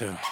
too.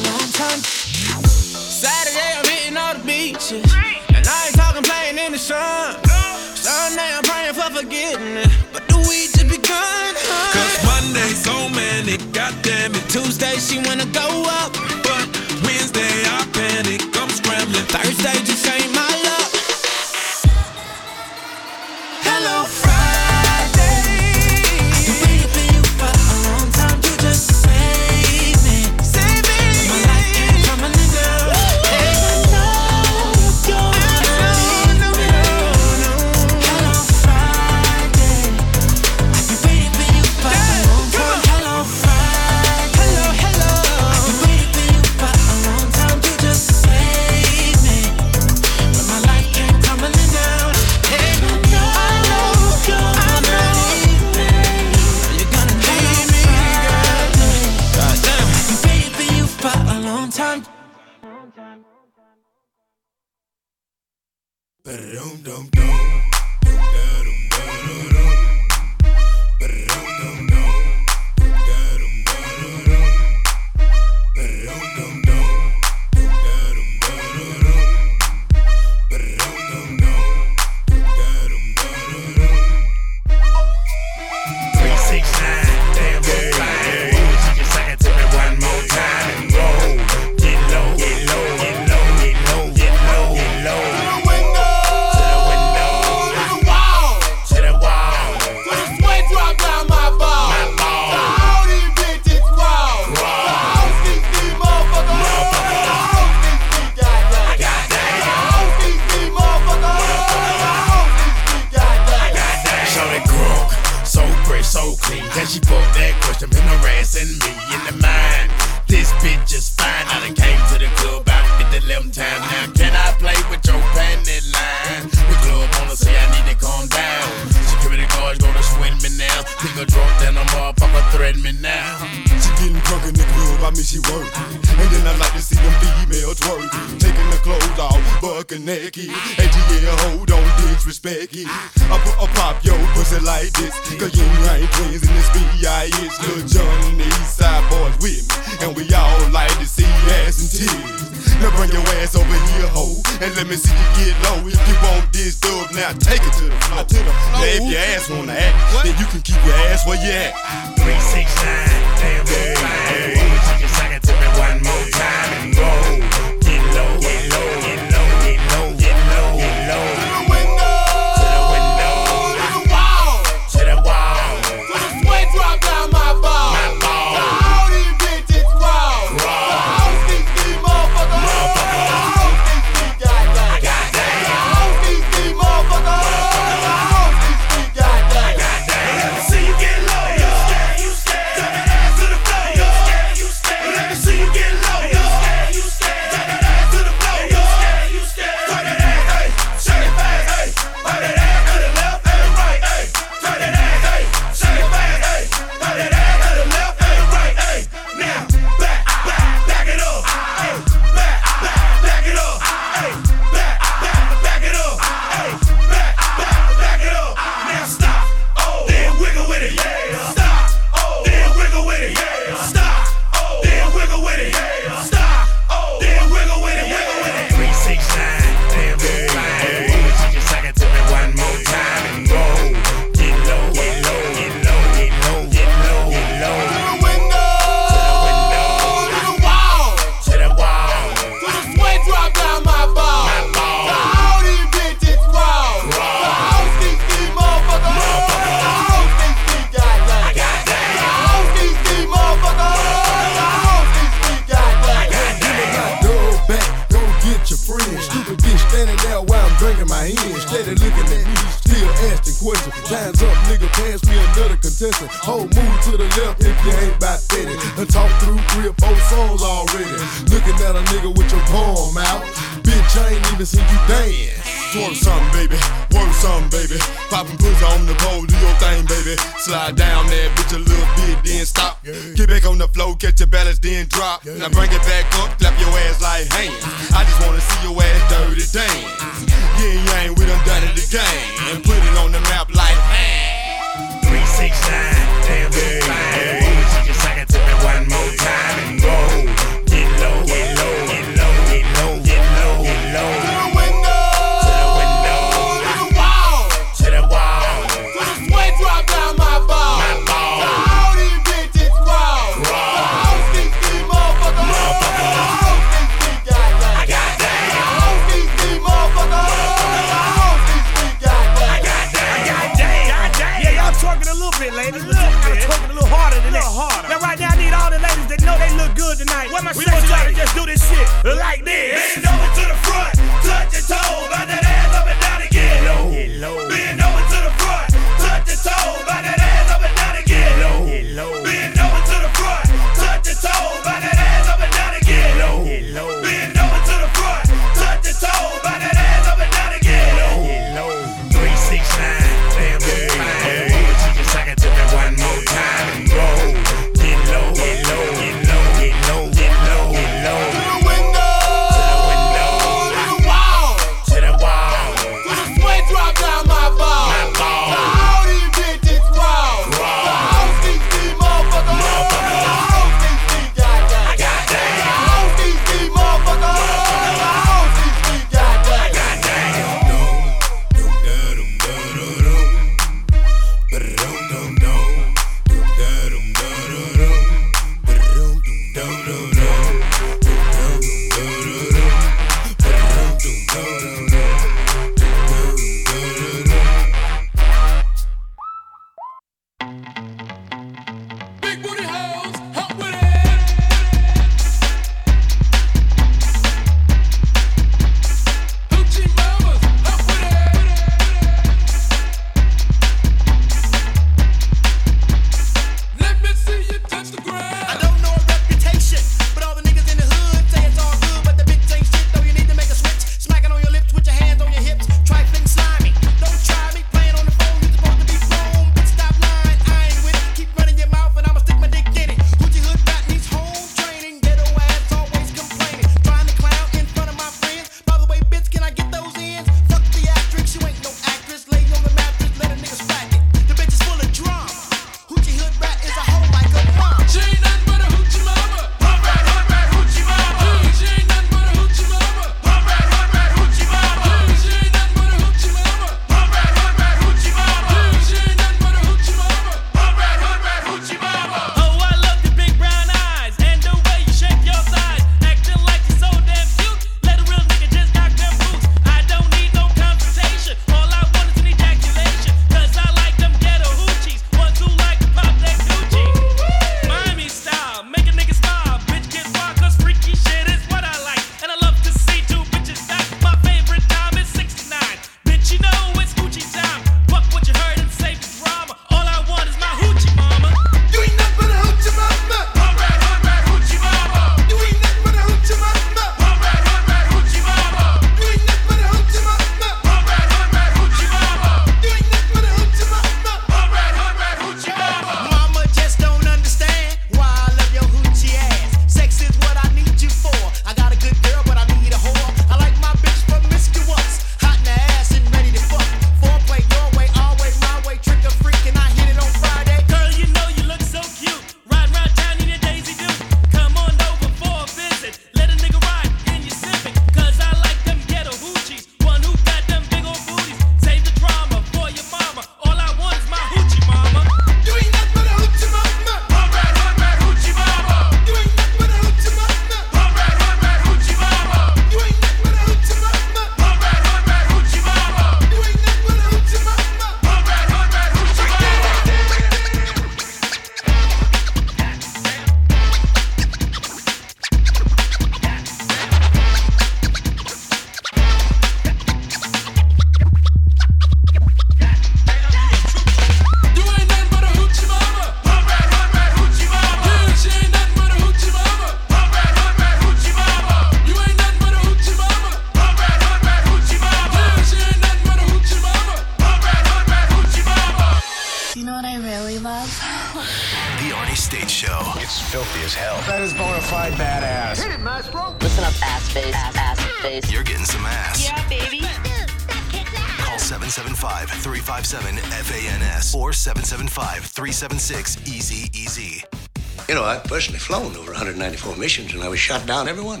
Over 194 missions and I was shot down every one.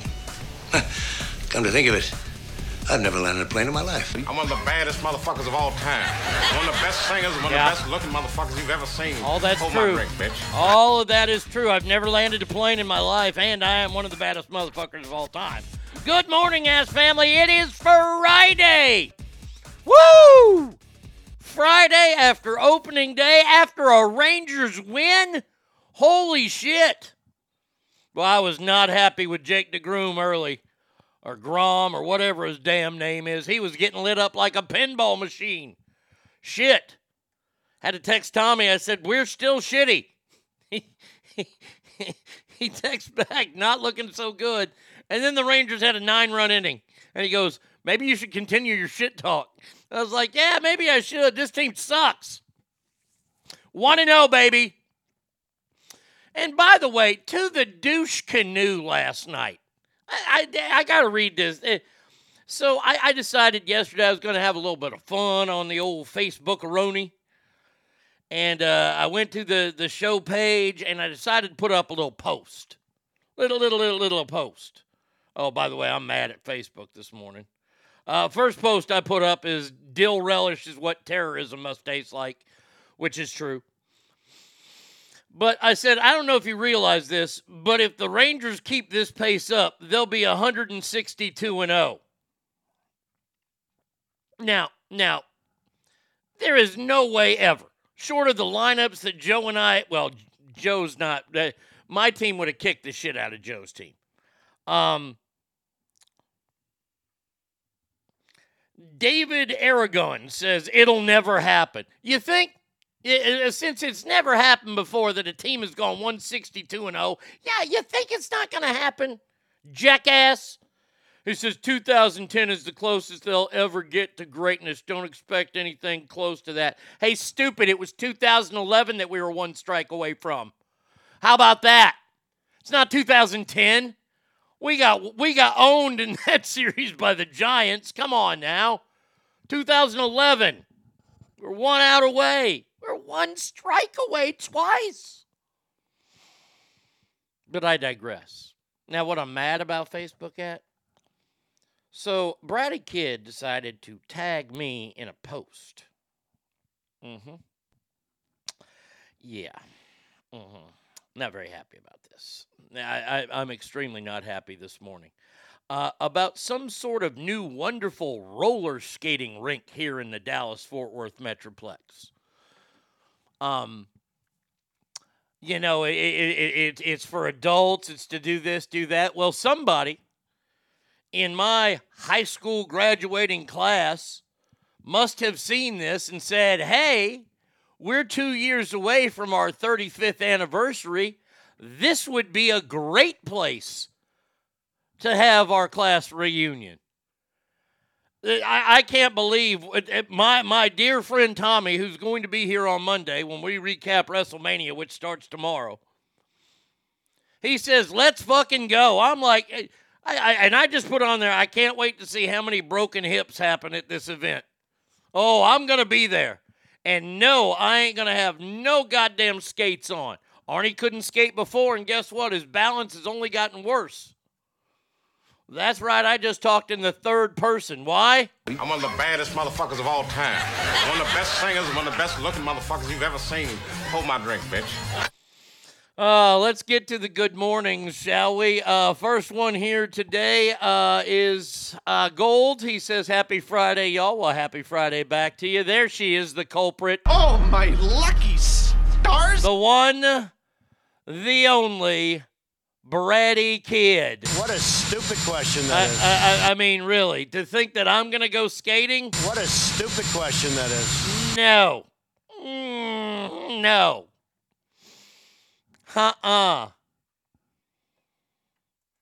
Come to think of it, I've never landed a plane in my life. I'm one of the baddest motherfuckers of all time. One of the best singers, one Yeah. of the best looking motherfuckers you've ever seen. All that's Hold true. my drink, bitch. All of that is true. I've never landed a plane in my life, and I am one of the baddest motherfuckers of all time. Good morning, ass family. It is Friday. Woo! Friday after opening day, after a Rangers win. Holy shit. Well, I was not happy with Jake DeGroom early, or Grom, or whatever his damn name is. He was getting lit up like a pinball machine. Shit. Had to text Tommy. I said, We're still shitty. He, he, he texts back, not looking so good. And then the Rangers had a nine run inning. And he goes, Maybe you should continue your shit talk. I was like, Yeah, maybe I should. This team sucks. 1 0, baby. And by the way, to the douche canoe last night. I, I, I got to read this. Eh, So I, I decided yesterday I was going to have a little bit of fun on the old Facebook Aroni. And uh, I went to the, the show page and I decided to put up a little post. Little, little, little, little post. Oh, by the way, I'm mad at Facebook this morning. Uh, first post I put up is dill relish is what terrorism must taste like, which is true. But I said, I don't know if you realize this, but if the Rangers keep this pace up, they'll be 162 and 0. Now, now, there is no way ever, short of the lineups that Joe and I, well, Joe's not, uh, my team would have kicked the shit out of Joe's team. Um, David Aragon says it'll never happen. You think? I- I- uh, Since it's never happened before that a team has gone 162 and 0, yeah, you think it's not going to happen? Jackass. He says 2010 is the closest they'll ever get to greatness. Don't expect anything close to that. Hey, stupid, it was 2011 that we were one strike away from. How about that? It's not 2010. We got we got owned in that series by the Giants. Come on now. 2011. We're one out away. We're one strike away twice. But I digress. Now, what I'm mad about Facebook at? So, Bratty Kid decided to tag me in a post. Mm hmm. Yeah. Mm hmm. Not very happy about this. I, I, I'm extremely not happy this morning. Uh, about some sort of new wonderful roller skating rink here in the Dallas Fort Worth Metroplex. Um, you know, it, it, it, it, it's for adults, it's to do this, do that. Well, somebody in my high school graduating class must have seen this and said, hey, we're two years away from our 35th anniversary. This would be a great place to have our class reunion. Uh, I, I can't believe it- it- my, my dear friend Tommy, who's going to be here on Monday when we recap WrestleMania, which starts tomorrow. He says, let's fucking go. I'm like, eh, I, I, and I just put on there, I can't wait to see how many broken hips happen at this event. Oh, I'm to be there. And no, I ain't to have no goddamn skates on. Arnie couldn't skate before, and guess what? His balance has only gotten worse. That's right, I just talked in the third person. Why? I'm one of the baddest motherfuckers of all time. One of the best singers, one of the best looking motherfuckers you've ever seen. Hold my drink, bitch. Uh, let's get to the good mornings, shall we? Uh, first one here today uh, is uh, Gold. He says, Happy Friday, y'all. Well, happy Friday back to you. There she is, the culprit. Oh, my lucky stars! The one, the only, Bratty Kid. What a stupid question I, that is. I, I- I mean, really, to think that I'm going to go skating? what a stupid question that is. No. Mm, no. Uh-uh.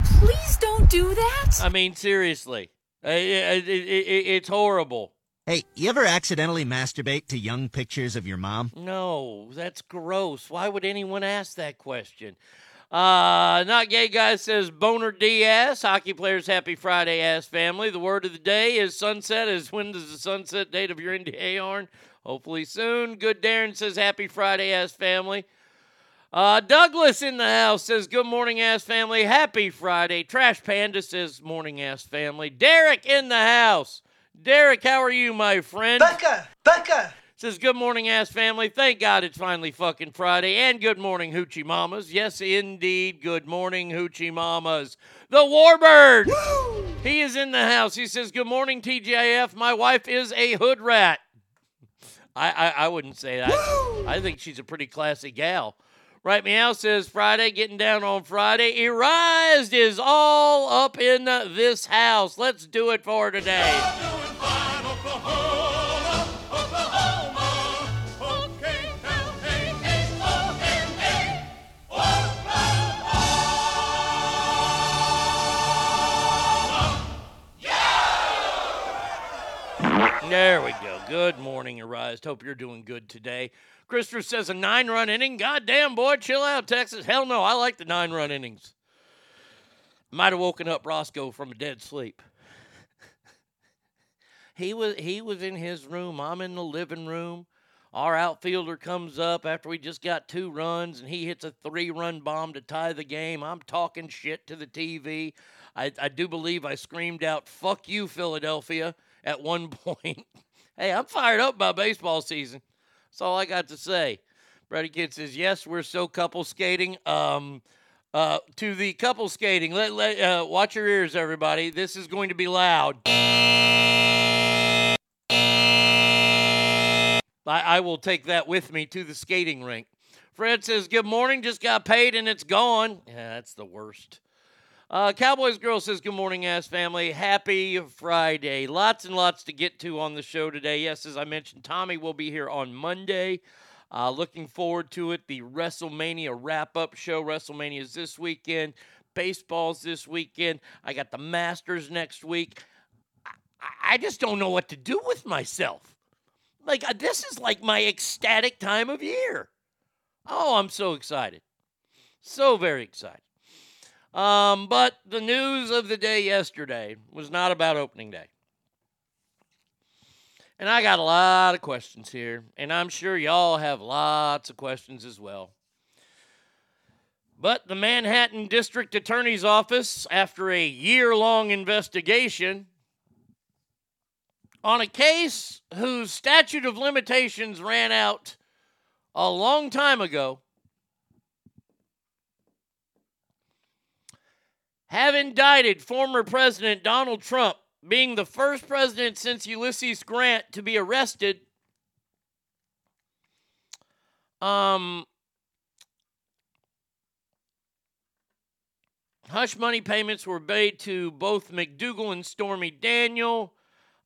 Please don't do that. I mean, seriously. Uh, it- it- it- it- it's horrible. Hey, you ever accidentally masturbate to young pictures of your mom? No, that's gross. Why would anyone ask that question? Uh, not gay guy says boner DS. Hockey players, happy Friday, ass family. The word of the day is sunset. Is when does the sunset date of your NDA yarn? Hopefully soon. Good Darren says happy Friday, ass family. Uh, Douglas in the house says, Good morning, ass family. Happy Friday. Trash Panda says, Morning, ass family. Derek in the house. Derek, how are you, my friend? Becca, Becca. Says, Good morning, ass family. Thank God it's finally fucking Friday. And good morning, Hoochie Mamas. Yes, indeed. Good morning, Hoochie Mamas. The Warbird. He is in the house. He says, Good morning, TGIF. My wife is a hood rat. I, I, I wouldn't say that. I think she's a pretty classy gal. Right Meow says Friday, getting down on Friday. Erized is all up in this house. Let's do it for today. There we go. Good morning, Arise. Hope you're doing good today. Christopher says a nine run inning. Goddamn, boy, chill out, Texas. Hell no, I like the nine run innings. Might have woken up Roscoe from a dead sleep. he was he was in his room. I'm in the living room. Our outfielder comes up after we just got two runs and he hits a three run bomb to tie the game. I'm talking shit to the TV. I, I do believe I screamed out, fuck you, Philadelphia, at one point. hey, I'm fired up by baseball season. That's all I got to say. Brady Kid says, yes, we're so couple skating. Um, uh, to the couple skating, let, let, uh, watch your ears, everybody. This is going to be loud. I, I will take that with me to the skating rink. Fred says, Good morning, just got paid and it's gone. Yeah, that's the worst. Uh, Cowboys Girl says, Good morning, ass family. Happy Friday. Lots and lots to get to on the show today. Yes, as I mentioned, Tommy will be here on Monday. Uh, looking forward to it. The WrestleMania wrap up show. WrestleMania is this weekend. Baseball's this weekend. I got the Masters next week. I, I just don't know what to do with myself. Like, uh, this is like my ecstatic time of year. Oh, I'm so excited. So very excited. Um, but the news of the day yesterday was not about opening day. And I got a lot of questions here, and I'm sure y'all have lots of questions as well. But the Manhattan District Attorney's Office, after a year long investigation on a case whose statute of limitations ran out a long time ago, have indicted former President Donald Trump, being the first president since Ulysses Grant to be arrested. Um, hush money payments were made to both McDougal and Stormy Daniel.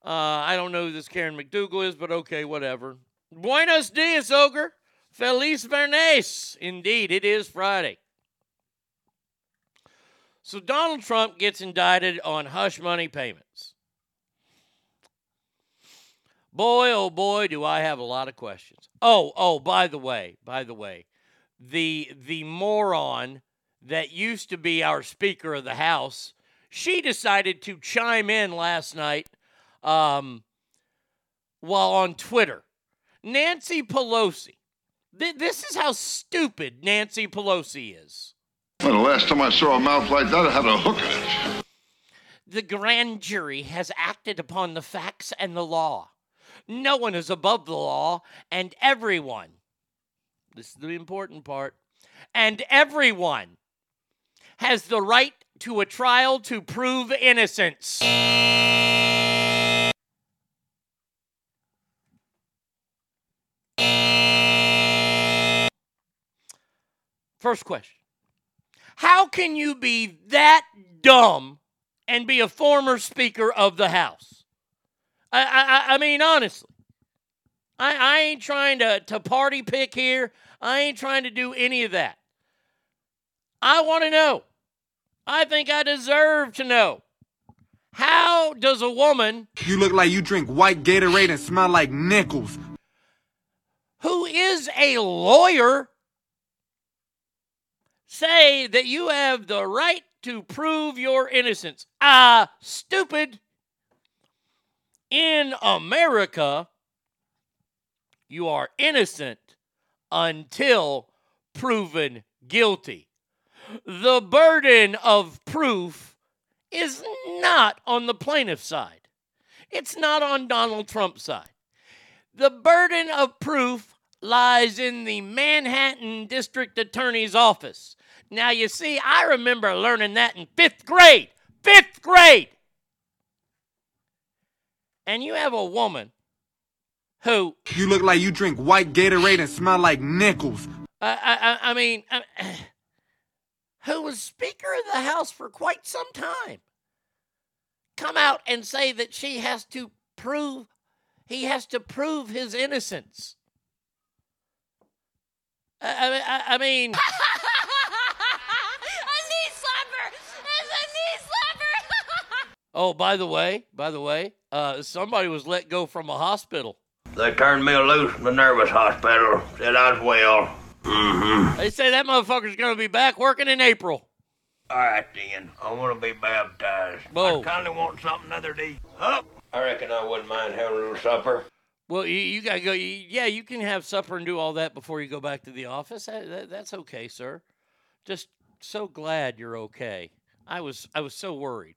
Uh, I don't know who this Karen McDougal is, but okay, whatever. Buenos dias, Ogre. Feliz Viernes. Indeed, it is Friday. So Donald Trump gets indicted on hush money payments. Boy, oh boy, do I have a lot of questions. Oh, oh, by the way, by the way, the the moron that used to be our Speaker of the House, she decided to chime in last night um, while on Twitter. Nancy Pelosi. Th- this is how stupid Nancy Pelosi is. The last time I saw a mouth like that, it had a hook in it. The grand jury has acted upon the facts and the law. No one is above the law, and everyone, this is the important part, and everyone has the right to a trial to prove innocence. First question How can you be that dumb and be a former Speaker of the House? I, I, I mean, honestly, I, I ain't trying to, to party pick here. I ain't trying to do any of that. I want to know. I think I deserve to know. How does a woman You look like you drink white Gatorade and smell like nickels. who is a lawyer say that you have the right to prove your innocence? Ah, stupid. In America, you are innocent until proven guilty. The burden of proof is not on the plaintiff's side. It's not on Donald Trump's side. The burden of proof lies in the Manhattan District Attorney's office. Now, you see, I remember learning that in fifth grade. Fifth grade! And you have a woman who, You look like you drink white Gatorade and smell like nickels. I, I, I- I mean, uh, who was Speaker of the House for quite some time, come out and say that she has to prove, he has to prove his innocence. I, I, I mean, a knee slapper! It's a knee slapper! Oh, by the way, by the way, uh, somebody was let go from a hospital. They turned me loose in the nervous hospital. Said I was well. Mm-hmm. They say that motherfucker's going to be back working in April. All right, then. I want to be baptized. Whoa. I kind of want something other day. Up. I reckon I wouldn't mind having a little supper. Well, you, you got to go. You, yeah, you can have supper and do all that before you go back to the office. That, that- that's okay, sir. Just so glad you're okay. I was I was so worried.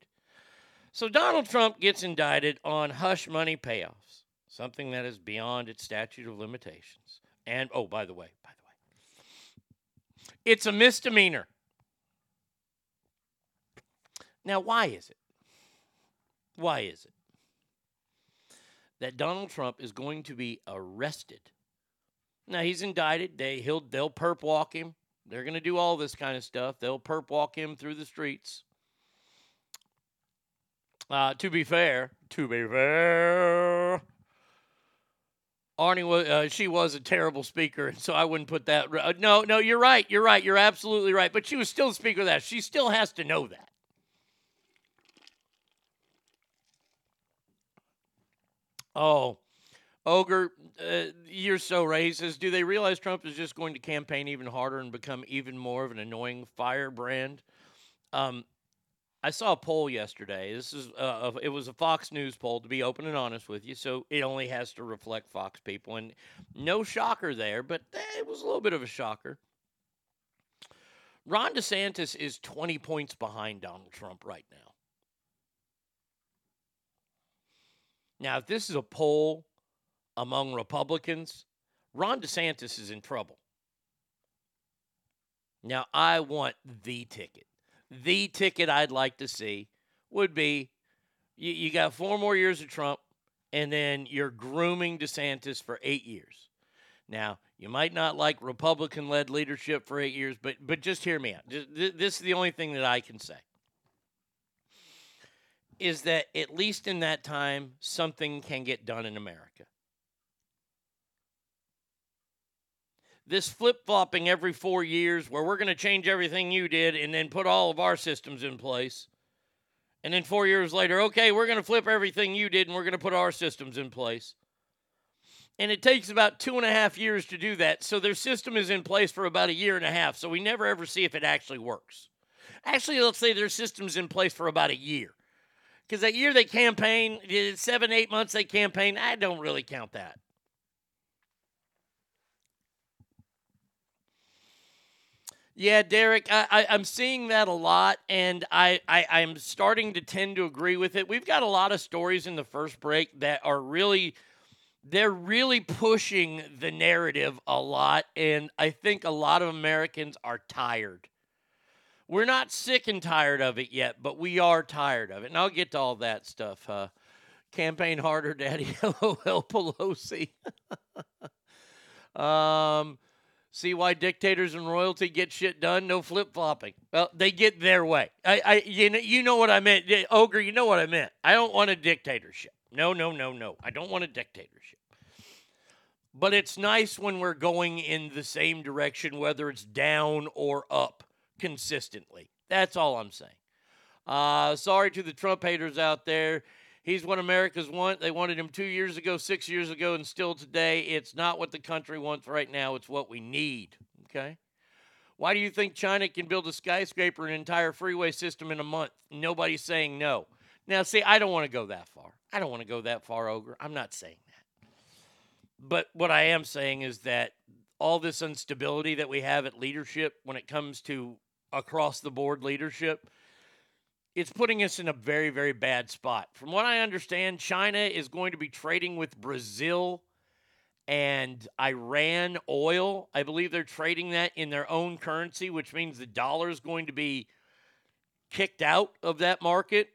So Donald Trump gets indicted on hush money payoffs, something that is beyond its statute of limitations. And oh, by the way, by the way, it's a misdemeanor. Now, why is it? Why is it? that Donald Trump is going to be arrested. Now he's indicted. They he'll they'll perp walk him. They're going to do all this kind of stuff. They'll perp walk him through the streets. Uh, to be fair, to be fair, Arnie was uh, she was a terrible speaker, so I wouldn't put that. Uh, no, no, you're right. You're right. You're absolutely right. But she was still the speaker of that. She still has to know that. Oh, Ogre, uh, you're so racist. Do they realize Trump is just going to campaign even harder and become even more of an annoying firebrand? Um, I saw a poll yesterday. This is uh, it was a Fox News poll to be open and honest with you, so it only has to reflect Fox people, and no shocker there, but eh, it was a little bit of a shocker. Ron DeSantis is 20 points behind Donald Trump right now. Now, if this is a poll among Republicans, Ron DeSantis is in trouble. Now, I want the ticket. The ticket I'd like to see would be you, you got four more years of Trump, and then you're grooming DeSantis for eight years. Now, you might not like Republican led leadership for eight years, but, but just hear me out. This is the only thing that I can say is that at least in that time, something can get done in America. This flip flopping every four years, where we're going to change everything you did and then put all of our systems in place. And then four years later, okay, we're going to flip everything you did and we're going to put our systems in place. And it takes about two and a half years to do that. So their system is in place for about a year and a half. So we never ever see if it actually works. Actually, let's say their system's in place for about a year. Because that year they campaign, eh, seven, eight months they campaign, I don't really count that. Yeah, Derek, I, I'm seeing that a lot, and I, I, I'm starting to tend to agree with it. We've got a lot of stories in the first break that are really, they're really pushing the narrative a lot, and I think a lot of Americans are tired. We're not sick and tired of it yet, but we are tired of it, and I'll get to all that stuff. Uh, campaign harder, Daddy. LOL Pelosi. um, see why dictators and royalty get shit done? No flip flopping. Well, they get their way. I, I, you know, you know what I meant, Ogre. You know what I meant. I don't want a dictatorship. No, no, no, no. I don't want a dictatorship. But it's nice when we're going in the same direction, whether it's down or up consistently. That's all I'm saying. Uh, sorry to the Trump haters out there. He's what America's want. They wanted him two years ago, six years ago, and still today. It's not what the country wants right now. It's what we need. Okay. Why do you think China can build a skyscraper an entire freeway system in a month? Nobody's saying no. Now, see, I don't want to go that far. I don't want to go that far, Ogre. I'm not saying that. But what I am saying is that all this instability that we have at leadership when it comes to across the board leadership, it's putting us in a very, very bad spot. From what I understand, China is going to be trading with Brazil and Iran oil. I believe they're trading that in their own currency, which means the dollar is going to be kicked out of that market.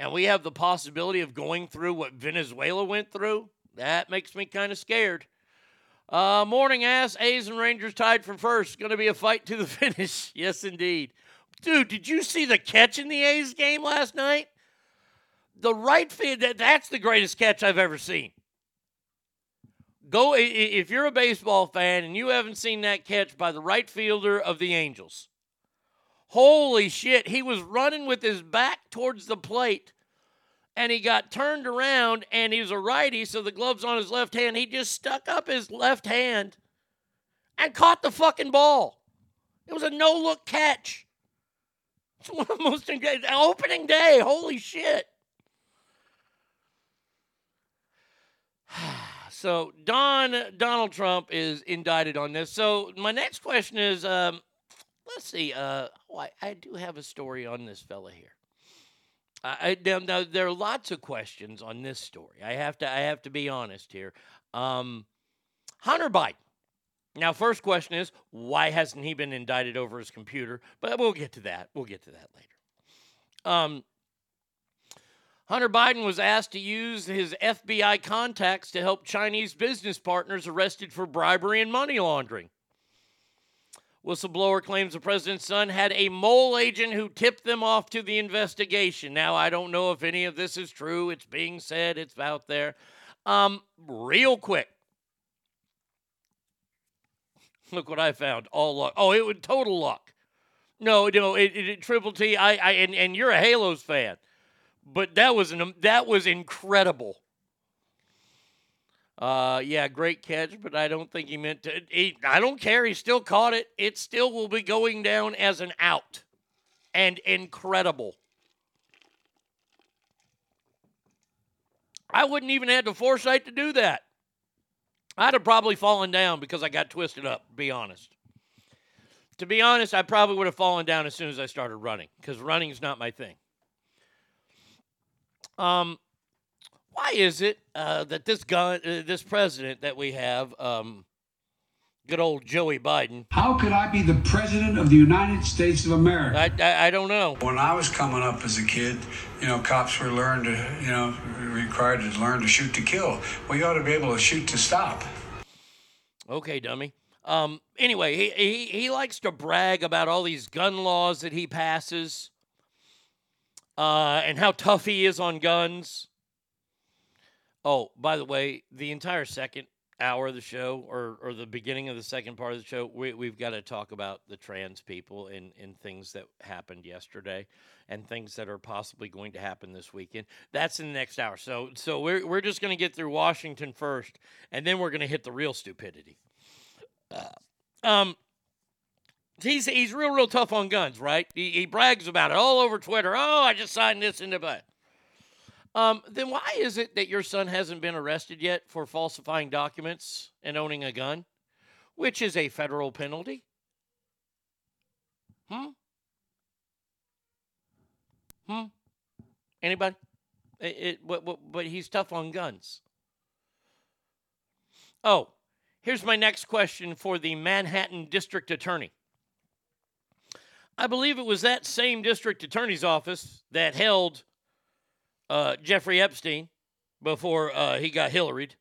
And we have the possibility of going through what Venezuela went through. That makes me kind of scared. Uh, morning ass, A's and Rangers tied for first. Going to be a fight to the finish. yes, indeed. Dude, did you see the catch in the A's game last night? The right field, that, that's the greatest catch I've ever seen. Go if you're a baseball fan and you haven't seen that catch by the right fielder of the Angels. Holy shit, he was running with his back towards the plate and he got turned around and he was a righty, so the glove's on his left hand. He just stuck up his left hand and caught the fucking ball. It was a no look catch. It's one of the most engaged opening day. Holy shit. So Don Donald Trump is indicted on this. So my next question is, um, let's see. Uh, oh, I, I do have a story on this fella here. I, I now, there are lots of questions on this story. I have to I have to be honest here. Um, Hunter Biden. Now, first question is why hasn't he been indicted over his computer? But we'll get to that. We'll get to that later. Um, Hunter Biden was asked to use his FBI contacts to help Chinese business partners arrested for bribery and money laundering. Whistleblower claims the president's son had a mole agent who tipped them off to the investigation. Now, I don't know if any of this is true. It's being said, it's out there. Um, real quick. Look what I found. All luck. Oh, it was total luck. No, no, it, it, it Triple T. I, I, and, and you're a Halos fan, but that was an that was incredible. Uh, yeah, great catch, but I don't think he meant to. He, I don't care. He still caught it. It still will be going down as an out, and incredible. I wouldn't even had the foresight to do that. I'd have probably fallen down because I got twisted up. To be honest. To be honest, I probably would have fallen down as soon as I started running because running is not my thing. Um, why is it uh, that this gun, uh, this president that we have, um, good old Joey Biden? How could I be the president of the United States of America? I, I, I don't know. When I was coming up as a kid, you know, cops were learned to, you know, required to learn to shoot to kill. Well, you ought to be able to shoot to stop. Okay, dummy. Um, anyway, he, he he likes to brag about all these gun laws that he passes, uh, and how tough he is on guns. Oh, by the way, the entire second hour of the show, or or the beginning of the second part of the show, we we've got to talk about the trans people and and things that happened yesterday, and things that are possibly going to happen this weekend. That's in the next hour. So so we're we're just gonna get through Washington first, and then we're gonna hit the real stupidity. Um, he's he's real real tough on guns, right? He, he brags about it all over Twitter. Oh, I just signed this into butt. Um, then why is it that your son hasn't been arrested yet for falsifying documents and owning a gun, which is a federal penalty? Hmm. Hmm. Anybody? It, it, but, but he's tough on guns. Oh, Here's my next question for the Manhattan District Attorney. I believe it was that same district attorney's office that held uh, Jeffrey Epstein before uh, he got Hillaried.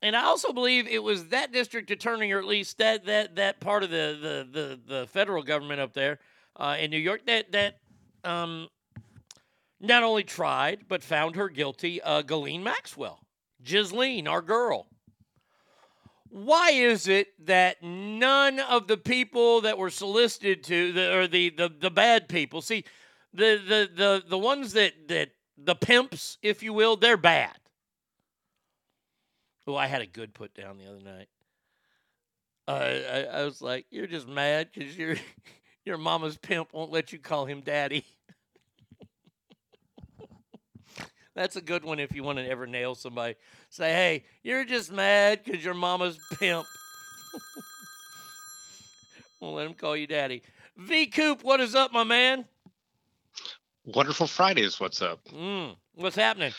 And I also believe it was that district attorney, or at least that that that part of the the the, the federal government up there uh, in New York, that that um, not only tried but found her guilty, uh, Ghislaine Maxwell. Ghislaine, our girl. why is it that none of the people that were solicited to the or the the, the bad people see the, the the the ones that that the pimps if you will they're bad oh i had a good put down the other night uh, I, I was like you're just mad because your your mama's pimp won't let you call him daddy That's a good one if you want to ever nail somebody. Say, hey, you're just mad because your mama's pimp. we'll let him call you daddy. V Coop, what is up, my man? Wonderful Fridays, what's up? Mm, what's happening?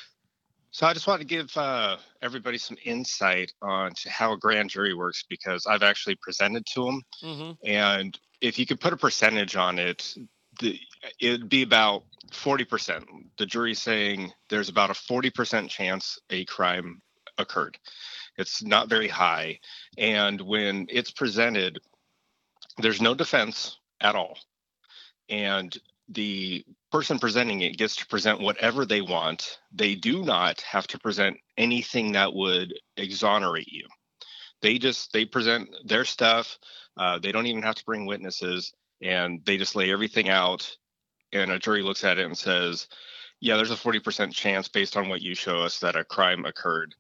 So I just want to give uh, everybody some insight on to how a grand jury works because I've actually presented to them, Mm-hmm. and if you could put a percentage on it, the, it'd be about 40%. The jury's saying there's about a 40% chance a crime occurred. It's not very high. And when it's presented, there's no defense at all. And the person presenting it gets to present whatever they want. They do not have to present anything that would exonerate you. They just they present their stuff. Uh, they don't even have to bring witnesses, and they just lay everything out. And a jury looks at it and says, "Yeah, there's a 40% chance based on what you show us that a crime occurred."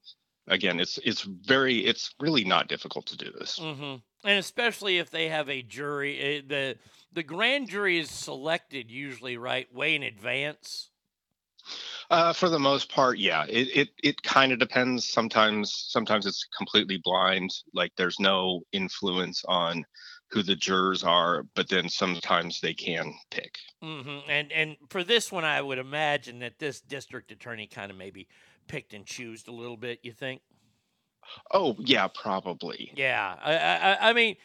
Again, it's it's very it's really not difficult to do this. Mm-hmm. And especially if they have a jury, eh, the the grand jury is selected usually right way in advance. Uh, for the most part, yeah. It it, it kind of depends. Sometimes sometimes it's completely blind. Like there's no influence on who the jurors are, but then sometimes they can pick. hmm And and for this one, I would imagine that this district attorney kind of maybe picked and choosed a little bit. You think? Oh yeah, probably. Yeah. I I, I- mean,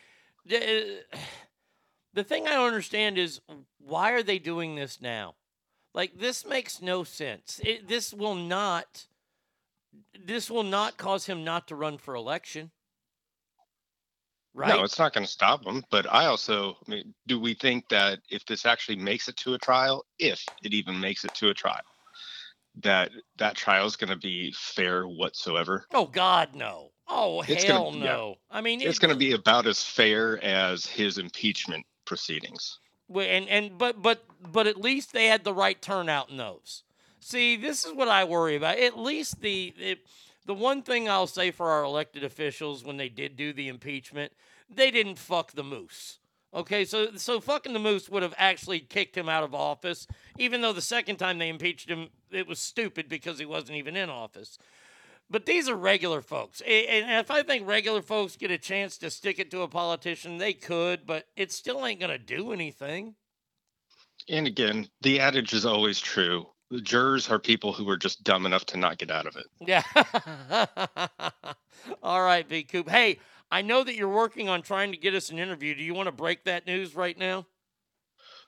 the, the thing I don't understand is why are they doing this now? Like this makes no sense. It, this will not. This will not cause him not to run for election. Right. No, it's not going to stop them. But I also, I mean, do we think that if this actually makes it to a trial, if it even makes it to a trial, that that trial is going to be fair whatsoever? Oh God, no. Oh It's hell gonna- yeah. no. I mean, It's it- going to be about as fair as his impeachment proceedings. And and but but but at least they had the right turnout in those. See, this is what I worry about. At least the the, the one thing I'll say for our elected officials when they did do the impeachment, they didn't fuck the moose. Okay, so so fucking the moose would have actually kicked him out of office, even though the second time they impeached him, it was stupid because he wasn't even in office. But these are regular folks. And if I think regular folks get a chance to stick it to a politician, they could, but it still ain't going to do anything. And again, the adage is always true. The jurors are people who are just dumb enough to not get out of it. Yeah. All right, V Coop. Hey, I know that you're working on trying to get us an interview. Do you want to break that news right now?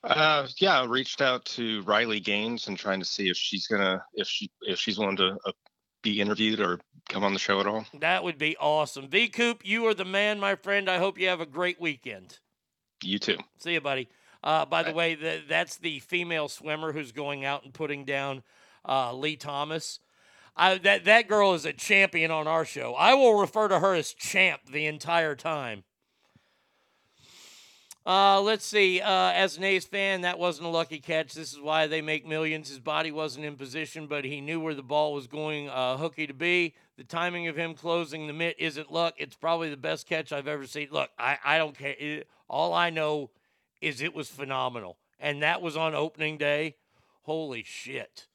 Uh, yeah, I reached out to Riley Gaines and trying to see if she's gonna if she if she's willing to uh, be interviewed or come on the show at all. That would be awesome. V Coop, you are the man, my friend. I hope you have a great weekend. You too. See you, buddy. Uh, by the way, th- that's the female swimmer who's going out and putting down uh, Lia Thomas. I, that that girl is a champion on our show. I will refer to her as champ the entire time. Uh, let's see. Uh, as an A's fan, that wasn't a lucky catch. This is why they make millions. His body wasn't in position, but he knew where the ball was going uh, hooky to be. The timing of him closing the mitt isn't luck. It's probably the best catch I've ever seen. Look, I, I don't care. It- all I know is it was phenomenal. And that was on opening day. Holy shit.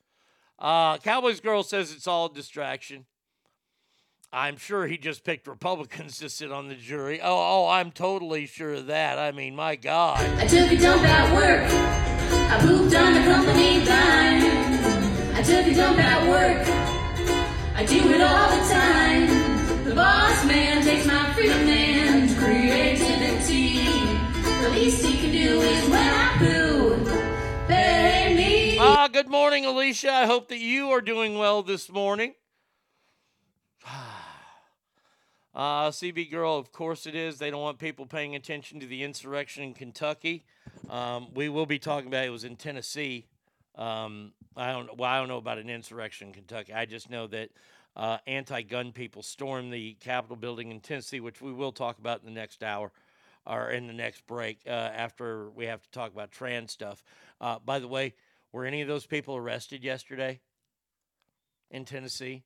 Uh, Cowboys Girl says it's all a distraction. I'm sure he just picked Republicans to sit on the jury. Oh, oh, I'm totally sure of that. I mean, my God. I took a dump at work. I pooped on the company dime. I took a dump at work. I do it all the time. The boss man takes my freedom and creativity. The least he can do is when good morning, Alicia. I hope that you are doing well this morning. Uh, CB Girl, of course it is. They don't want people paying attention to the insurrection in Kentucky. Um, we will be talking about it. was in Tennessee. Um, I don't well, I don't know about an insurrection in Kentucky. I just know that uh, anti-gun people stormed the Capitol building in Tennessee, which we will talk about in the next hour or in the next break uh, after we have to talk about trans stuff. Uh, by the way, were any of those people arrested yesterday in Tennessee?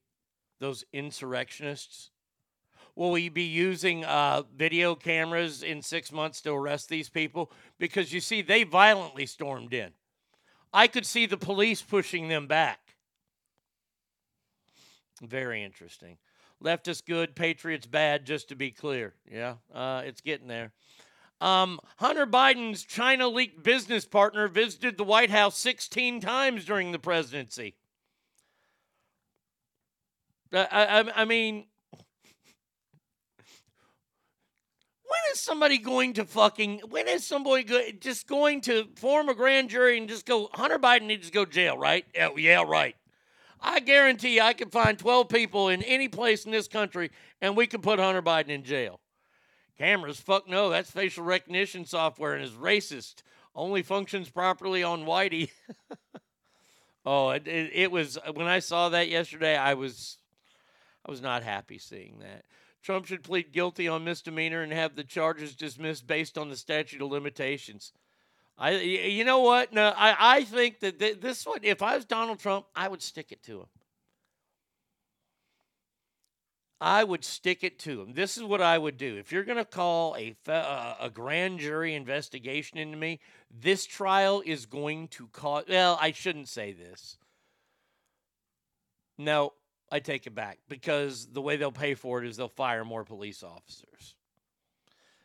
Those insurrectionists? Will we be using uh, video cameras in six months to arrest these people? Because you see, they violently stormed in. I could see the police pushing them back. Very interesting. Leftist good, patriots bad, just to be clear. Yeah, uh, it's getting there. Um, Hunter Biden's China leaked business partner visited the White House 16 times during the presidency. I, I, I mean, when is somebody going to fucking, when is somebody go, just going to form a grand jury and just go, Hunter Biden needs to go jail, right? Yeah, right. I guarantee I can find 12 people in any place in this country and we can put Hunter Biden in jail. Cameras, fuck no, that's facial recognition software and is racist. Only functions properly on Whitey. oh, it, it, it was when I saw that yesterday, I was I was not happy seeing that. Trump should plead guilty on misdemeanor and have the charges dismissed based on the statute of limitations. I, you know what? No, I, I think that th- this one, if I was Donald Trump, I would stick it to him. I would stick it to him. This is what I would do. If you're going to call a uh, a grand jury investigation into me, this trial is going to cause. Well, I shouldn't say this. No, I take it back because the way they'll pay for it is they'll fire more police officers.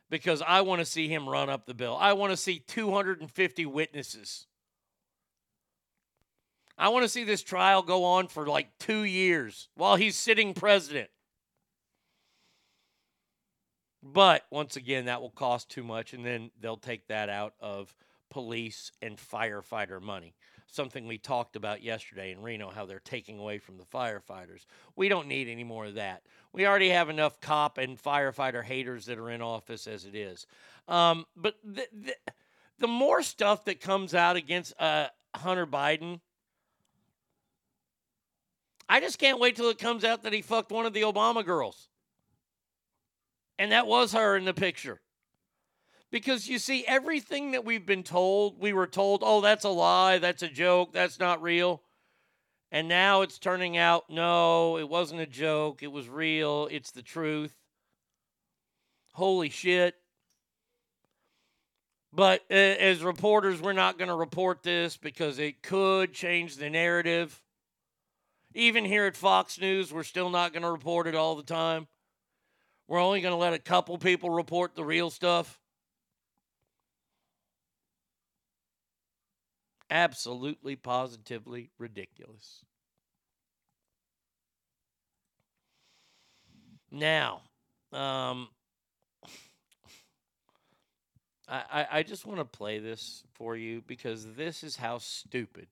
Because I want to see him run up the bill. I want to see 250 witnesses. I want to see this trial go on for like two years while he's sitting president. But once again, that will cost too much, and then they'll take that out of police and firefighter money. Something we talked about yesterday in Reno, how they're taking away from the firefighters. We don't need any more of that. We already have enough cop and firefighter haters that are in office as it is. Um, but the, the, the, more stuff that comes out against uh, Hunter Biden, I just can't wait till it comes out that he fucked one of the Obama girls. And that was her in the picture. Because you see, everything that we've been told, we were told, oh, that's a lie, that's a joke, that's not real. And now it's turning out, no, it wasn't a joke, it was real, it's the truth. Holy shit. But uh, as reporters, we're not going to report this because it could change the narrative. Even here at Fox News, we're still not going to report it all the time. We're only going to let a couple people report the real stuff. Absolutely, positively ridiculous. Now, um, I, I just want to play this for you because this is how stupid.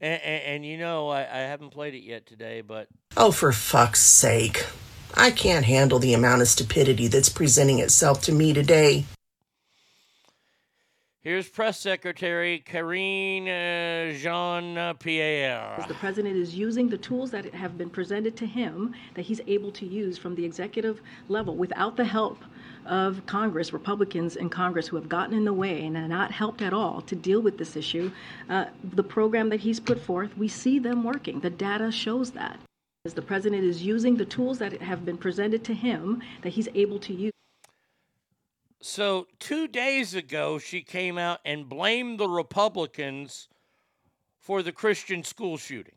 And, and, and you know, I, I haven't played it yet today, but. Oh, for fuck's sake. I can't handle the amount of stupidity that's presenting itself to me today. Here's Press Secretary Karine uh, Jean Pierre. The president is using the tools that have been presented to him that he's able to use from the executive level without the help of Congress, Republicans in Congress who have gotten in the way and have not helped at all to deal with this issue. Uh, the program that he's put forth, we see them working. The data shows that. As the president is using the tools that have been presented to him that he's able to use. So, two days ago, she came out and blamed the Republicans for the Christian school shooting.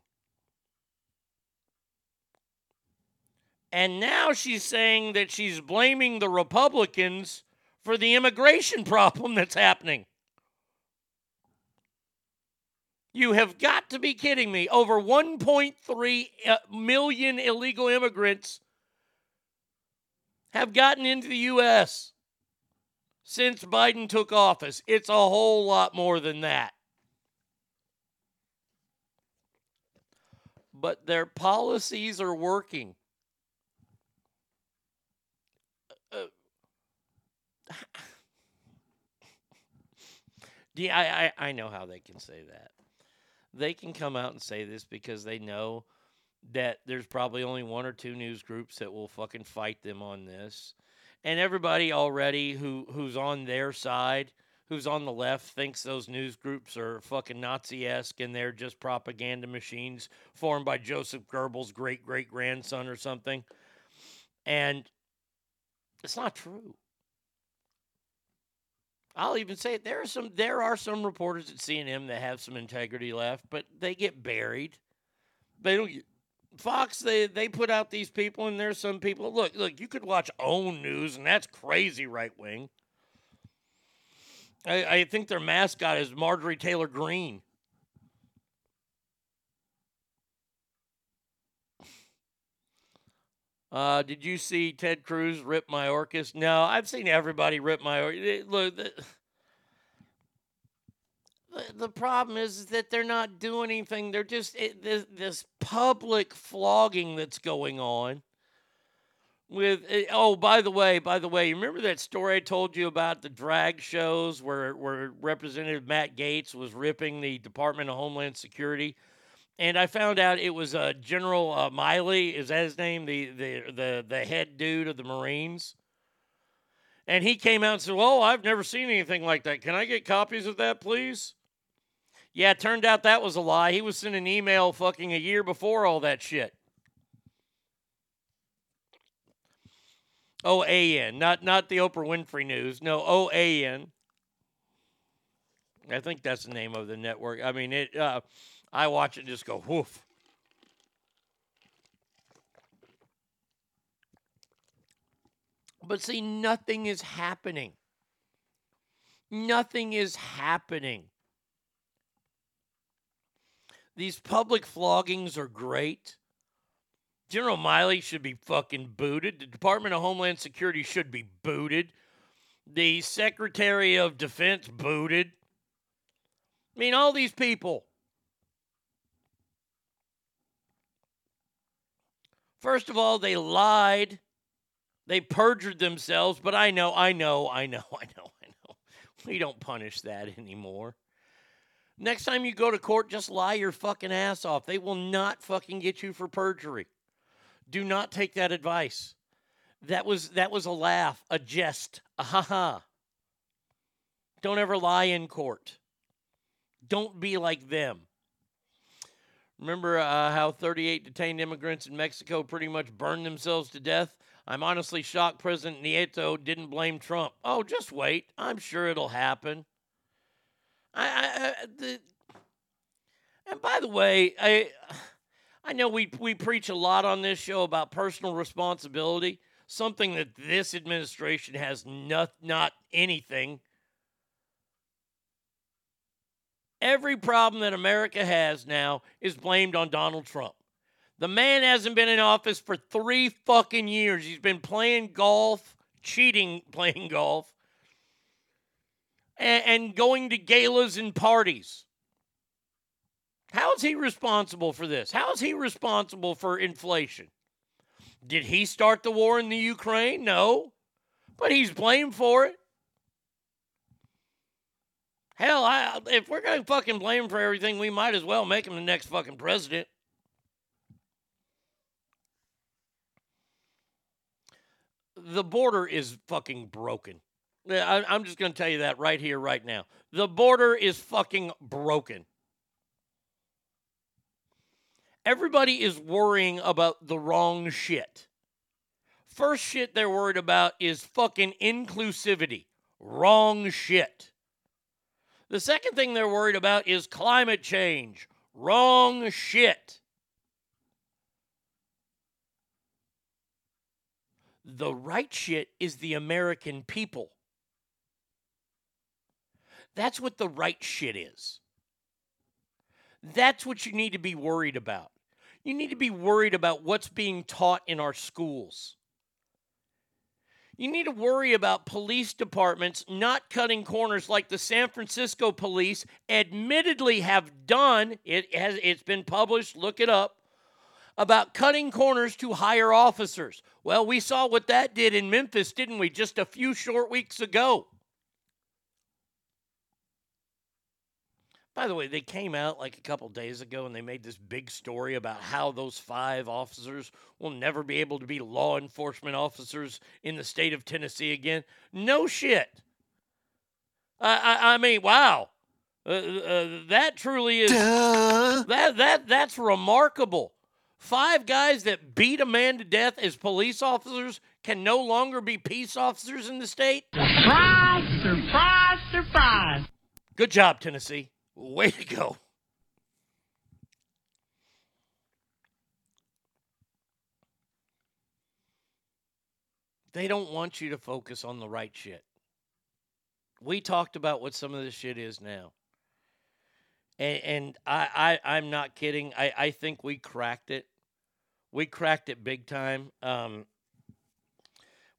And now she's saying that she's blaming the Republicans for the immigration problem that's happening. You have got to be kidding me. Over 1.3 uh, illegal immigrants have gotten into the U.S since Biden took office. It's a whole lot more than that. But their policies are working. Uh, yeah, I, I, I know how they can say that. They can come out and say this because they know that there's probably only one or two news groups that will fucking fight them on this. And everybody already who who's on their side, who's on the left, thinks those news groups are fucking Nazi esque and they're just propaganda machines formed by Joseph Goebbels' great great grandson or something. And it's not true. I'll even say it. There are some there are some reporters at CNN that have some integrity left, but they get buried. They don't Fox, they they put out these people, and there's some people. Look, look, you could watch OWN News, and that's crazy right wing. I, I think their mascot is Marjorie Taylor Greene. Uh, did you see Ted Cruz rip Mayorkas? No, I've seen everybody rip Mayorkas. Look, the, the, problem is, that they're not doing anything. They're just it, this, this public flogging that's going on. With eh, oh, by the way, by the way, you remember that story I told you about the drag shows where where Representative Matt Gaetz was ripping the Department of Homeland Security, and I found out it was uh, General uh, Milley. Is that his name? The the the the head dude of the Marines. And he came out and said, "Well, I've never seen anything like that. Can I get copies of that, please?" Yeah, it turned out that was a lie. He was sending an email fucking a year before all that shit. O A N, not not the Oprah Winfrey News. No, O A N. I think that's the name of the network. I mean, it. Uh, I watch it and just go whoof. But see, nothing is happening. Nothing is happening. These public floggings are great. General Milley should be fucking booted. The Department of Homeland Security should be booted. The Secretary of Defense booted. I mean, all these people. First of all, they lied. They perjured themselves, but I know, I know, I know, I know, I know. We don't punish that anymore. Next time you go to court, just lie your fucking ass off. They will not fucking get you for perjury. Do not take that advice. That was that was a laugh, a jest, a ha ha. Don't ever lie in court. Don't be like them. Remember uh, how 38 detained immigrants in Mexico pretty much burned themselves to death? I'm honestly shocked President Nieto didn't blame Trump. Oh, just wait. I'm sure it'll happen. I, I, I the, and by the way, I I know we we preach a lot on this show about personal responsibility, something that this administration has not not anything. Every problem that America has now is blamed on Donald Trump. The man hasn't been in office for three fucking years. He's been playing golf, cheating, playing golf, and, and going to galas and parties. How is he responsible for this? How is he responsible for inflation? Did he start the war in the Ukraine? No. But he's blamed for it. Hell, I, if we're going to fucking blame him for everything, we might as well make him the next fucking president. The border is fucking broken. I, I'm just going to tell you that right here, right now. The border is fucking broken. Everybody is worrying about the wrong shit. First shit they're worried about is fucking inclusivity. Wrong shit. The second thing they're worried about is climate change. Wrong shit. The right shit is the American people. That's what the right shit is. That's what you need to be worried about. You need to be worried about what's being taught in our schools. You need to worry about police departments not cutting corners like the San Francisco police admittedly have done. It has it's been published, look it up. About cutting corners to hire officers. Well, we saw what that did in Memphis, didn't we, just a few short weeks ago. By the way, they came out like a couple days ago and they made this big story about how those five officers will never be able to be law enforcement officers in the state of Tennessee again. No shit. I, I, I mean, wow. Uh, uh, that truly is that that that's remarkable. Five guys that beat a man to death as police officers can no longer be peace officers in the state. Surprise, surprise, surprise. Good job, Tennessee. Way to go. They don't want you to focus on the right shit. We talked about what some of this shit is now. And, and I, I, I'm not kidding. I, I think we cracked it. We cracked it big time. Um,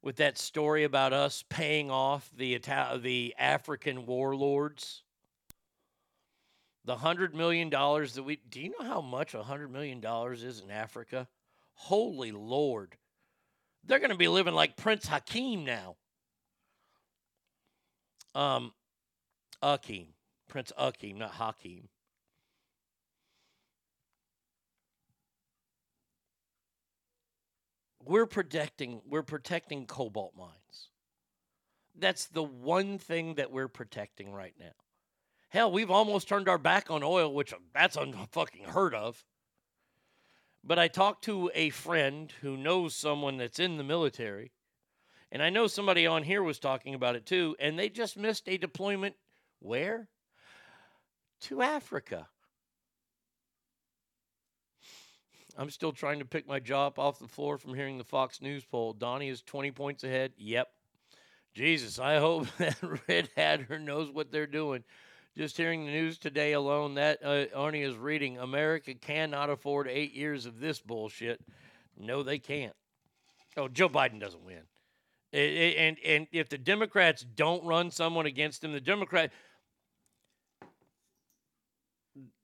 with that story about us paying off the the African warlords. The hundred million dollars that we do you know how much a hundred million dollars is in Africa? Holy Lord. They're gonna be living like Prince Hakeem now. Um Akeem. Prince Akeem, not Hakeem. We're protecting we're protecting cobalt mines. That's the one thing that we're protecting right now. Hell, we've almost turned our back on oil, which that's unfucking heard of. But I talked to a friend who knows someone that's in the military, and I know somebody on here was talking about it too, and they just missed a deployment where? To Africa. I'm still trying to pick my jaw off the floor from hearing the Fox News poll. Donnie is 20 points ahead. Yep. Jesus, I hope that Red Hatter knows what they're doing. Just hearing the news today alone, that uh, Arnie is reading, America cannot afford eight years of this bullshit. No, they can't. Oh, Joe Biden doesn't win. I- I- and and if the Democrats don't run someone against him, the Democrat.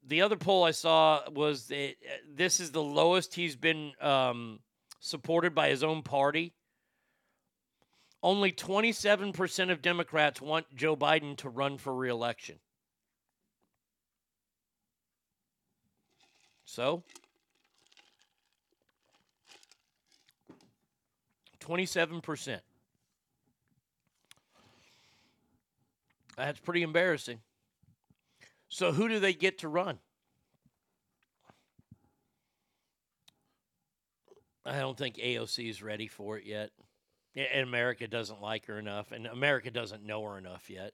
The other poll I saw was that uh, this is the lowest he's been um, supported by his own party. Only 27% of Democrats want Joe Biden to run for reelection. So, 27%. That's pretty embarrassing. So, who do they get to run? I don't think AOC is ready for it yet. And America doesn't like her enough, and America doesn't know her enough yet.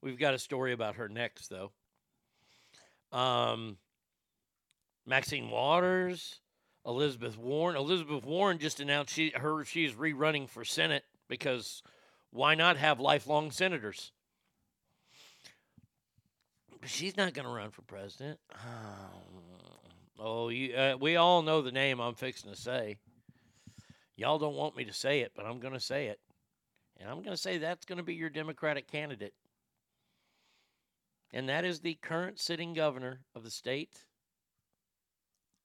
We've got a story about her next, though. Um, Maxine Waters, Elizabeth Warren. Elizabeth Warren just announced she her she's rerunning for Senate because why not have lifelong senators? She's not going to run for president. Oh, you, uh, we all know the name I'm fixing to say. Y'all don't want me to say it, but I'm going to say it. And I'm going to say that's going to be your Democratic candidate. And that is the current sitting governor of the state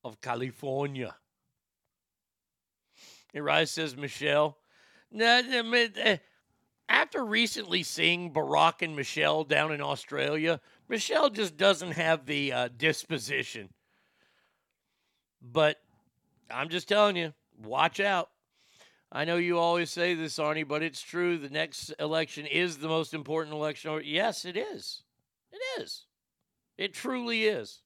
of California. Rise says, Michelle, eh, after recently seeing Barack and Michelle down in Australia, Michelle just doesn't have the uh, disposition. But I'm just telling you, watch out. I know you always say this, Arnie, but it's true. The next election is the most important election. Yes, it is. It is. It truly is.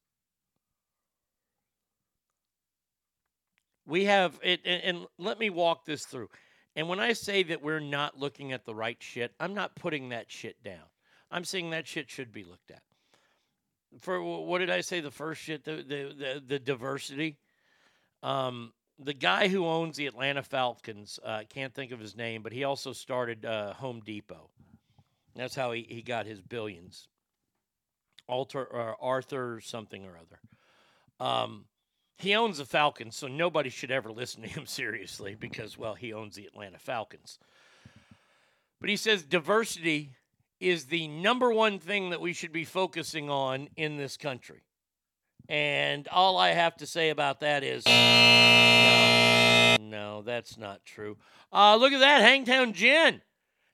We have it, and, and let me walk this through. And when I say that we're not looking at the right shit, I'm not putting that shit down. I'm saying that shit should be looked at. For what did I say? The first shit, the the the, the diversity. Um, the guy who owns the Atlanta Falcons, uh, can't think of his name, but he also started uh, Home Depot. That's how he, he got his billions. Alter or Arthur something or other. Um, he owns the Falcons, so nobody should ever listen to him seriously because, well, he owns the Atlanta Falcons. But he says diversity is the number one thing that we should be focusing on in this country. And all I have to say about that is no, no that's not true. Uh, look at that, Hangtown Jen.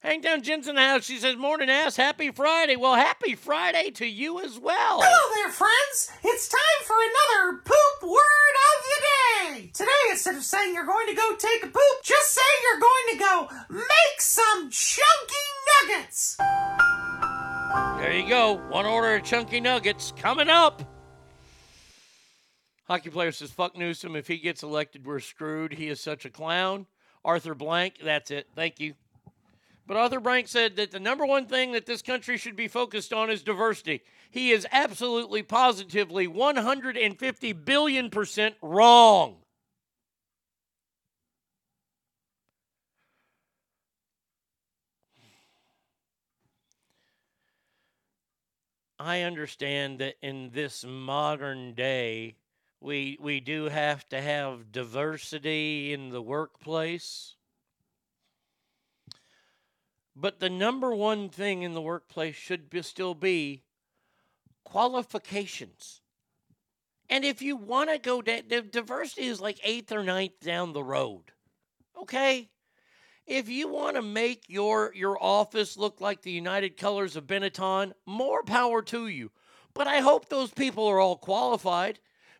Hangtown Jen's in the house. She says, Morning ass, happy Friday. Well, happy Friday to you as well. Hello there, friends. It's time for another poop word of the day. Today, instead of saying you're going to go take a poop, just say you're going to go make some chunky nuggets. There you go. One order of chunky nuggets coming up. Hockey player says, fuck Newsom. If he gets elected, we're screwed. He is such a clown. Arthur Blank, that's it. Thank you. But Arthur Blank said that the number one thing that this country should be focused on is diversity. He is absolutely, positively, 150 billion percent wrong. I understand that in this modern day, we we do have to have diversity in the workplace. But the number one thing in the workplace should be, still be qualifications. And if you want to go da- diversity is like eighth or ninth down the road. Okay? If you want to make your your office look like the United Colors of Benetton, more power to you. But I hope those people are all qualified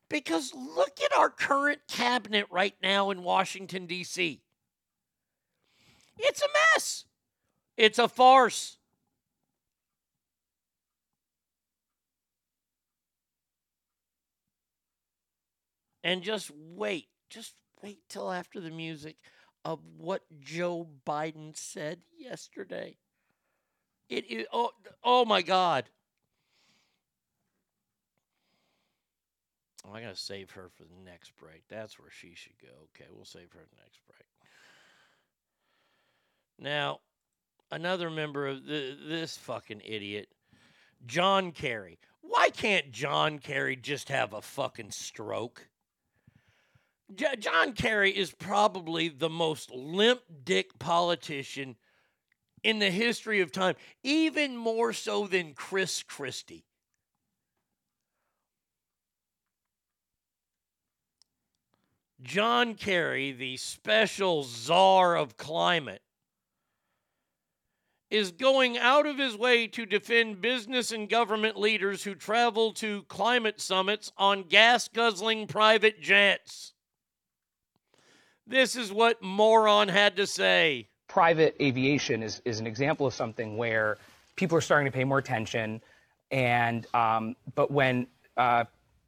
because look at our current cabinet right now in Washington D.C. It's a mess. It's a farce. And just wait, just wait till after the music of what Joe Biden said yesterday. It oh, oh my God. Oh, I gotta save her for the next break. That's where she should go. Okay, we'll save her the next break. Now, another member of the, this fucking idiot, John Kerry. Why can't John Kerry just have a fucking stroke? J- John Kerry is probably the most limp dick politician in the history of time, even more so than Chris Christie. John Kerry, the special czar of climate, is going out of his way to defend business and government leaders who travel to climate summits on gas guzzling private jets. This is what Moron had to say. Private aviation is, is an example of something where people are starting to pay more attention. And um, but when uh,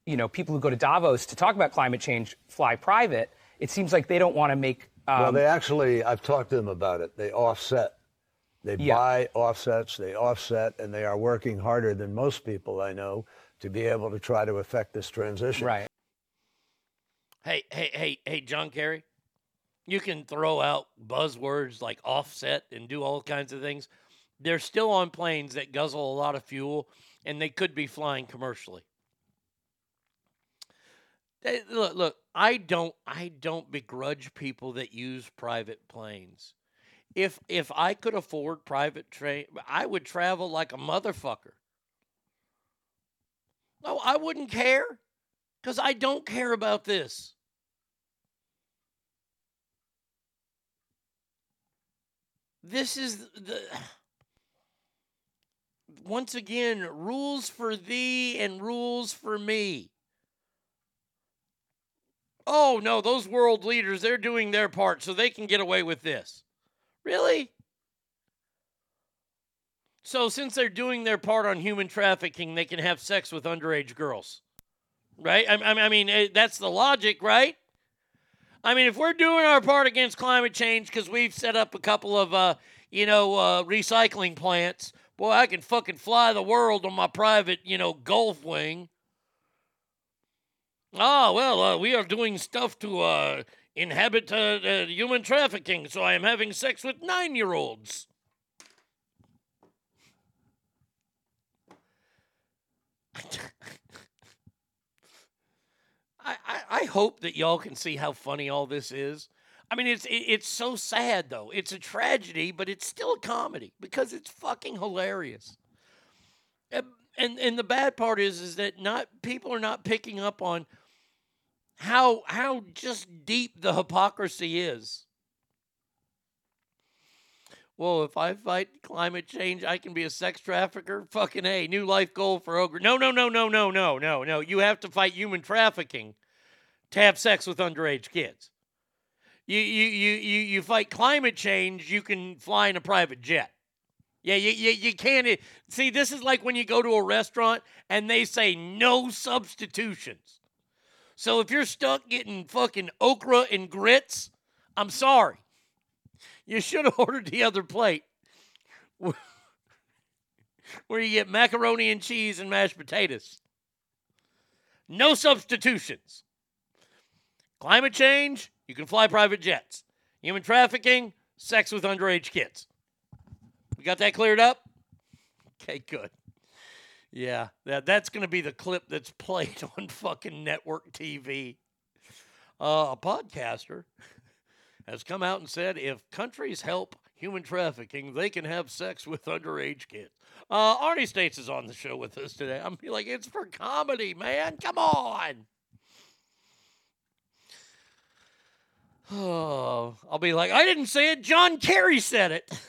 you know people who go to Davos to talk about climate change fly private, it seems like they don't want to make. Um, well, they actually, I've talked to them about it. They offset. They Yeah. buy offsets, they offset, and they are working harder than most people I know to be able to try to affect this transition. Right. Hey, hey, hey, hey, John Kerry. You can throw out buzzwords like offset and do all kinds of things. They're still on planes that guzzle a lot of fuel, and they could be flying commercially. They- look, look, I don't, I don't begrudge people that use private planes. If if I could afford private train, I would travel like a motherfucker. No, I wouldn't care, because I don't care about this. this is the once again rules for thee and rules for me oh no those world leaders they're doing their part so they can get away with this really? So since they're doing their part on human trafficking they can have sex with underage girls. Right? I, I- mean eh, that's the logic right? I mean, if we're doing our part against climate change because we've set up a couple of, uh, you know, uh, recycling plants, boy, I can fucking fly the world on my private, you know, Gulf wing. Ah, well, uh, we are doing stuff to uh, inhabit uh, uh, human trafficking, so I am having sex with nine year olds. I, I, I hope that y'all can see how funny all this is. I mean, it's it, it's so sad though. It's a tragedy, but it's still a comedy because it's fucking hilarious. And and, and the bad part is is that not people are not picking up on how how just deep the hypocrisy is. Well, if I fight climate change, I can be a sex trafficker. Fucking a new life goal for Ogre. No, no, no, no, no, no, no, no. You have to fight human trafficking to have sex with underage kids. You you you you you fight climate change. You can fly in a private jet. Yeah, you, you, you can't. See, this is like when you go to a restaurant and they say no substitutions. So if you're stuck getting fucking okra and grits, I'm sorry. You should have ordered the other plate where you get macaroni and cheese and mashed potatoes. No substitutions. Climate change, you can fly private jets. Human trafficking, sex with underage kids. We got that cleared up? Okay, good. Yeah, that, that's going to be the clip that's played on fucking network TV. Uh, a podcaster has come out and said if countries help human trafficking, they can have sex with underage kids. Uh, Arnie States is on the show with us today. I'm like, it's for comedy, man. Come on. Oh, I'll be like, I didn't say it. John Kerry said it.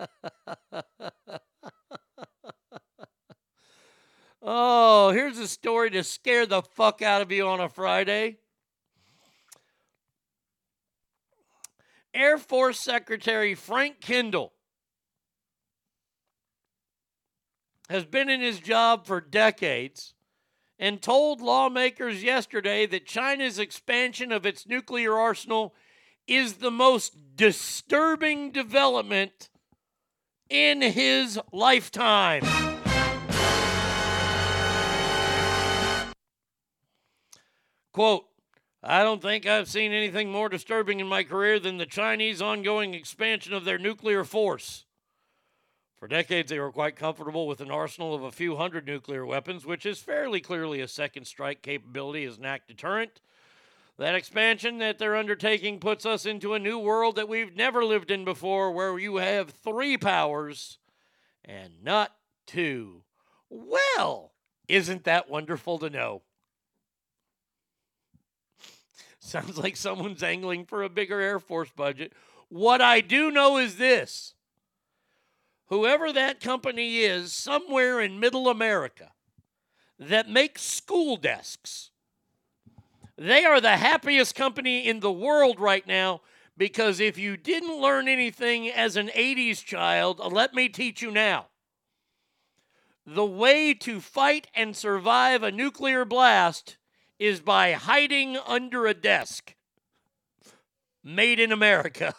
oh, here's a story to scare the fuck out of you on a Friday. Air Force Secretary Frank Kendall has been in his job for decades and told lawmakers yesterday that China's expansion of its nuclear arsenal is the most disturbing development in his lifetime. Quote, I don't think I've seen anything more disturbing in my career than the Chinese ongoing expansion of their nuclear force. For decades, they were quite comfortable with an arsenal of a few hundred nuclear weapons, which is fairly clearly a second strike capability as an act deterrent. That expansion that they're undertaking puts us into a new world that we've never lived in before, where you have three powers and not two. Well, isn't that wonderful to know? Sounds like someone's angling for a bigger Air Force budget. What I do know is this whoever that company is, somewhere in middle America, that makes school desks, they are the happiest company in the world right now because if you didn't learn anything as an 80s child, uh, let me teach you now. The way to fight and survive a nuclear blast is by hiding under a desk. Made in America.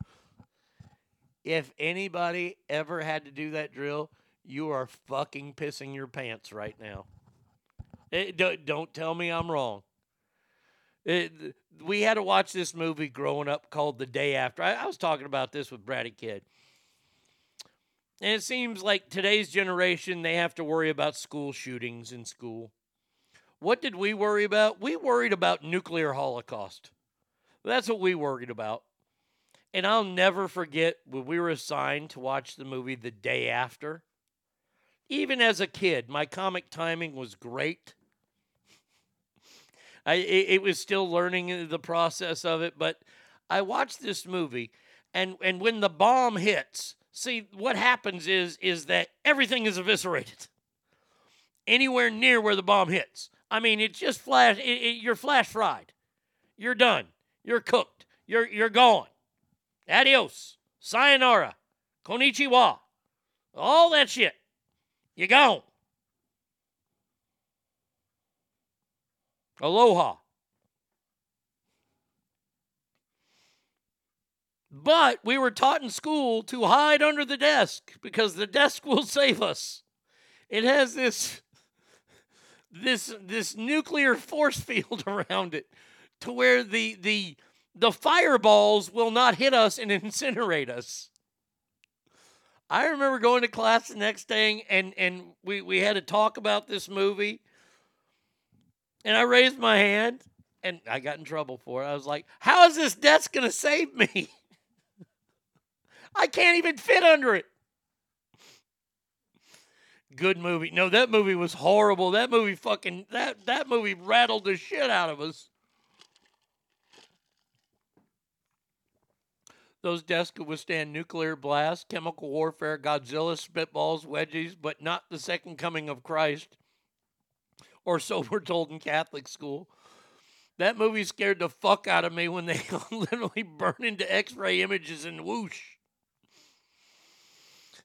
if anybody ever had to do that drill, you are fucking pissing your pants right now. Eh, it, don't, don't tell me I'm wrong. Eh, it, we had to watch this movie growing up called The Day After. I, I was talking about this with Bratty Kid. And it seems like today's generation, they have to worry about school shootings in school. What did we worry about? We worried about nuclear holocaust. That's what we worried about. And I'll never forget when we were assigned to watch the movie The Day After. Even as a kid, my comic timing was great. I it, it was still learning the process of it, but I watched this movie and and when the bomb hits, see what happens is is that everything is eviscerated. Anywhere near where the bomb hits. I mean, it's just flash. It, it, you're flash fried. You're done. You're cooked. You're you're gone. Adios. Sayonara. Konichiwa. All that shit. You gone. Aloha. But we were taught in school to hide under the desk because the desk will save us. It has this this this nuclear force field around it to where the the the fireballs will not hit us and incinerate us. I remember going to class the next day and and we we had to talk about this movie. And I raised my hand and I got in trouble for it. I was like, "How is this desk going to save me? I can't even fit under it." Good movie. No, that movie was horrible. That movie fucking that that movie rattled the shit out of us. Those desks could withstand nuclear blast, chemical warfare, Godzilla, spitballs, wedgies, but not the second coming of Christ. Or so we're told in Catholic school. That movie scared the fuck out of me when they literally burn into x ray images and whoosh.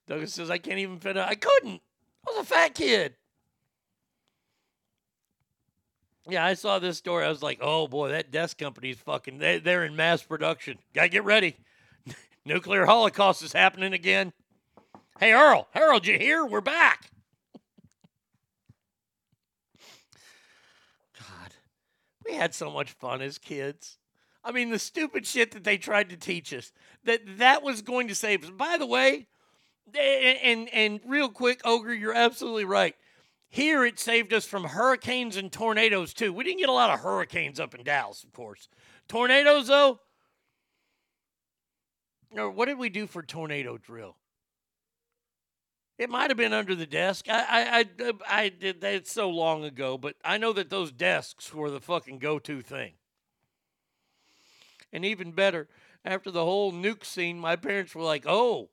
Douglas says, I can't even fit out. I couldn't. I was a fat kid. Yeah, I saw this story. I was like, oh boy, that desk company's fucking, they, they're in mass production. Gotta get ready. Nuclear holocaust is happening again. Hey, Earl, Harold, you here? We're back. God, we had so much fun as kids. I mean, the stupid shit that they tried to teach us that that was going to save us. By the way, and and, real quick, Ogre, you're absolutely right. Here it saved us from hurricanes and tornadoes too. We didn't get a lot of hurricanes up in Dallas, of course. Tornadoes, though. What did we do for tornado drill? It might have been under the desk. I, I, I, I did that so long ago, but I know that those desks were the fucking go-to thing. And even better, after the whole nuke scene, my parents were like, "Oh,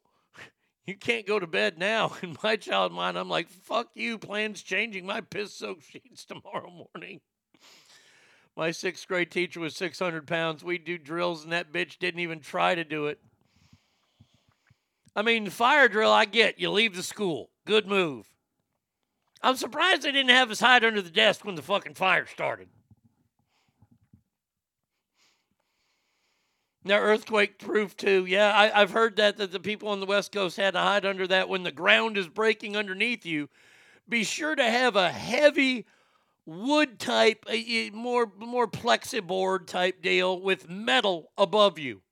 you can't go to bed now." In my child mind, I'm like, "Fuck you!" Plans changing. My piss-soaked sheets tomorrow morning. My sixth grade teacher was 600 pounds. We'd do drills, and that bitch didn't even try to do it. I mean, fire drill, I get. You leave the school. Good move. I'm surprised they didn't have us hide under the desk when the fucking fire started. Now, earthquake proof too. Yeah, I, I've heard that that the people on the West Coast had to hide under that when the ground is breaking underneath you. Be sure to have a heavy wood type, a, a more more plexiboard type deal with metal above you.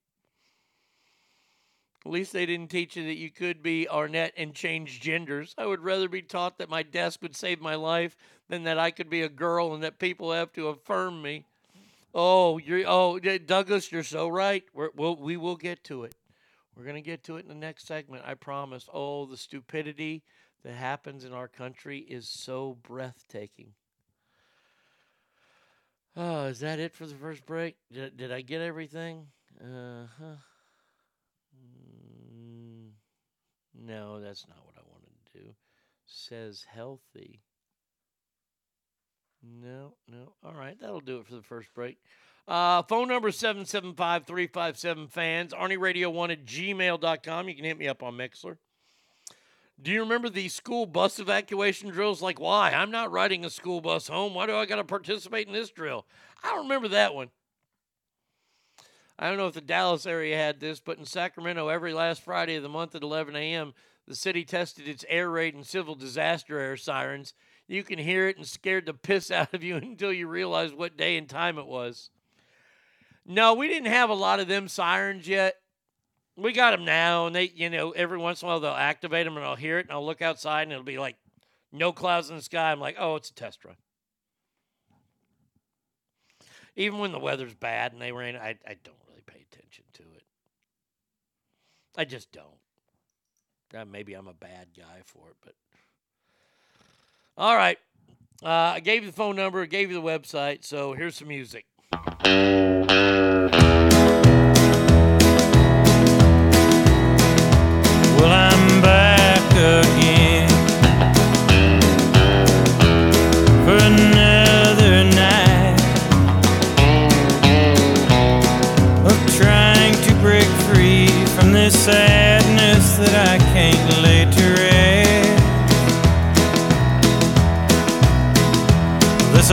At least they didn't teach you that you could be Arnett and change genders. I would rather be taught that my desk would save my life than that I could be a girl and that people have to affirm me. Oh, you're oh Douglas, you're so right. We're, we'll, we will get to it. We're gonna get to it in the next segment. I promise. Oh, the stupidity that happens in our country is so breathtaking. Oh, is that it for the first break? Did, did I get everything? Uh huh. Mm, no, that's not what I wanted to do. Says healthy. No, no. All right, that'll do it for the first break. Uh, phone number 775 357 fans. Arnie Radio 1 at gmail.com. You can hit me up on Mixlr. Do you remember the school bus evacuation drills? Like, why? I'm not riding a school bus home. Why do I got to participate in this drill? I don't remember that one. I don't know if the Dallas area had this, but in Sacramento, every last Friday of the month at 11 a.m., the city tested its air raid and civil disaster air sirens. You can hear it and scared the piss out of you until you realize what day and time it was. No, we didn't have a lot of them sirens yet. We got them now, and they, you know, every once in a while they'll activate them, and I'll hear it, and I'll look outside, and it'll be like no clouds in the sky. I'm like, oh, it's a test run. Even when the weather's bad and they rain, I, I don't really pay attention to it. I just don't. Uh, maybe I'm a bad guy for it, but all right. Uh, I gave you the phone number, I gave you the website, so here's some music.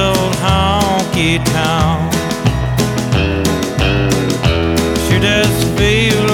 Old honky tonk sure does feel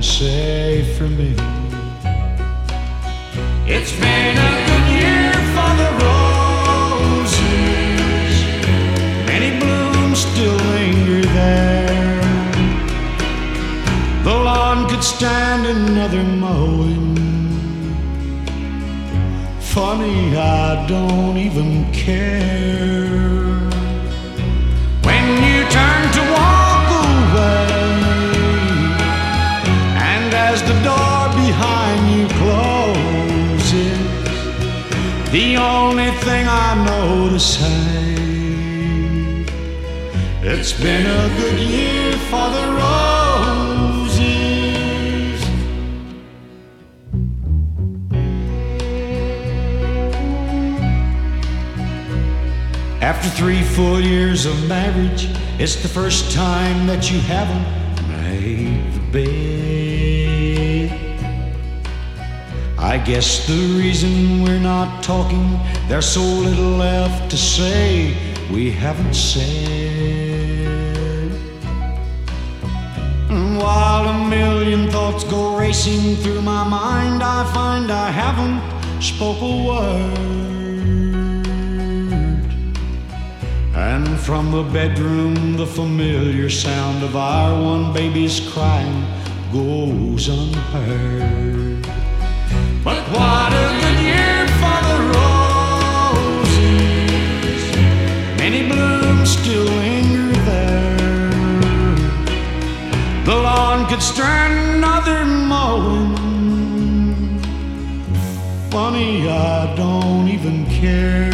can say for me. It's been a good year for the roses. Many blooms still linger there. The lawn could stand another mowing. Funny, I don't even care. The only thing I know to say, it's been a good year for the roses. After three full years of marriage, it's the first time that you haven't I guess the reason we're not talking, there's so little left to say we haven't said. And While a million thoughts go racing through my mind, I find I haven't spoke a word. And from the bedroom, the familiar sound of our one baby's crying goes unheard. The roses. Many blooms still linger there. The lawn could stand another mowing. Funny, I don't even care.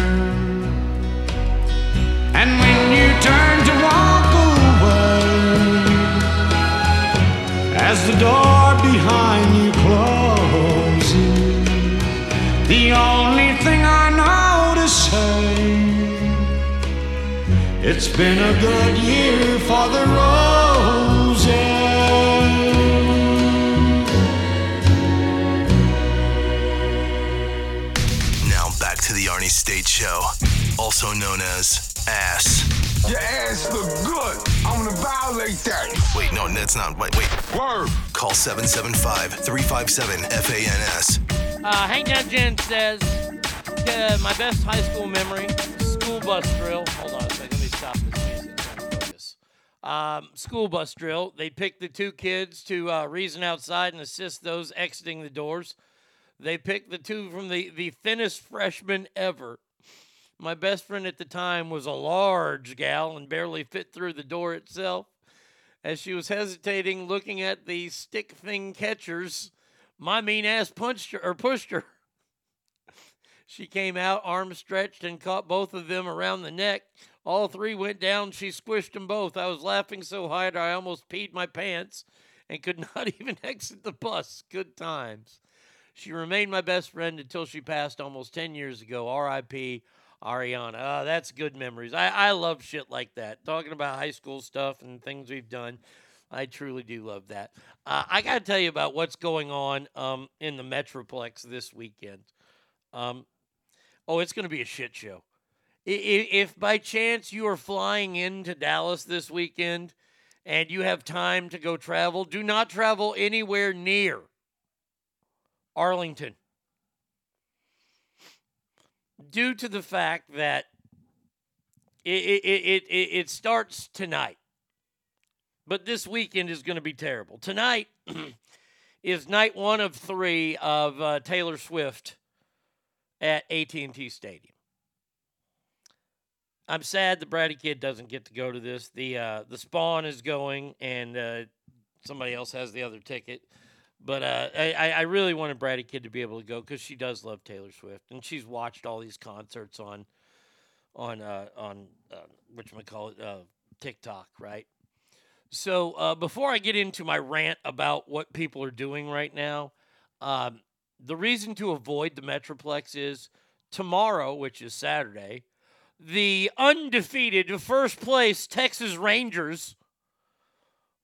And when you turn to walk away, as the door behind you the only thing I know to say, it's been a good year for the roses. Now back to the Arnie State Show, also known as Ass. Your ass look good. I'm gonna violate that. Wait, no, that's not. Wait, wait. Word. Call 775 357 FANS. Uh, Hank Down Jen says, uh, my best high school memory, school bus drill. Hold on a second, let me stop this music. Focus. Um, school bus drill. They picked the two kids to uh, reason outside and assist those exiting the doors. They picked the two from the, the thinnest freshman ever. My best friend at the time was a large gal and barely fit through the door itself. As she was hesitating, looking at the stick thing catchers, my mean ass punched her or pushed her. She came out, arms stretched, and caught both of them around the neck, All three went down. She squished them both. I was laughing so hard I almost peed my pants and could not even exit the bus. Good times. She remained my best friend until she passed almost 10 years ago. R.I.P. Ariana. Ah, that's good memories. I, I love shit like that. Talking about high school stuff and things we've done. I truly do love that. Uh, I got to tell you about what's going on um, in the Metroplex this weekend. Um, oh, it's going to be a shit show. If by chance you are flying into Dallas this weekend and you have time to go travel, do not travel anywhere near Arlington due to the fact that it, it, it, it starts tonight. But this weekend is going to be terrible. Tonight is night one of three of uh, Taylor Swift at AT&T Stadium. I'm sad the Bratty kid doesn't get to go to this. The uh, the Spawn is going, and uh, somebody else has the other ticket. But uh, I, I really wanted Bratty Kid to be able to go because she does love Taylor Swift, and she's watched all these concerts on on uh, on uh, what call it uh, TikTok, right? So uh, before I get into my rant about what people are doing right now, um, the reason to avoid the Metroplex is tomorrow, which is Saturday, the undefeated first place Texas Rangers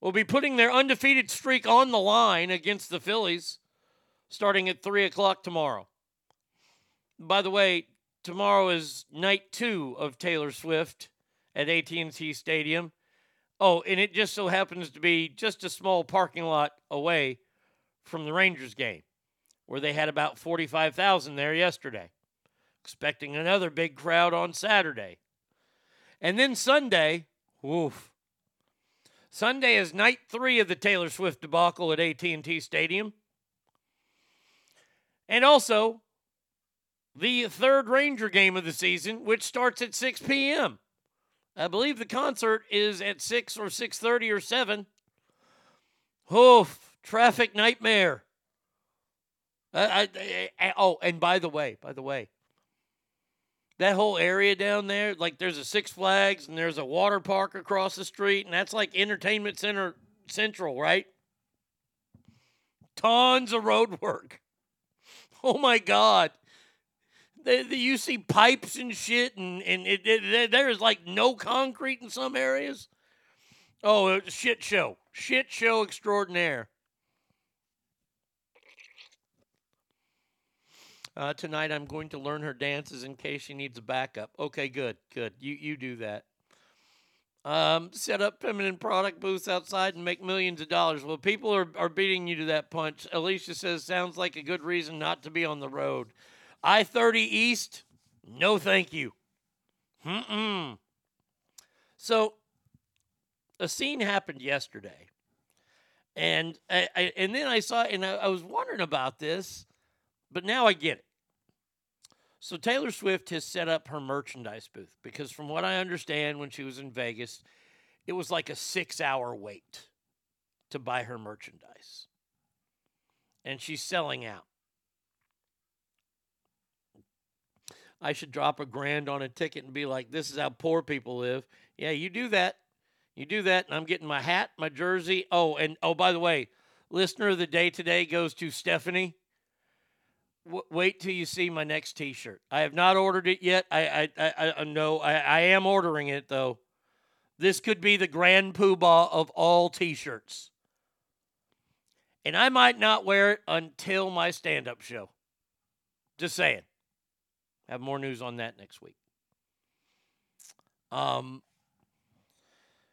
will be putting their undefeated streak on the line against the Phillies starting at 3 o'clock tomorrow. By the way, tomorrow is night two of Taylor Swift at AT&T Stadium. Oh, and it just so happens to be just a small parking lot away from the Rangers game, where they had about 45,000 there yesterday. Expecting another big crowd on Saturday. And then Sunday, woof. Sunday is night three of the Taylor Swift debacle at AT&T Stadium. And also, the third Ranger game of the season, which starts at 6 p.m. I believe the concert is at 6 or 6.30 or 7. Oof, traffic nightmare. I, I, I, oh, and by the way, by the way, that whole area down there, like there's a Six Flags and there's a water park across the street, and that's like Entertainment Center Central, right? Tons of road work. Oh my God. The, you see pipes and shit, and, and it, it, there is like no concrete in some areas. Oh, it's a shit show. Shit show extraordinaire. Uh, tonight I'm going to learn her dances in case she needs a backup. Okay, good, good. You you do that. Um, set up feminine product booths outside and make millions of dollars. Well, people are, are beating you to that punch. Alicia says sounds like a good reason not to be on the road. I 30 East, no thank you. Mm-mm. So a scene happened yesterday. And I, I and then I saw and I, I was wondering about this but now I get it. So Taylor Swift has set up her merchandise booth because, from what I understand, when she was in Vegas, it was like a six hour wait to buy her merchandise. And she's selling out. I should drop a grand on a ticket and be like, this is how poor people live. Yeah, you do that. You do that, and I'm getting my hat, my jersey. Oh, and oh, by the way, listener of the day today goes to Stephanie w- wait till you see my next T-shirt. I have not ordered it yet. I I I, I uh, know I, I am ordering it though. This could be the grand poobah of all T-shirts, and I might not wear it until my stand-up show. Just saying. Have more news on that next week. Um.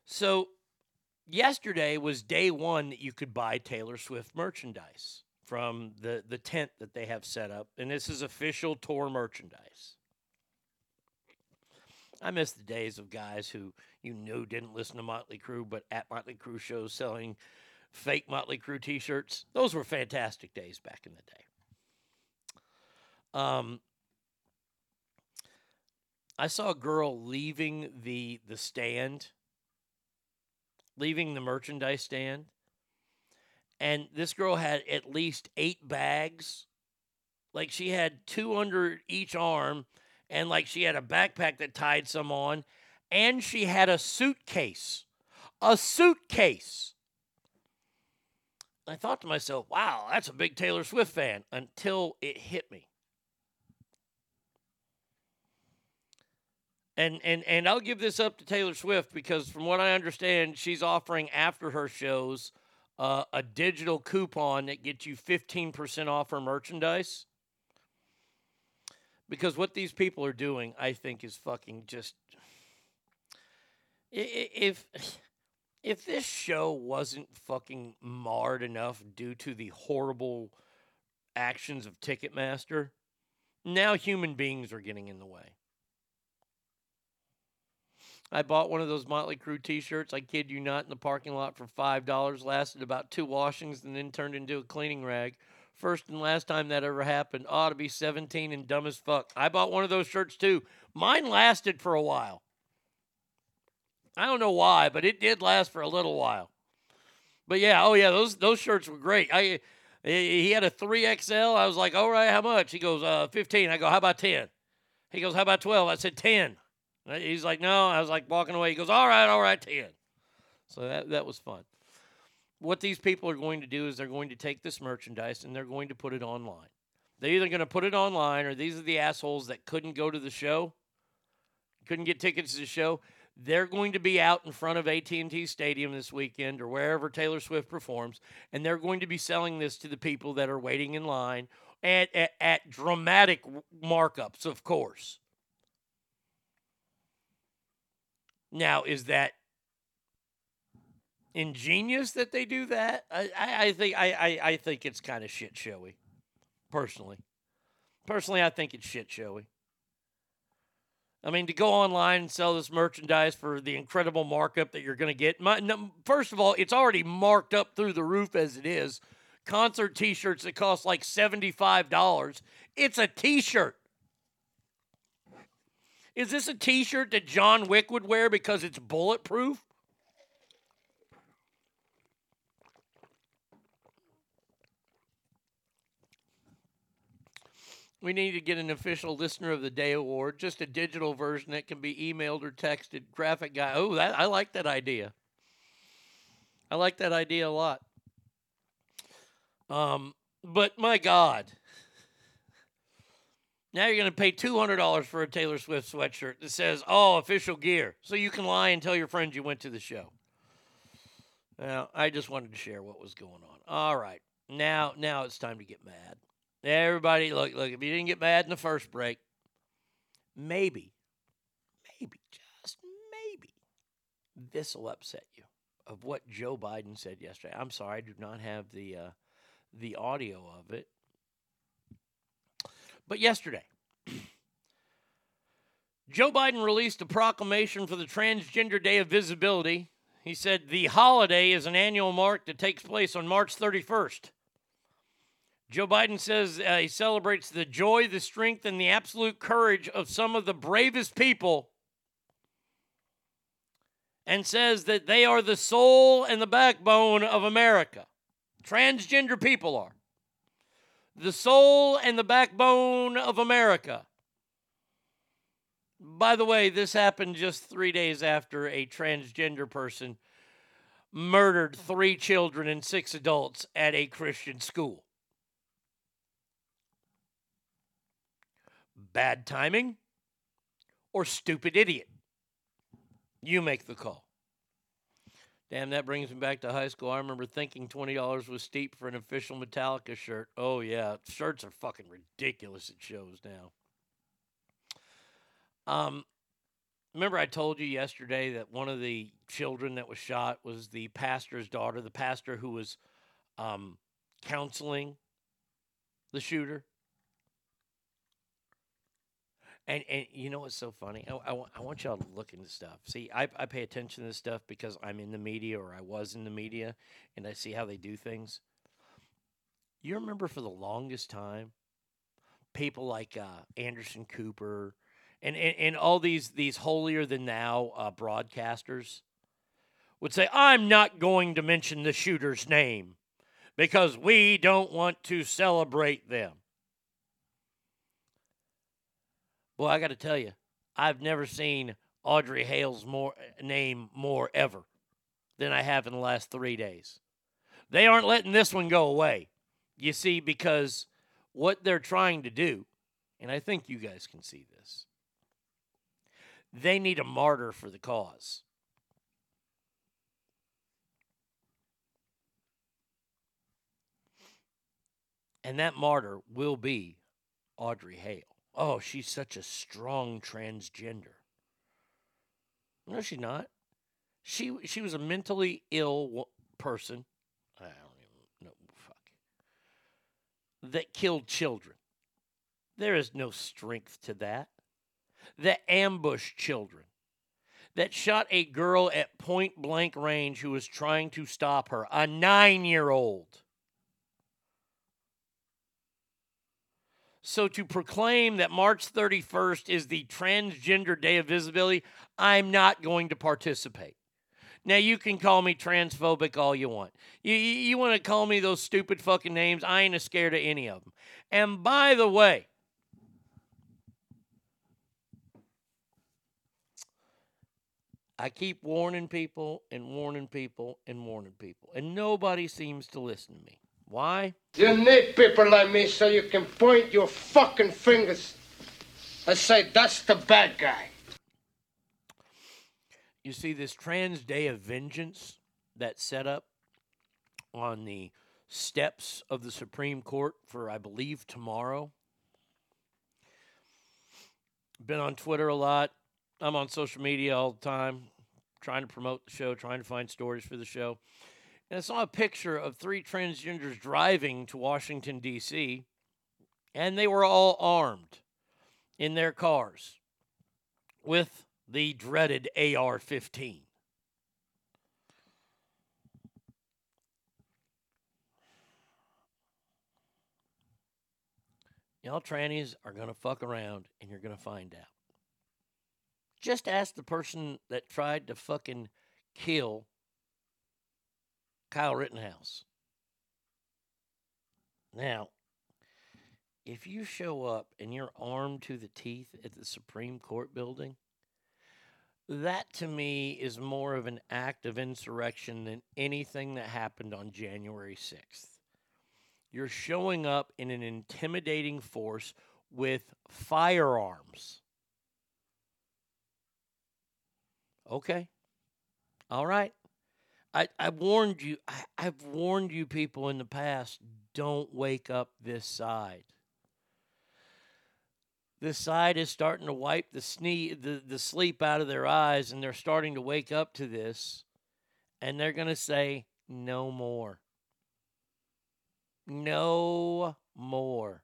So, yesterday was day one that you could buy Taylor Swift merchandise from the, the tent that they have set up, and this is official tour merchandise. I miss the days of guys who you knew didn't listen to Motley Crue, but at Motley Crue shows selling fake Motley Crue T-shirts. Those were fantastic days back in the day. Um, I saw a girl leaving the the stand, leaving the merchandise stand, and this girl had at least eight bags. Like she had two under each arm, and like she had a backpack that tied some on, and she had a suitcase. A suitcase. I thought to myself, wow, that's a big Taylor Swift fan until it hit me. And, and and I'll give this up to Taylor Swift because from what I understand, she's offering after her shows uh, a digital coupon that gets you 15% off her merchandise. Because what these people are doing, I think, is fucking just. If if this show wasn't fucking marred enough due to the horrible actions of Ticketmaster, now human beings are getting in the way. I bought one of those Motley Crue T-shirts. I kid you not, in the parking lot for five dollars. Lasted about two washings, and then turned into a cleaning rag. First and last time that ever happened. Ought to be seventeen and dumb as fuck. I bought one of those shirts too. Mine lasted for a while. I don't know why, but it did last for a little while. But yeah, oh yeah, those those shirts were great. I he had a three XL. I was like, all right, how much? He goes, uh, fifteen. I go, how about ten? He goes, how about twelve? I said ten. He's like, no. I was like walking away. He goes, all right, all right, 10. So that, that was fun. What these people are going to do is they're going to take this merchandise and they're going to put it online. They're either going to put it online or these are the assholes that couldn't go to the show, couldn't get tickets to the show. They're going to be out in front of AT&T Stadium this weekend or wherever Taylor Swift performs, and they're going to be selling this to the people that are waiting in line at, at, at dramatic markups, of course. Now, is that ingenious that they do that? I, I, I think I, I, I think it's kind of shit showy. Personally, personally, I think it's shit showy. I mean, to go online and sell this merchandise for the incredible markup that you're going to get. My, no, first of all, it's already marked up through the roof as it is. Concert T-shirts that cost like seventy-five dollars. It's a T-shirt. Is this a T-shirt that John Wick would wear because it's bulletproof? We need to get an official listener of the day award, just a digital version that can be emailed or texted. Graphic guy. Oh, that I like that idea. I like that idea a lot. Um, but my God. Now you're going to pay $200 for a Taylor Swift sweatshirt that says, oh, official gear. So you can lie and tell your friends you went to the show. Now, I just wanted to share what was going on. All right. Now, now it's time to get mad. Everybody, look, look, if you didn't get mad in the first break, maybe, maybe, just maybe, this will upset you of what Joe Biden said yesterday. I'm sorry, I do not have the uh, the audio of it. But yesterday, Joe Biden released a proclamation for the Transgender Day of Visibility. He said the holiday is an annual mark that takes place on March 31st. Joe Biden says uh, he celebrates the joy, the strength, and the absolute courage of some of the bravest people and says that they are the soul and the backbone of America. Transgender people are. The soul and the backbone of America. By the way, this happened just three days after a transgender person murdered three children and six adults at a Christian school. Bad timing or stupid idiot? You make the call. Damn, that brings me back to high school. I remember thinking $20 was steep for an official Metallica shirt. Oh, yeah. Shirts are fucking ridiculous at shows now. Um, remember, I told you yesterday that one of the children that was shot was the pastor's daughter, the pastor who was um, counseling the shooter? And, and you know what's so funny? I, I, want- I want y'all to look into stuff. See, I, I pay attention to this stuff because I'm in the media or I was in the media and I see how they do things. You remember for the longest time, people like uh, Anderson Cooper and, and, and all these, these holier than thou uh, broadcasters would say, I'm not going to mention the shooter's name because we don't want to celebrate them. Well, I got to tell you, I've never seen Audrey Hale's more name more ever than I have in the last three days. They aren't letting this one go away. You see, because what they're trying to do, and I think you guys can see this, they need a martyr for the cause. And that martyr will be Audrey Hale. Oh, she's such a strong transgender. No, she's not. She she was a mentally ill person. I don't even know. Fuck. That killed children. There is no strength to that. That ambushed children. That shot a girl at point blank range who was trying to stop her. A nine year old. So to proclaim that March 31st is the Transgender Day of Visibility, I'm not going to participate. Now you can call me transphobic all you want. You you, you want to call me those stupid fucking names? I ain't scared of any of them. And by the way, I keep warning people and warning people and warning people, and nobody seems to listen to me. Why? You need people like me so you can point your fucking fingers and say, that's the bad guy. You see, this Trans Day of Vengeance that's set up on the steps of the Supreme Court for, I believe, tomorrow. Been on Twitter a lot. I'm on social media all the time, trying to promote the show, trying to find stories for the show. And I saw a picture of three transgenders driving to Washington, D.C., and they were all armed in their cars with the dreaded AR 15. Y'all trannies are going to fuck around and you're going to find out. Just ask the person that tried to fucking kill Kyle Rittenhouse. Now, if you show up and you're armed to the teeth at the Supreme Court building, that to me is more of an act of insurrection than anything that happened on January 6th. You're showing up in an intimidating force with firearms. Okay. All right. I, I warned you. I, I've warned you people in the past don't wake up this side. This side is starting to wipe the, sne- the, the sleep out of their eyes, and they're starting to wake up to this. And they're going to say, no more. No more.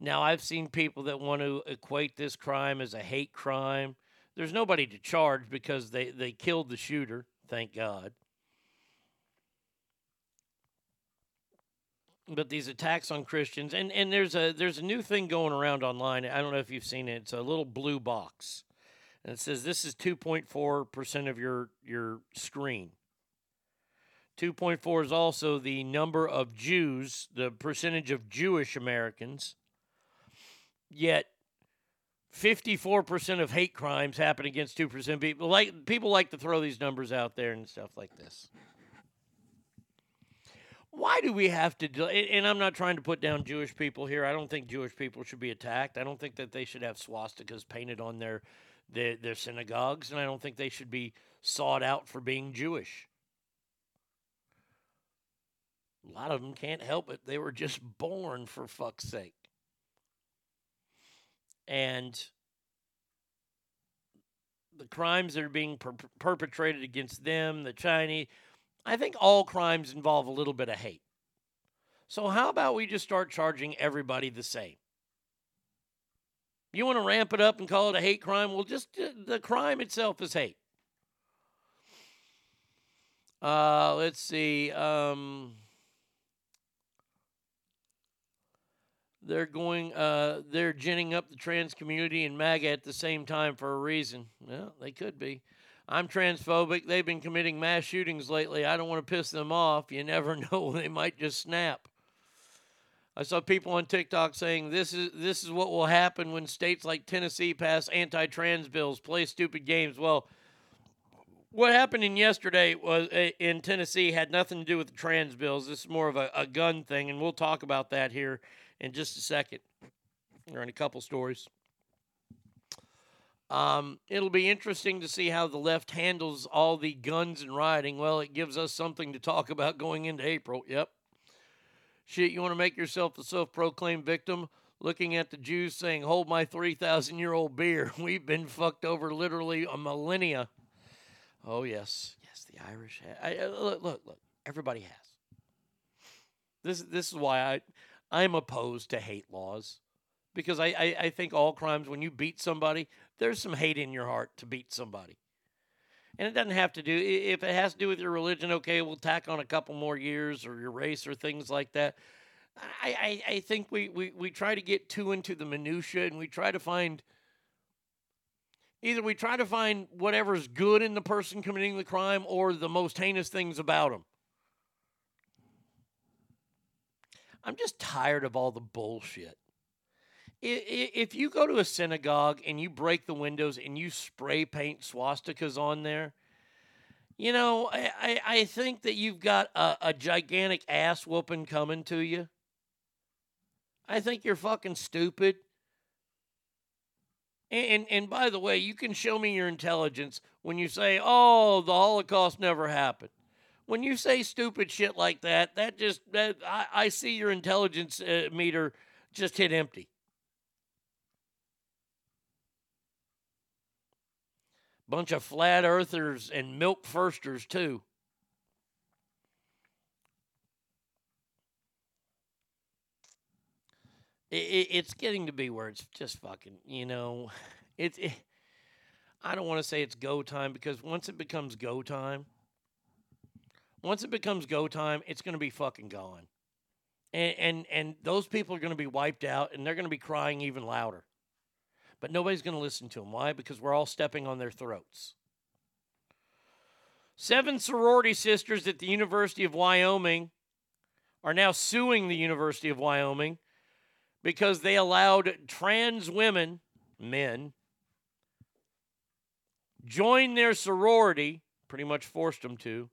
Now, I've seen people that want to equate this crime as a hate crime. There's nobody to charge because they, they killed the shooter, thank God. But these attacks on Christians, and, and there's a there's a new thing going around online. I don't know if you've seen it. It's a little blue box, and it says this is 2.4 percent of your your screen. 2.4 is also the number of Jews, the percentage of Jewish Americans. Yet 54% of hate crimes happen against 2% people. Like people like to throw these numbers out there and stuff like this. Why do we have to do and I'm not trying to put down Jewish people here. I don't think Jewish people should be attacked. I don't think that they should have swastikas painted on their their, their synagogues and I don't think they should be sought out for being Jewish. A lot of them can't help it. They were just born for fuck's sake. And the crimes that are being per- perpetrated against them, the Chinese, I think all crimes involve a little bit of hate. So, how about we just start charging everybody the same? You want to ramp it up and call it a hate crime? Well, just uh, the crime itself is hate. Uh, let's see. Um, they're going uh, they're ginning up the trans community and MAGA at the same time for a reason. Well, they could be. I'm transphobic. They've been committing mass shootings lately. I don't want to piss them off. You never know. They might just snap. I saw people on TikTok saying this is this is what will happen when states like Tennessee pass anti-trans bills, play stupid games. Well, what happened in yesterday was uh, in Tennessee had nothing to do with the trans bills. This is more of a, a gun thing, and we'll talk about that here in just a second, or in a couple stories. Um, it'll be interesting to see how the left handles all the guns and rioting. Well, it gives us something to talk about going into April. Yep. Shit, you want to make yourself a self proclaimed victim? Looking at the Jews saying, Hold my 3,000 year old beer. We've been fucked over literally a millennia. Oh, yes. Yes, the Irish. Ha- I, uh, look, look, look. Everybody has. This, this is why I, I'm opposed to hate laws. Because I, I, I think all crimes, when you beat somebody, there's some hate in your heart to beat somebody. And it doesn't have to do if it has to do with your religion. Okay, we'll tack on a couple more years or your race or things like that. I, I, I think we, we, we try to get too into the minutia and we try to find either we try to find whatever's good in the person committing the crime or the most heinous things about them. I'm just tired of all the bullshit. If you go to a synagogue and you break the windows and you spray paint swastikas on there, you know, I, I, I think that you've got a, a gigantic ass whooping coming to you. I think you're fucking stupid. And, and and by the way, you can show me your intelligence when you say, "Oh, the Holocaust never happened." When you say stupid shit like that, that just that I, I see your intelligence uh, meter just hit empty. Bunch of flat earthers and milk firsters too. it, it, it's getting to be where it's just fucking, you know, it's. It, I don't want to say it's go time because once it becomes go time, once it becomes go time, it's going to be fucking gone, and and and those people are going to be wiped out, and they're going to be crying even louder. But nobody's going to listen to them. Why? Because we're all stepping on their throats. Seven sorority sisters at the University of Wyoming are now suing the University of Wyoming because they allowed trans women, men, join their sorority, pretty much forced them to.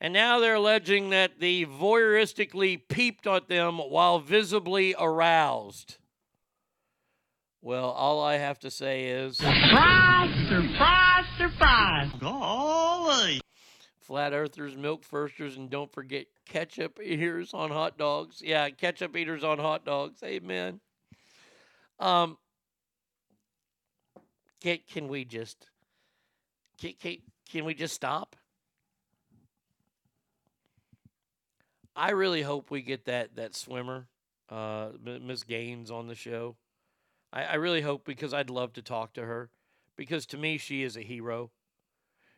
And now they're alleging that they voyeuristically peeped at them while visibly aroused. Well, all I have to say is Surprise, surprise, surprise. Golly. Flat earthers, milk firsters, and don't forget ketchup eaters on hot dogs. Yeah, ketchup eaters on hot dogs. Amen. Um, can, can we just can, can, can we just stop? I really hope we get that that swimmer, uh, Miss Gaines, on the show. I, I really hope because I'd love to talk to her because to me she is a hero.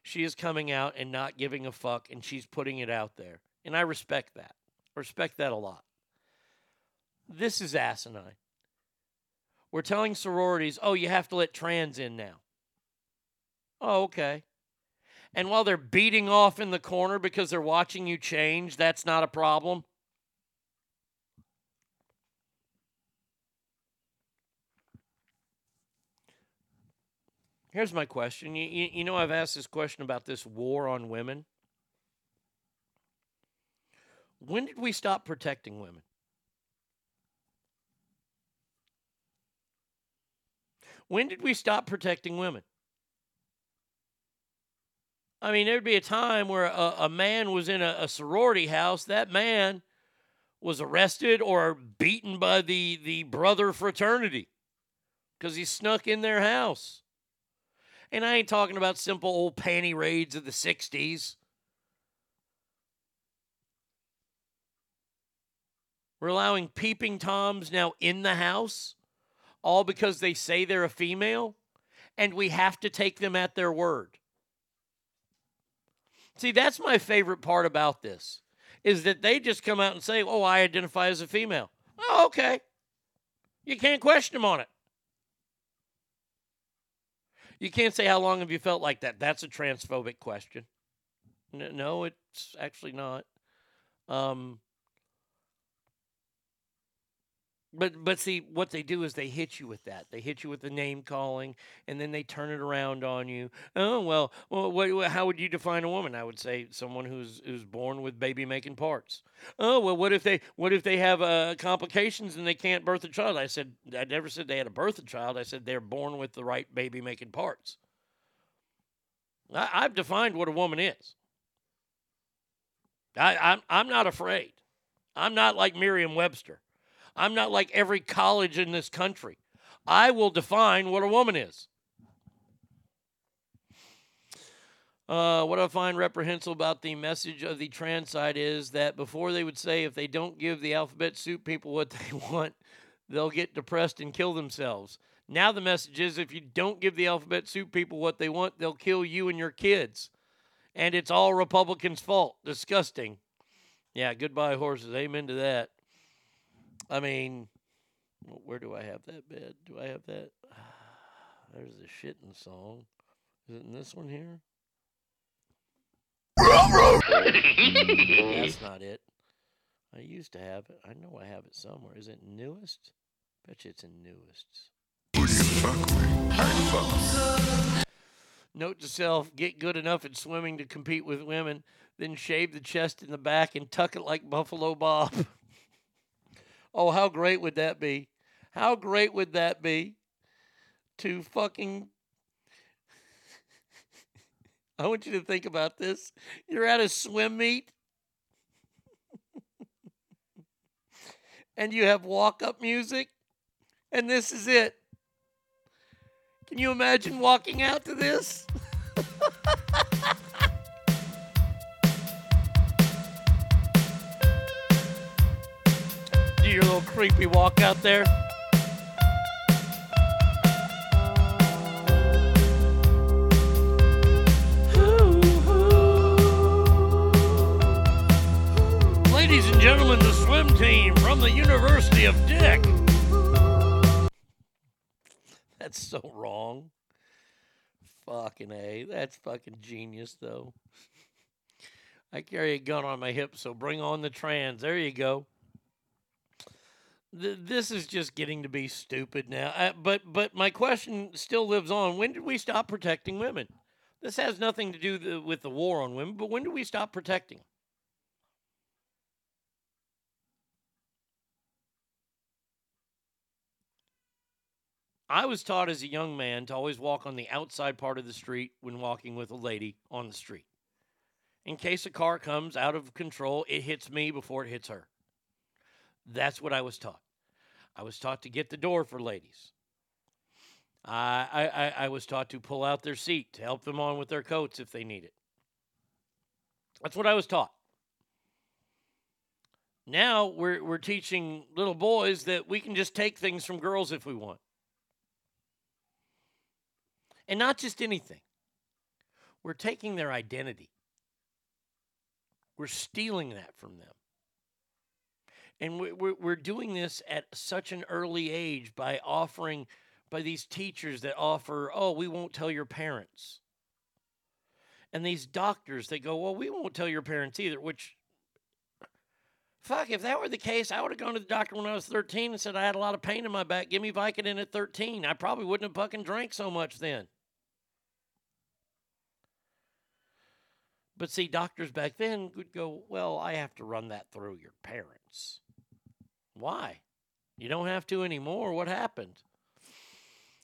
She is coming out and not giving a fuck, and she's putting it out there, and I respect that. I respect that a lot. This is asinine. We're telling sororities, oh, you have to let trans in now. Oh, okay. And while they're beating off in the corner because they're watching you change, that's not a problem. Here's my question. You, you, you know, I've asked this question about this war on women. When did we stop protecting women? When did we stop protecting women? I mean, there'd be a time where a, a man was in a, a sorority house. That man was arrested or beaten by the, the brother fraternity because he snuck in their house. And I ain't talking about simple old panty raids of the 60s. We're allowing peeping toms now in the house, all because they say they're a female, and we have to take them at their word. See, that's my favorite part about this is that they just come out and say, "Oh, I identify as a female." Oh, okay. You can't question them on it. You can't say how long have you felt like that. That's a transphobic question. No, it's actually not. Um, But but see what they do is they hit you with that. They hit you with the name calling, and then they turn it around on you. Oh well, well, what, how would you define a woman? I would say someone who's who's born with baby making parts. Oh well, what if they what if they have uh, complications and they can't birth a child? I said I never said they had to birth a child. I said they're born with the right baby making parts. I, I've defined what a woman is. I, I'm I'm not afraid. I'm not like Merriam-Webster. I'm not like every college in this country. I will define what a woman is. Uh, what I find reprehensible about the message of the trans side is that before they would say if they don't give the alphabet soup people what they want, they'll get depressed and kill themselves. Now the message is if you don't give the alphabet soup people what they want, they'll kill you and your kids. And it's all Republicans' fault. Disgusting. Yeah, goodbye horses. Amen to that. I mean, where do I have that bed? Do I have that? There's the shitting song. Is it in this one here? That's not it. I used to have it. I know I have it somewhere. Is it newest? Bet you it's in newest. Note to self: Get good enough at swimming to compete with women, then shave the chest and the back and tuck it like Buffalo Bob. oh, how great would that be? How great would that be? To fucking. I want you to think about this. You're at a swim meet. and you have walk up music, and this is it. Can you imagine walking out to this? little creepy walk out there? Ladies and gentlemen, the swim team from the University of Dick. That's so wrong. Fucking A. That's fucking genius, though. I carry a gun on my hip, so bring on the trans. There you go. Th- This is just getting to be stupid now. Uh, but but my question still lives on. When did we stop protecting women? This has nothing to do th- with the war on women, but when do we stop protecting? I was taught as a young man to always walk on the outside part of the street when walking with a lady on the street. In case a car comes out of control, it hits me before it hits her. That's what I was taught. I was taught to get the door for ladies. I, I, I- was taught to pull out their seat to help them on with their coats if they need it. That's what I was taught. Now we're, we're teaching little boys that we can just take things from girls if we want. And not just anything. We're taking their identity. We're stealing that from them. And we- we're, we're doing this at such an early age by offering, by these teachers that offer, oh, we won't tell your parents. And these doctors, that go, well, we won't tell your parents either, which, fuck, if that were the case, I would have gone to the doctor when I was 13 and said I had a lot of pain in my back. Give me Vicodin at 13. I probably wouldn't have fucking drank so much then. But see, doctors back then would go, Well, I have to run that through your parents. Why? You don't have to anymore. What happened?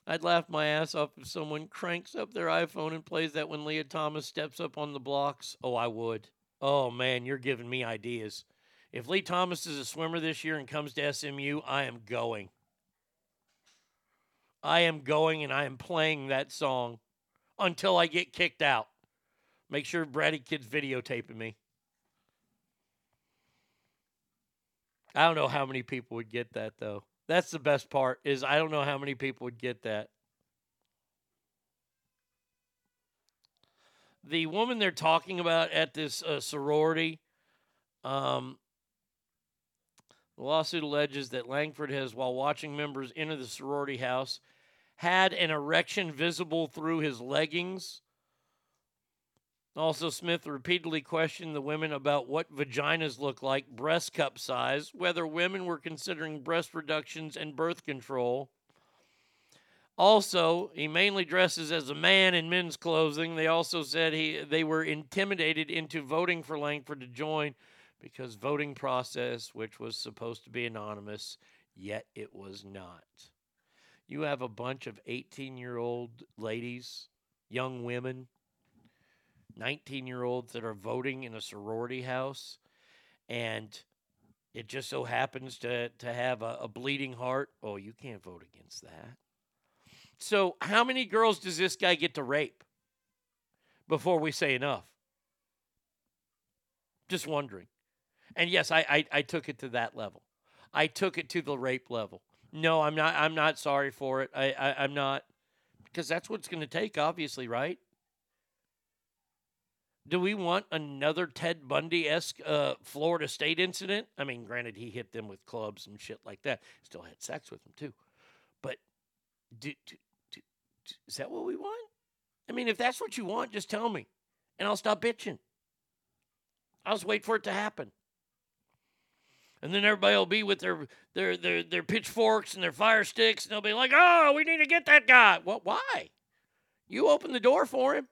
I'd laugh my ass off if someone cranks up their iPhone and plays that when Lia Thomas steps up on the blocks. Oh, I would. Oh, man, you're giving me ideas. If Lia Thomas is a swimmer this year and comes to SMU, I am going. I am going and I am playing that song until I get kicked out. Make sure Bratty Kid's videotaping me. I don't know how many people would get that though. That's the best part is I don't know how many people would get that. The woman they're talking about at this uh, sorority, um, the lawsuit alleges that Langford has, while watching members enter the sorority house, had an erection visible through his leggings. Also, Smith repeatedly questioned the women about what vaginas look like, breast cup size, whether women were considering breast reductions and birth control. Also, he mainly dresses as a man in men's clothing. They also said he they were intimidated into voting for Langford to join because voting process, which was supposed to be anonymous, yet it was not. You have a bunch of 18 year old ladies, young women, 19 year olds that are voting in a sorority house, and it just so happens to, to have a, a bleeding heart. Oh, you can't vote against that. So, how many girls does this guy get to rape before we say enough? Just wondering. And yes, I, I, I took it to that level. I took it to the rape level. No, I'm not. I'm not sorry for it. I, I I'm not because that's what it's going to take. Obviously, right? Do we want another Ted Bundy esque uh, Florida State incident? I mean, granted, he hit them with clubs and shit like that. Still had sex with them too, but do, do, do, is that what we want? I mean, if that's what you want, just tell me, and I'll stop bitching. I'll just wait for it to happen. And then everybody will be with their their their their pitchforks and their fire sticks, and they'll be like, "Oh, we need to get that guy." What? Why? You open the door for him.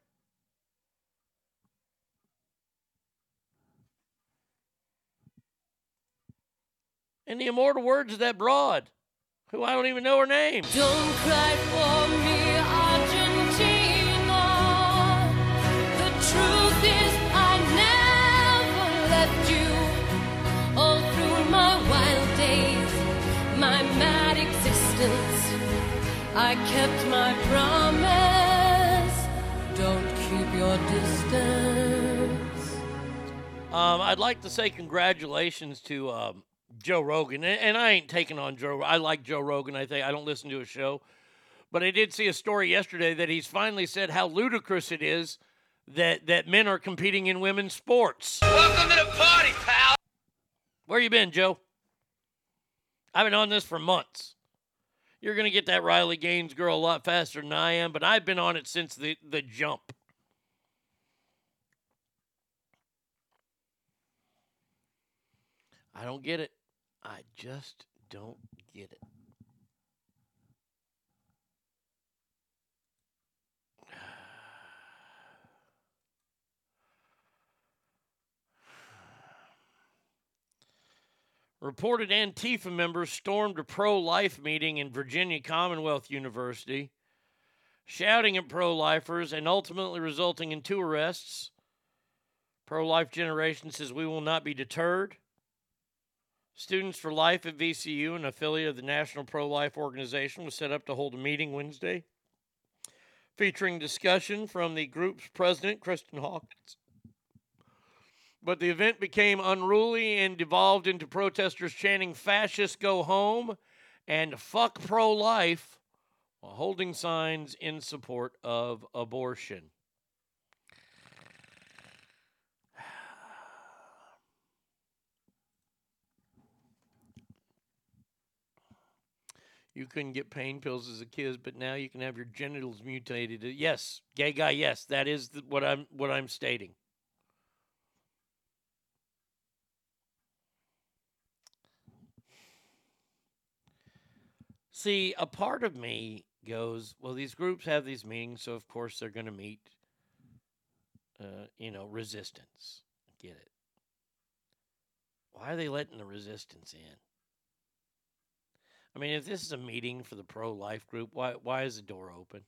In the immortal words of that broad, who I don't even know her name. Don't cry for me, Argentina. The truth is, I never left you. All through my wild days, my mad existence, I kept my promise. Don't keep your distance. Um, I'd like to say congratulations to um, Joe Rogan, and, and I ain't taking on Joe. I like Joe Rogan. I think I don't listen to his show, but I did see a story yesterday that he's finally said how ludicrous it is that that men are competing in women's sports. Welcome to the party, pal. Where you been, Joe? I've been on this for months. You're gonna get that Riley Gaines girl a lot faster than I am, but I've been on it since the the jump. I don't get it. I just don't get it. Reported Antifa members stormed a pro life meeting in Virginia Commonwealth University, shouting at pro lifers and ultimately resulting in two arrests. Pro Life Generation says we will not be deterred. Students for Life at VCU, an affiliate of the National Pro Life Organization, was set up to hold a meeting Wednesday featuring discussion from the group's president, Kristan Hawkins. But the event became unruly and devolved into protesters chanting, Fascists go home and fuck pro life while holding signs in support of abortion. You couldn't get pain pills as a kid, but now you can have your genitals mutated. Yes, gay guy. Yes, that is th- what I'm what I'm stating. See, a part of me goes, well, these groups have these meetings, so of course they're going to meet, uh, you know, resistance. Get it? Why are they letting the resistance in? I mean, if this is a meeting for the pro life group, why why is the door open?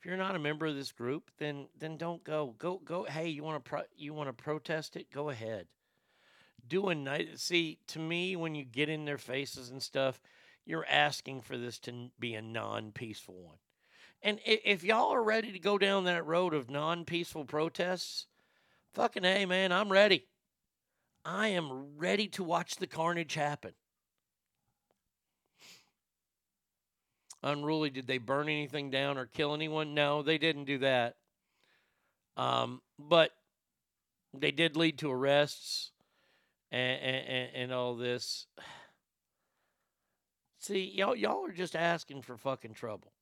If you're not a member of this group, then then don't go. Go go. Hey, you want to pro- you want to protest it? Go ahead. Do a night. See, to me, when you get in their faces and stuff, you're asking for this to be a non-peaceful one. And if y'all are ready to go down that road of non-peaceful protests, fucking hey, man, I'm ready. I am ready to watch the carnage happen. Unruly. Did they burn anything down or kill anyone? No, they didn't do that. Um, but they did lead to arrests and, and, and all this. See, y'all, y'all are just asking for fucking trouble.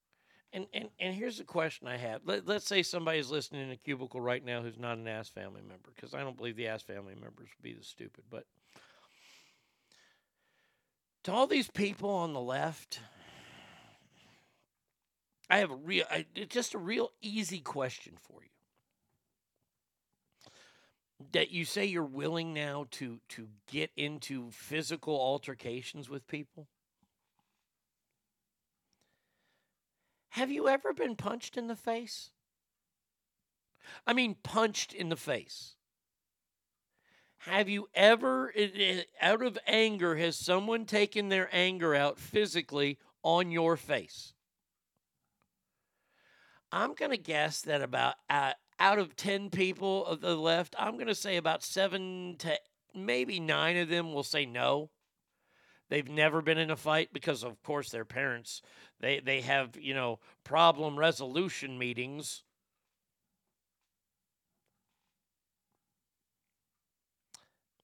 And, and and here's a question I have. Let, let's say somebody's listening in a cubicle right now who's not an Ass family member, because I don't believe the Ass family members would be the stupid. But to all these people on the left, I have a real, I, just a real easy question for you. That you say you're willing now to to get into physical altercations with people. Have you ever been punched in the face? I mean, punched in the face. Have you ever, out of anger, has someone taken their anger out physically on your face? I'm going to guess that about uh, out of 10 people of the left, I'm going to say about seven to maybe nine of them will say no. They've never been in a fight because, of course, their parents, they, they have, you know, problem resolution meetings.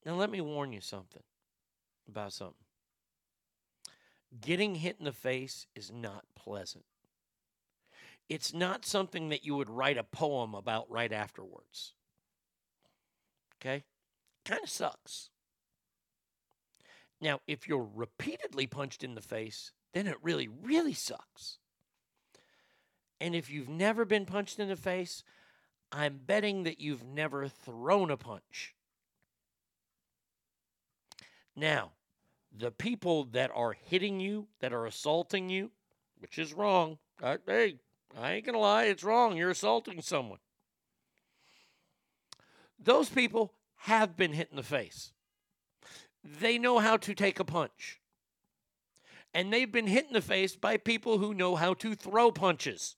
Now, let me warn you something about something. Getting hit in the face is not pleasant. It's not something that you would write a poem about right afterwards. Okay? Kind of sucks. Now, if you're repeatedly punched in the face, then it really, really sucks. And if you've never been punched in the face, I'm betting that you've never thrown a punch. Now, the people that are hitting you, that are assaulting you, which is wrong. Hey, I ain't gonna lie, it's wrong. You're assaulting someone. Those people have been hit in the face. They know how to take a punch. And they've been hit in the face by people who know how to throw punches.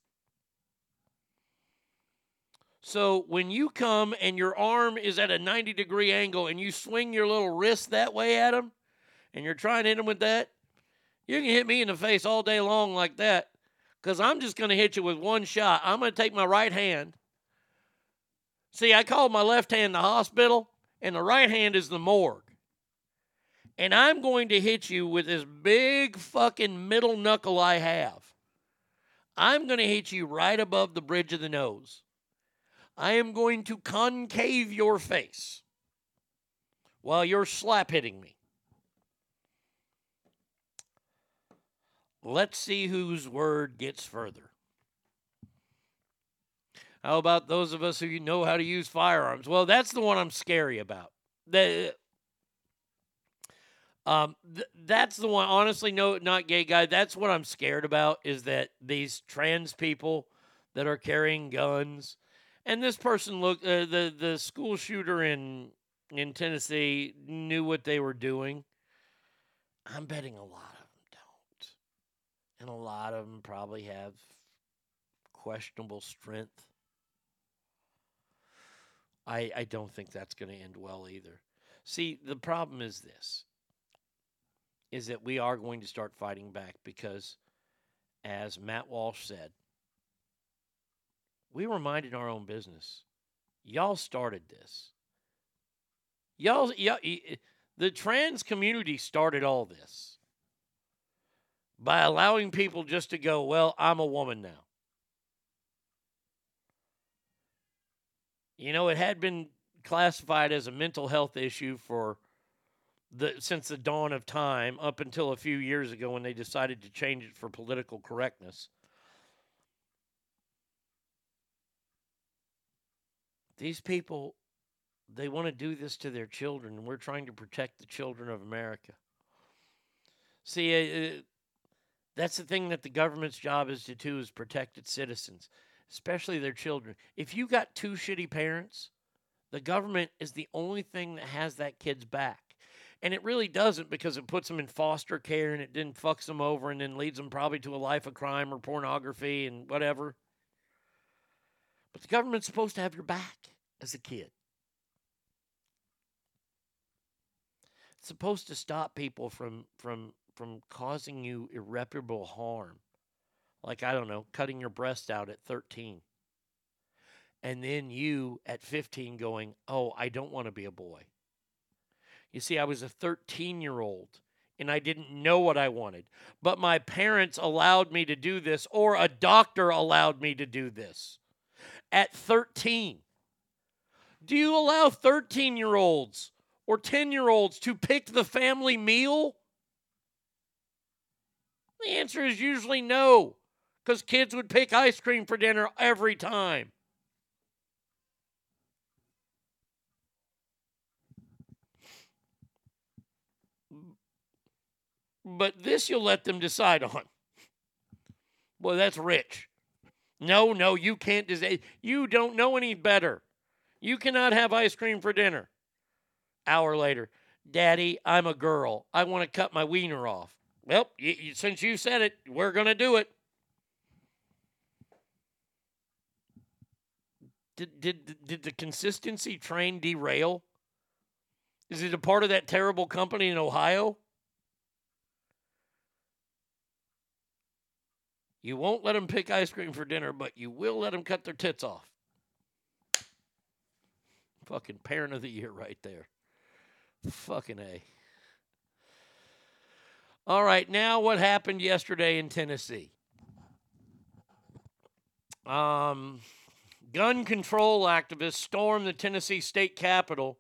So when you come and your arm is at a 90 degree angle and you swing your little wrist that way at them and you're trying to hit them with that, you can hit me in the face all day long like that because I'm just going to hit you with one shot. I'm going to take my right hand. See, I called my left hand the hospital and the right hand is the morgue. And I'm going to hit you with this big fucking middle knuckle I have. I'm going to hit you right above the bridge of the nose. I am going to concave your face while you're slap hitting me. Let's see whose word gets further. How about those of us who know how to use firearms? Well, that's the one I'm scary about. The, um, th- that's the one. Honestly, no, not gay guy. That's what I'm scared about. Is that these trans people that are carrying guns, and this person looked uh, the the school shooter in in Tennessee knew what they were doing. I'm betting a lot and a lot of them probably have questionable strength. I I don't think that's going to end well either. See, the problem is this is that we are going to start fighting back because as Matt Walsh said, we were minding our own business. Y'all started this. Y'all, y'all the trans community started all this by allowing people just to go, well, I'm a woman now. You know, it had been classified as a mental health issue for the since the dawn of time up until a few years ago when they decided to change it for political correctness. These people they want to do this to their children we're trying to protect the children of America. See, uh, uh, that's the thing that the government's job is to do is protect its citizens, especially their children. If you got two shitty parents, the government is the only thing that has that kid's back. And it really doesn't because it puts them in foster care and it then fucks them over and then leads them probably to a life of crime or pornography and whatever. But the government's supposed to have your back as a kid. It's supposed to stop people from from from causing you irreparable harm. Like I don't know, cutting your breast out at 13. And then you at 15 going, "Oh, I don't want to be a boy." You see, I was a 13 year old and I didn't know what I wanted. But my parents allowed me to do this, or a doctor allowed me to do this at 13. Do you allow 13 year olds or 10 year olds to pick the family meal? The answer is usually no, because kids would pick ice cream for dinner every time. But this you'll let them decide on. Well, that's rich. No, no, you can't. Des- you don't know any better. You cannot have ice cream for dinner. Hour later, Daddy, I'm a girl. I want to cut my wiener off. Well, since you said it, we're going to do it. Did, did, did the consistency train derail? Is it a part of that terrible company in Ohio? You won't let them pick ice cream for dinner, but you will let them cut their tits off. Fucking parent of the year right there. Fucking A. All right, now what happened yesterday in Tennessee? Um, gun control activists stormed the Tennessee state capitol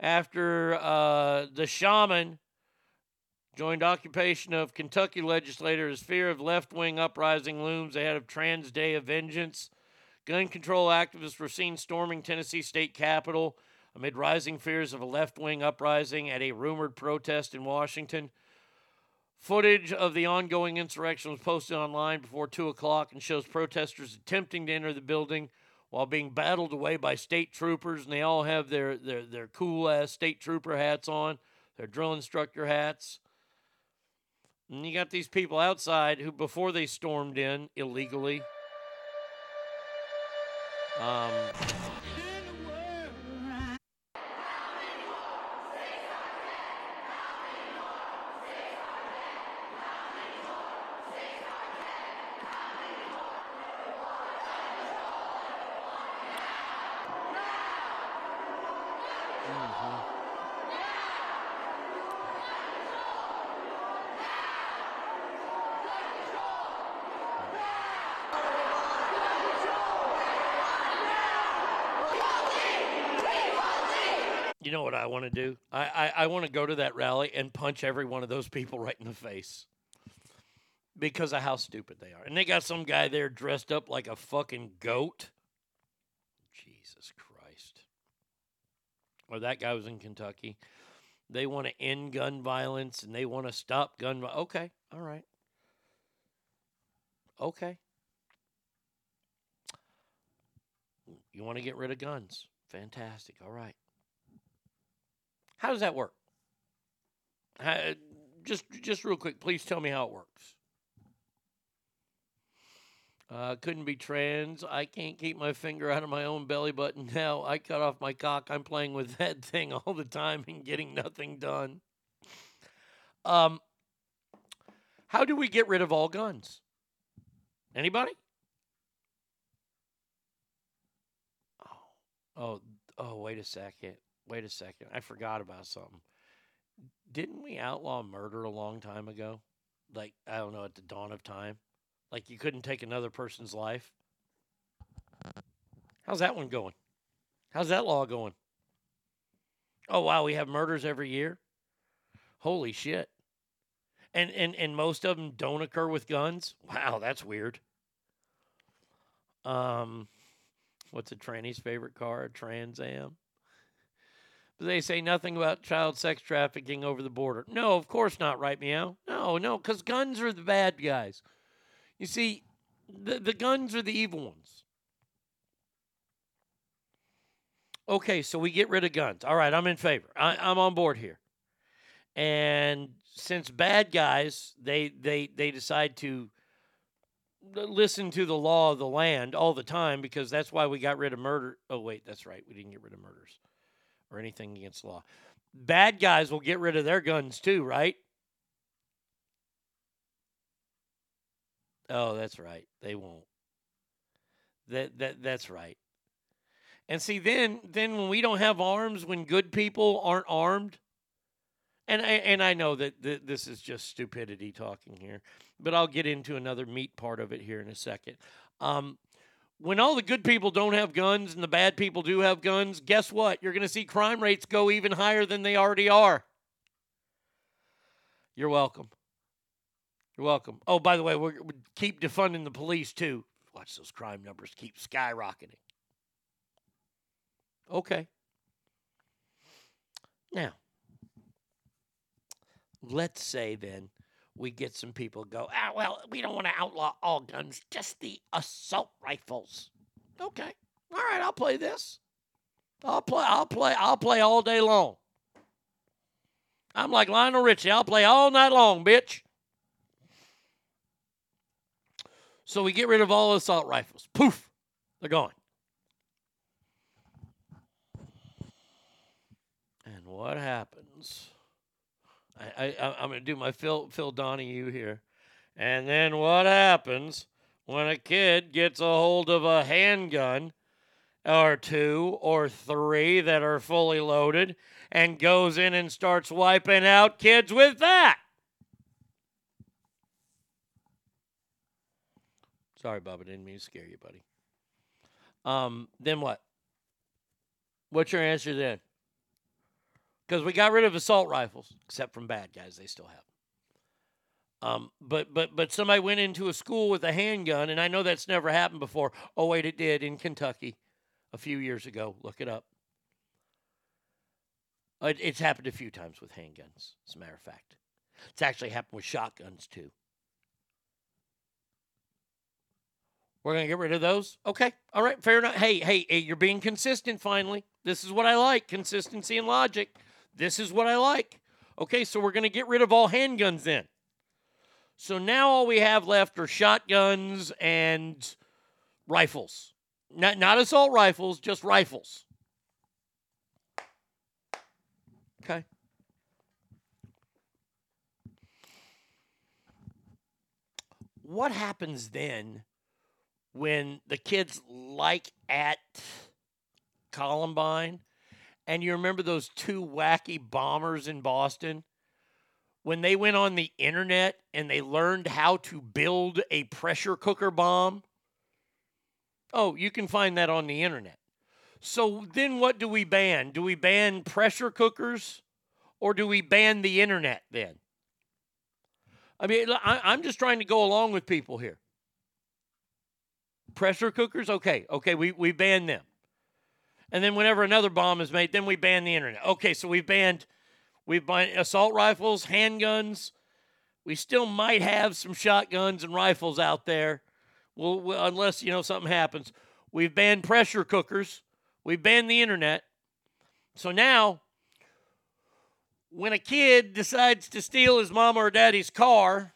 after uh, the shaman joined occupation of Kentucky legislators fear of left wing uprising looms ahead of Trans Day of Vengeance. Gun control activists were seen storming Tennessee state capitol amid rising fears of a left wing uprising at a rumored protest in Washington. Footage of the ongoing insurrection was posted online before 2 o'clock and shows protesters attempting to enter the building while being battled away by state troopers. And they all have their, their, their cool ass state trooper hats on, their drill instructor hats. And you got these people outside who, before they stormed in illegally, um, You know what I want to do? I, I, I want to go to that rally and punch every one of those people right in the face because of how stupid they are. And they got some guy there dressed up like a fucking goat. Jesus Christ. Or that guy was in Kentucky. They want to end gun violence and they want to stop gun vi- Okay, all right. Okay. You want to get rid of guns. Fantastic. All right. How does that work? How- just, just real quick, please tell me how it works. Uh, couldn't be trans. I can't keep my finger out of my own belly button now. I cut off my cock. I'm playing with that thing all the time and getting nothing done. Um, how do we get rid of all guns? Anybody? Oh, oh, wait a second. Wait a second. I forgot about something. Didn't we outlaw murder a long time ago? Like, I don't know, at the dawn of time? Like, you couldn't take another person's life? How's that one going? How's that law going? Oh, wow, we have murders every year? Holy shit. And, and, and most of them don't occur with guns? Wow, that's weird. Um, what's a tranny's favorite car? A Trans Am? But they say nothing about child sex trafficking over the border. No, of course not, right, meow? No, no, because guns are the bad guys. You see, the, the guns are the evil ones. Okay, so we get rid of guns. All right, I'm in favor. I, I'm on board here. And since bad guys, they they they decide to listen to the law of the land all the time because that's why we got rid of murder. Oh wait, that's right. We didn't get rid of murders or anything against the law. Bad guys will get rid of their guns too, right? Oh, that's right. They won't. That that that's right. And see then then when we don't have arms when good people aren't armed, and I, and I know that th- this is just stupidity talking here, but I'll get into another meat part of it here in a second. Um, when all the good people don't have guns and the bad people do have guns, guess what? You're going to see crime rates go even higher than they already are. You're welcome. You're welcome. Oh, by the way, we keep defunding the police too. Watch those crime numbers keep skyrocketing. Okay. Now, let's say then we get some people go, ah, well, we don't want to outlaw all guns, just the assault rifles. Okay. All right, I'll play this. I'll play, I'll play, I'll play all day long. I'm like Lionel Richie. I'll play all night long, bitch. So we get rid of all assault rifles. Poof, they're gone. And what happens? I, I I'm to do my Phil Phil Donahue here. And then what happens when a kid gets a hold of a handgun or two or three that are fully loaded and goes in and starts wiping out kids with that? Sorry, Bubba, didn't mean to scare you, buddy. Um, then what? What's your answer then? Because we got rid of assault rifles, except from bad guys, they still have. Um, but but but somebody went into a school with a handgun, and I know that's never happened before. Oh wait, it did in Kentucky, a few years ago. Look it up. Uh, It, it's happened a few times with handguns. As a matter of fact, it's actually happened with shotguns too. We're to get rid of those? Okay. All right. Fair enough. Hey, hey, hey, you're being consistent finally. This is what I like consistency and logic. This is what I like. Okay. So we're going to get rid of all handguns then. So now all we have left are shotguns and rifles. Not, not assault rifles, just rifles. Okay. What happens then when the kids like at Columbine, and you remember those two wacky bombers in Boston? When they went on the internet and they learned how to build a pressure cooker bomb? Oh, you can find that on the internet. So then what do we ban? Do we ban pressure cookers or do we ban the internet then? I mean, I'm just trying to go along with people here pressure cookers okay okay we, we ban them and then whenever another bomb is made then we ban the internet. Okay so we've banned we've banned assault rifles handguns. We still might have some shotguns and rifles out there. Well, well unless you know something happens. We've banned pressure cookers. We've banned the internet. So now when a kid decides to steal his mom or daddy's car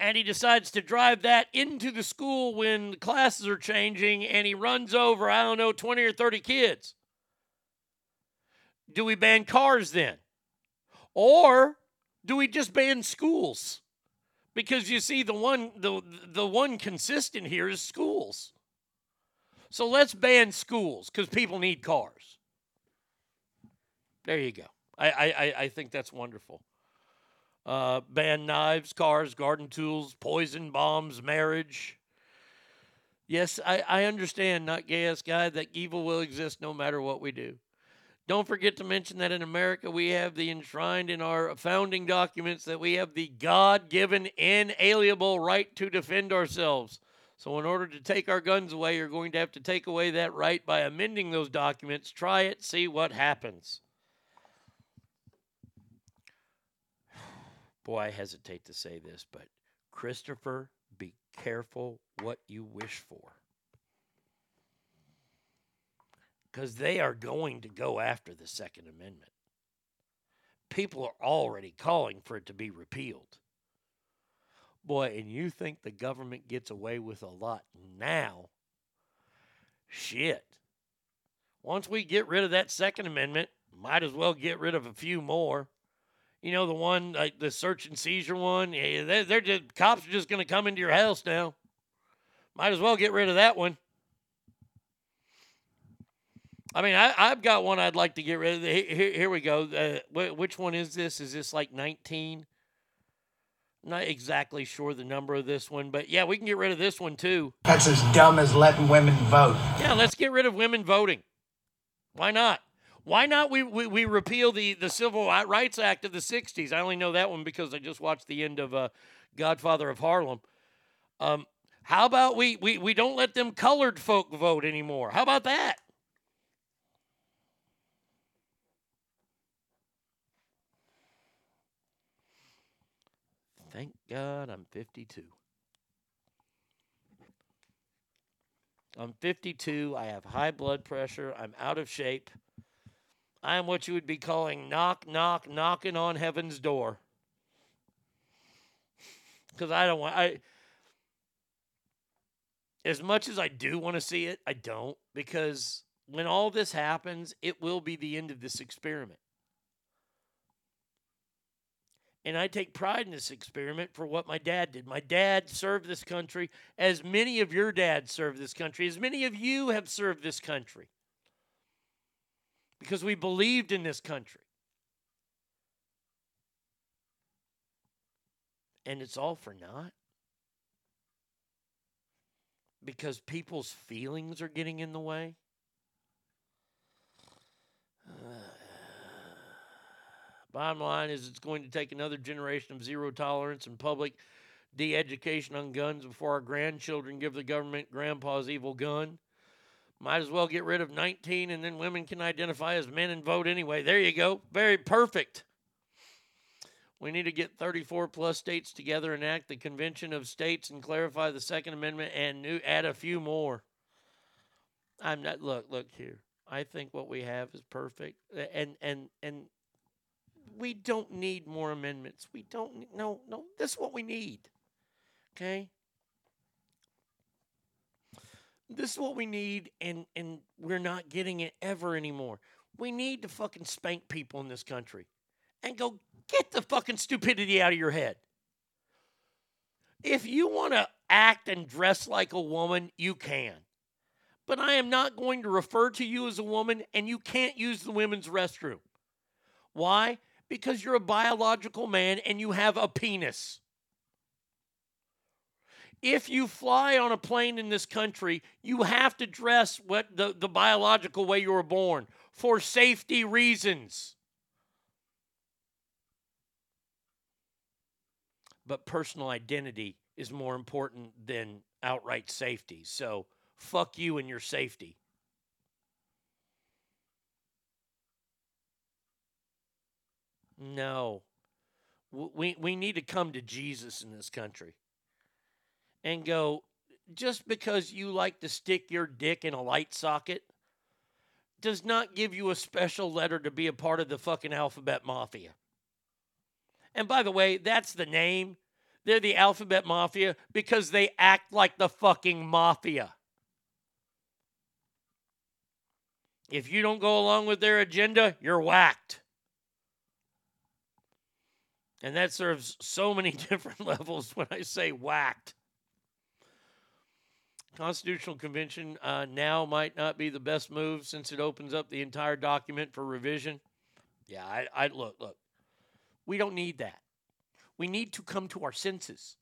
and he decides to drive that into the school when the classes are changing and he runs over, I don't know, 20 or 30 kids. Do we ban cars then? Or do we just ban schools? Because you see the one the the one consistent here is schools. So let's ban schools because people need cars. There you go. I, I- I think that's wonderful uh, ban knives, cars, garden tools, poison bombs, marriage. Yes, I, I understand, not gay ass guy, that evil will exist no matter what we do. Don't forget to mention that in America we have the enshrined in our founding documents that we have the God given inalienable right to defend ourselves. So, in order to take our guns away, you're going to have to take away that right by amending those documents. Try it, see what happens. Boy, I hesitate to say this, but Christopher, be careful what you wish for. Because they are going to go after the Second Amendment. People are already calling for it to be repealed. Boy, and you think the government gets away with a lot now? Shit. Once we get rid of that Second Amendment, might as well get rid of a few more. You know the one, like the search and seizure one. Yeah, they're, they're just cops are just going to come into your house now. Might as well get rid of that one. I mean, I, I've got one I'd like to get rid of. Here, here we go. Uh, wh- which one is this? Is this like 19? Not exactly sure the number of this one, but yeah, we can get rid of this one too. That's as dumb as letting women vote. Yeah, let's get rid of women voting. Why not? Why not we, we, we repeal the, the Civil Rights Act of the 60s? I only know that one because I just watched the end of uh, Godfather of Harlem. Um, how about we, we, we don't let them colored folk vote anymore? How about that? Thank God I'm 52. I'm 52. I have high blood pressure. I'm out of shape. I am what you would be calling knock, knock, knocking on heaven's door. Because I don't want, I, as much as I do want to see it, I don't. Because when all this happens, it will be the end of this experiment. And I take pride in this experiment for what my dad did. My dad served this country as many of your dads served this country, as many of you have served this country. Because we believed in this country. And it's all for naught. Because people's feelings are getting in the way. Bottom line is, it's going to take another generation of zero tolerance and public de education on guns before our grandchildren give the government grandpa's evil gun. Might as well get rid of 19 and then women can identify as men and vote anyway. There you go. Very perfect. We need to get 34 plus states together and act the Convention of States and clarify the Second Amendment and new, add a few more. I'm not look look here. I think what we have is perfect, and and and we don't need more amendments. We don't no no. This is what we need. Okay. This is what we need, and and we're not getting it ever anymore. We need to fucking spank people in this country, and go get the fucking stupidity out of your head. If you want to act and dress like a woman, you can. But I am not going to refer to you as a woman, and you can't use the women's restroom. Why? Because you're a biological man and you have a penis. If you fly on a plane in this country, you have to dress what the, the biological way you were born for safety reasons. But personal identity is more important than outright safety. So, fuck you and your safety. No. We, we need to come to Jesus in this country and go, just because you like to stick your dick in a light socket does not give you a special letter to be a part of the fucking alphabet mafia. And by the way, that's the name. They're the alphabet mafia because they act like the fucking mafia. If you don't go along with their agenda, you're whacked. And that serves so many different levels when I say whacked. Constitutional Convention uh, now might not be the best move since it opens up the entire document for revision. Yeah, I, I look, look. We don't need that. We need to come to our senses.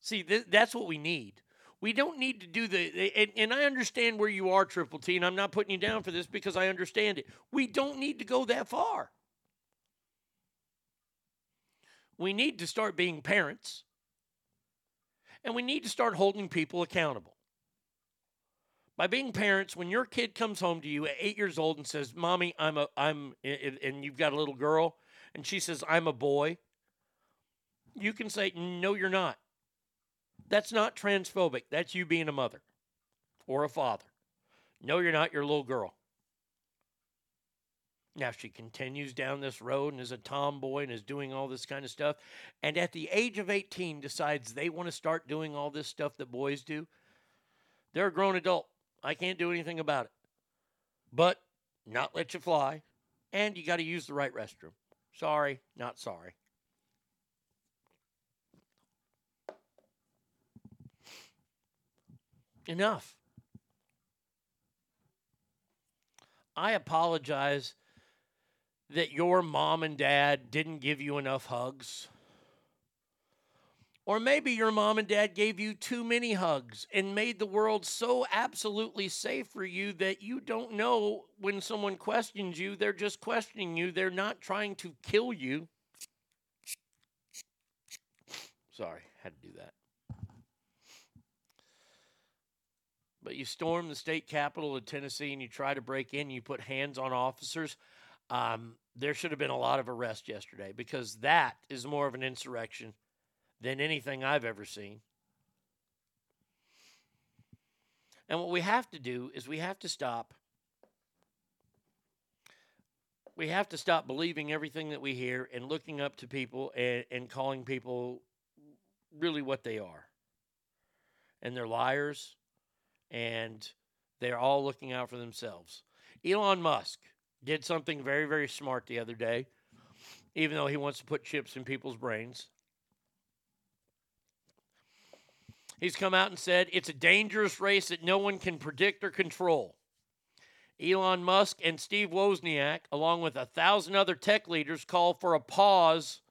See, th- that's what we need. We don't need to do the, and, and I understand where you are, Triple T, and I'm not putting you down for this because I understand it. We don't need to go that far. We need to start being parents, and we need to start holding people accountable. By being parents, when your kid comes home to you at eight years old and says, "Mommy, I'm a, I'm," and you've got a little girl, and she says, "I'm a boy," you can say, "No, you're not." That's not transphobic. That's you being a mother or a father. No, you're not. You're little girl. Now she continues down this road and is a tomboy and is doing all this kind of stuff. And at the age of 18 decides they want to start doing all this stuff that boys do. They're a grown adult. I can't do anything about it. But not let you fly. And you got to use the right restroom. Sorry, not sorry. Enough. I apologize that your mom and dad didn't give you enough hugs. Or maybe your mom and dad gave you too many hugs and made the world so absolutely safe for you that you don't know when someone questions you, they're just questioning you. They're not trying to kill you. Sorry, had to do that. But you storm the state capitol of Tennessee and you try to break in, you put hands on officers. Um, there should have been a lot of arrests yesterday because that is more of an insurrection than anything I've ever seen. And what we have to do is we have to stop. We have to stop believing everything that we hear and looking up to people and, and calling people really what they are. And they're liars and they're all looking out for themselves. Elon Musk did something very, very smart the other day, even though he wants to put chips in people's brains. He's come out and said it's a dangerous race that no one can predict or control. Elon Musk and Steve Wozniak, along with a thousand other tech leaders, call for a pause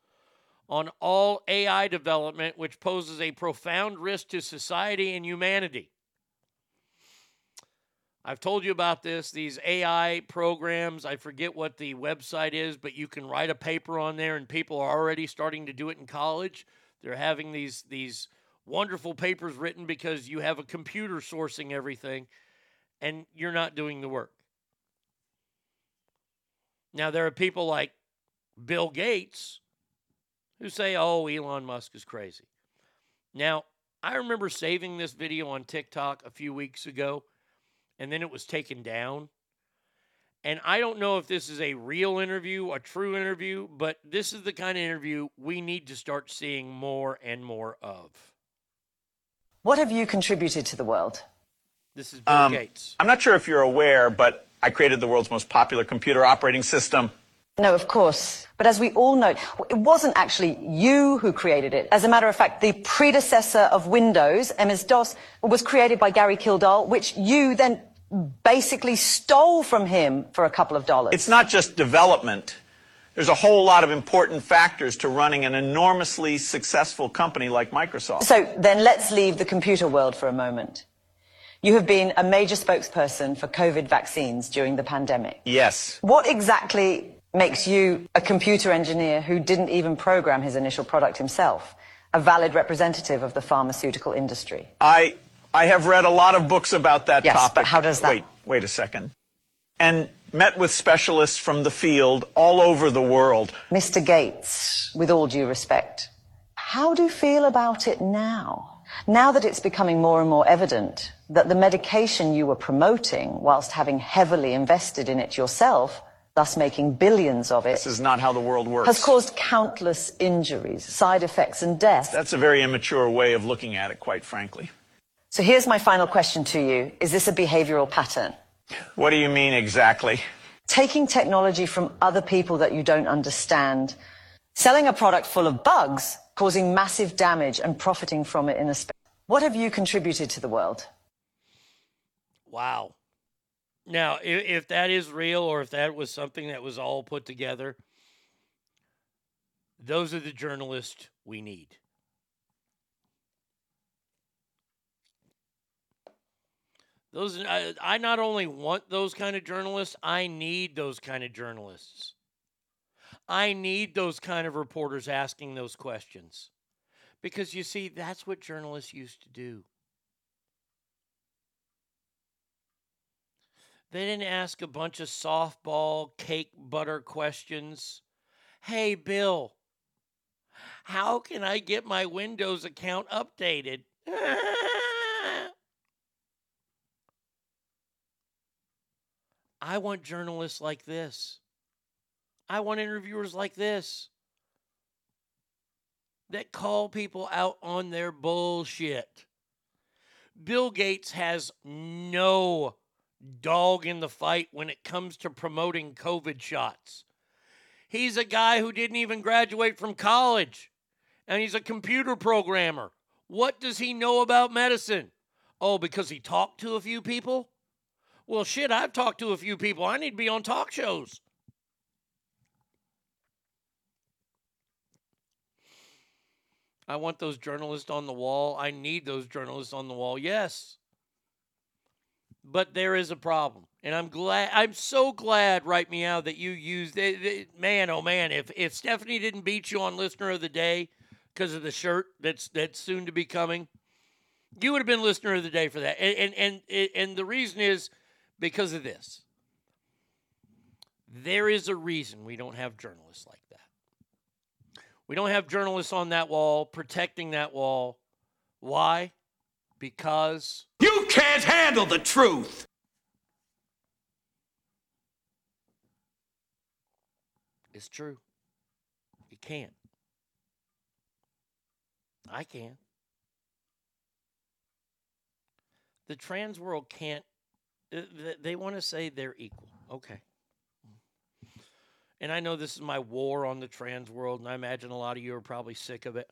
on all AI development, which poses a profound risk to society and humanity. I've told you about this, these AI programs. I forget what the website is, but you can write a paper on there, and people are already starting to do it in college. They're having these, these wonderful papers written because you have a computer sourcing everything and you're not doing the work. Now, there are people like Bill Gates who say, oh, Elon Musk is crazy. Now, I remember saving this video on TikTok a few weeks ago and then it was taken down. And I don't know if this is a real interview, a true interview, but this is the kind of interview we need to start seeing more and more of. What have you contributed to the world? This is Bill Um, Gates. I'm not sure if you're aware, but I created the world's most popular computer operating system. No, of course. But as we all know, it wasn't actually you who created it. As a matter of fact, the predecessor of Windows, MS-DOS, was created by Gary Kildall, which you then basically stole from him for a couple of dollars. It's not just development. There's a whole lot of important factors to running an enormously successful company like Microsoft. So then let's leave the computer world for a moment. You have been a major spokesperson for COVID vaccines during the pandemic. Yes. What exactly makes you a computer engineer who didn't even program his initial product himself, a valid representative of the pharmaceutical industry? I I have read a lot of books about that Yes, topic. but how does that- Wait, wait a second. And met with specialists from the field all over the world. Mr. Gates, with all due respect, how do you feel about it now? Now that it's becoming more and more evident that the medication you were promoting, whilst having heavily invested in it yourself, thus making billions of it, This is not how the world works. has caused countless injuries, side effects, and death. That's a very immature way of looking at it, quite frankly. So here's my final question to you. Is this a behavioral pattern? What do you mean exactly? Taking technology from other people that you don't understand, selling a product full of bugs, causing massive damage and profiting from it in a space. What have you contributed to the world? Wow. Now, if, if that is real or if that was something that was all put together, those are the journalists we need. Those I, I not only want those kind of journalists, I need those kind of journalists. I need those kind of reporters asking those questions. Because you see, that's what journalists used to do. They didn't ask a bunch of softball cake butter questions. Hey, Bill, how can I get my Windows account updated? I want journalists like this. I want interviewers like this that call people out on their bullshit. Bill Gates has no dog in the fight when it comes to promoting COVID shots. He's a guy who didn't even graduate from college, and he's a computer programmer. What does he know about medicine? Oh, because he talked to a few people? Well, shit, I've talked to a few people. I need to be on talk shows. I want those journalists on the wall. I need those journalists on the wall. Yes. But there is a problem. And I'm glad I'm so glad right meow that you used it, it- man oh man if if Stephanie didn't beat you on listener of the day because of the shirt that's that's soon to be coming you would have been listener of the day for that. And and and, and the reason is because of this. There is a reason we don't have journalists like that. We don't have journalists on that wall protecting that wall. Why? Because You can't handle the truth. it's true. You can't. I can. The trans world can't. Uh, th- They want to say they're equal. Okay. And I know this is my war on the trans world, and I imagine a lot of you are probably sick of it.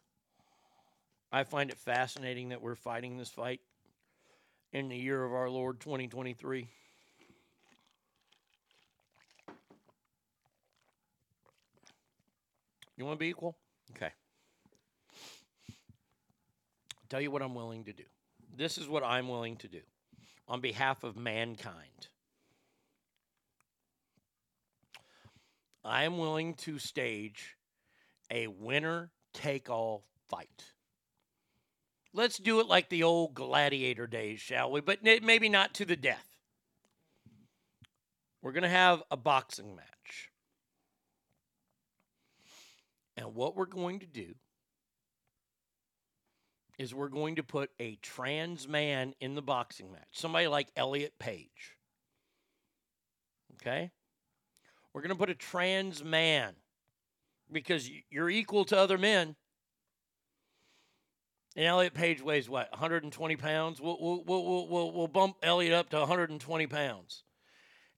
I find it fascinating that we're fighting this fight in the year of our Lord 2023. You want to be equal? Okay. Tell you what I'm willing to do. This is what I'm willing to do on behalf of mankind. I am willing to stage a winner take all fight. Let's do it like the old gladiator days, shall we? But maybe not to the death. We're going to have a boxing match. And what we're going to do is we're going to put a trans man in the boxing match, somebody like Elliot Page. Okay? We're going to put a trans man because you're equal to other men. And Elliot Page weighs what, 120 pounds? We'll, we'll, we'll, we'll, we'll, bump Elliot up to 120 pounds.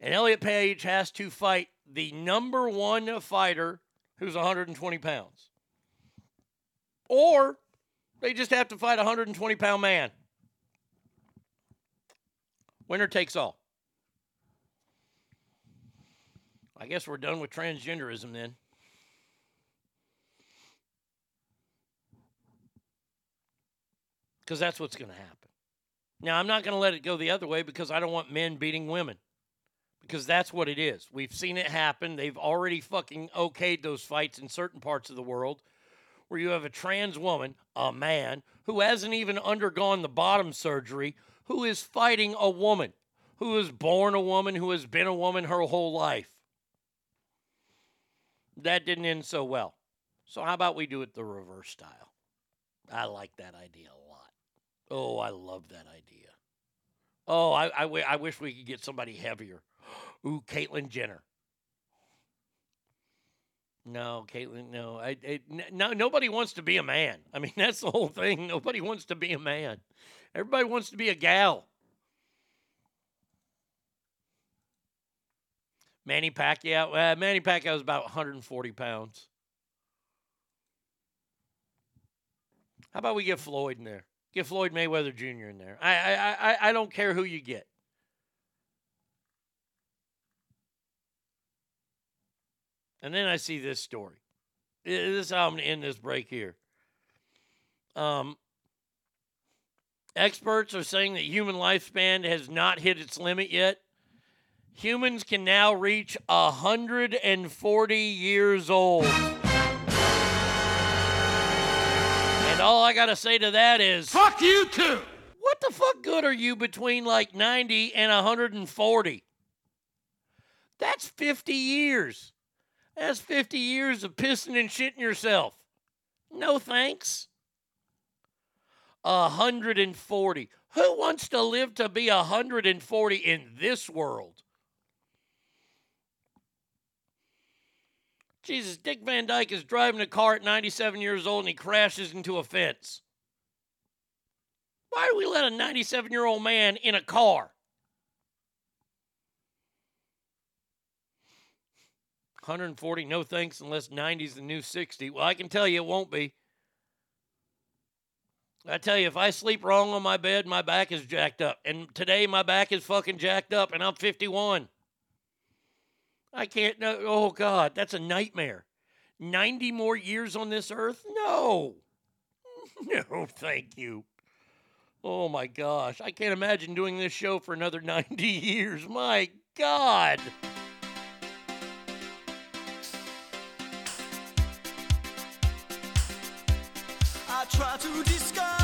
And Elliot Page has to fight the number one fighter who's 120 pounds. Or they just have to fight a 120 pound man. Winner takes all. I guess we're done with transgenderism then. Because that's what's going to happen. Now, I'm not going to let it go the other way because I don't want men beating women. Because that's what it is. We've seen it happen. They've already fucking okayed those fights in certain parts of the world where you have a trans woman, a man, who hasn't even undergone the bottom surgery, who is fighting a woman, who is born a woman, who has been a woman her whole life. That didn't end so well. So, how about we do it the reverse style? I like that idea a lot. Oh, I love that idea. Oh, I, I, I wish we could get somebody heavier. Ooh, Caitlyn Jenner. No, Caitlyn, no. I, I, no, nobody wants to be a man. I mean, that's the whole thing. Nobody wants to be a man. Everybody wants to be a gal. Manny Pacquiao. Uh, Manny Pacquiao is about 140 pounds. How about we get Floyd in there? Get Floyd Mayweather Jr. in there. I I I, I don't care who you get. And then I see this story. This is how I'm going to end this break here. Um, experts are saying that human lifespan has not hit its limit yet. Humans can now reach 140 years old. And all I got to say to that is Fuck you too! What the fuck good are you between like 90 and 140? That's 50 years. That's 50 years of pissing and shitting yourself. No thanks. 140. Who wants to live to be 140 in this world? Jesus, Dick Van Dyke is driving a car at 97 years old and he crashes into a fence. Why do we let a 97 year old man in a car? 140, no thanks unless 90 is the new 60. Well, I can tell you it won't be. I tell you, if I sleep wrong on my bed, my back is jacked up. And today, my back is fucking jacked up, and I'm 51. I can't, no, oh God, that's a nightmare. 90 more years on this earth? No. No, thank you. Oh my gosh, I can't imagine doing this show for another 90 years. My God. to discuss.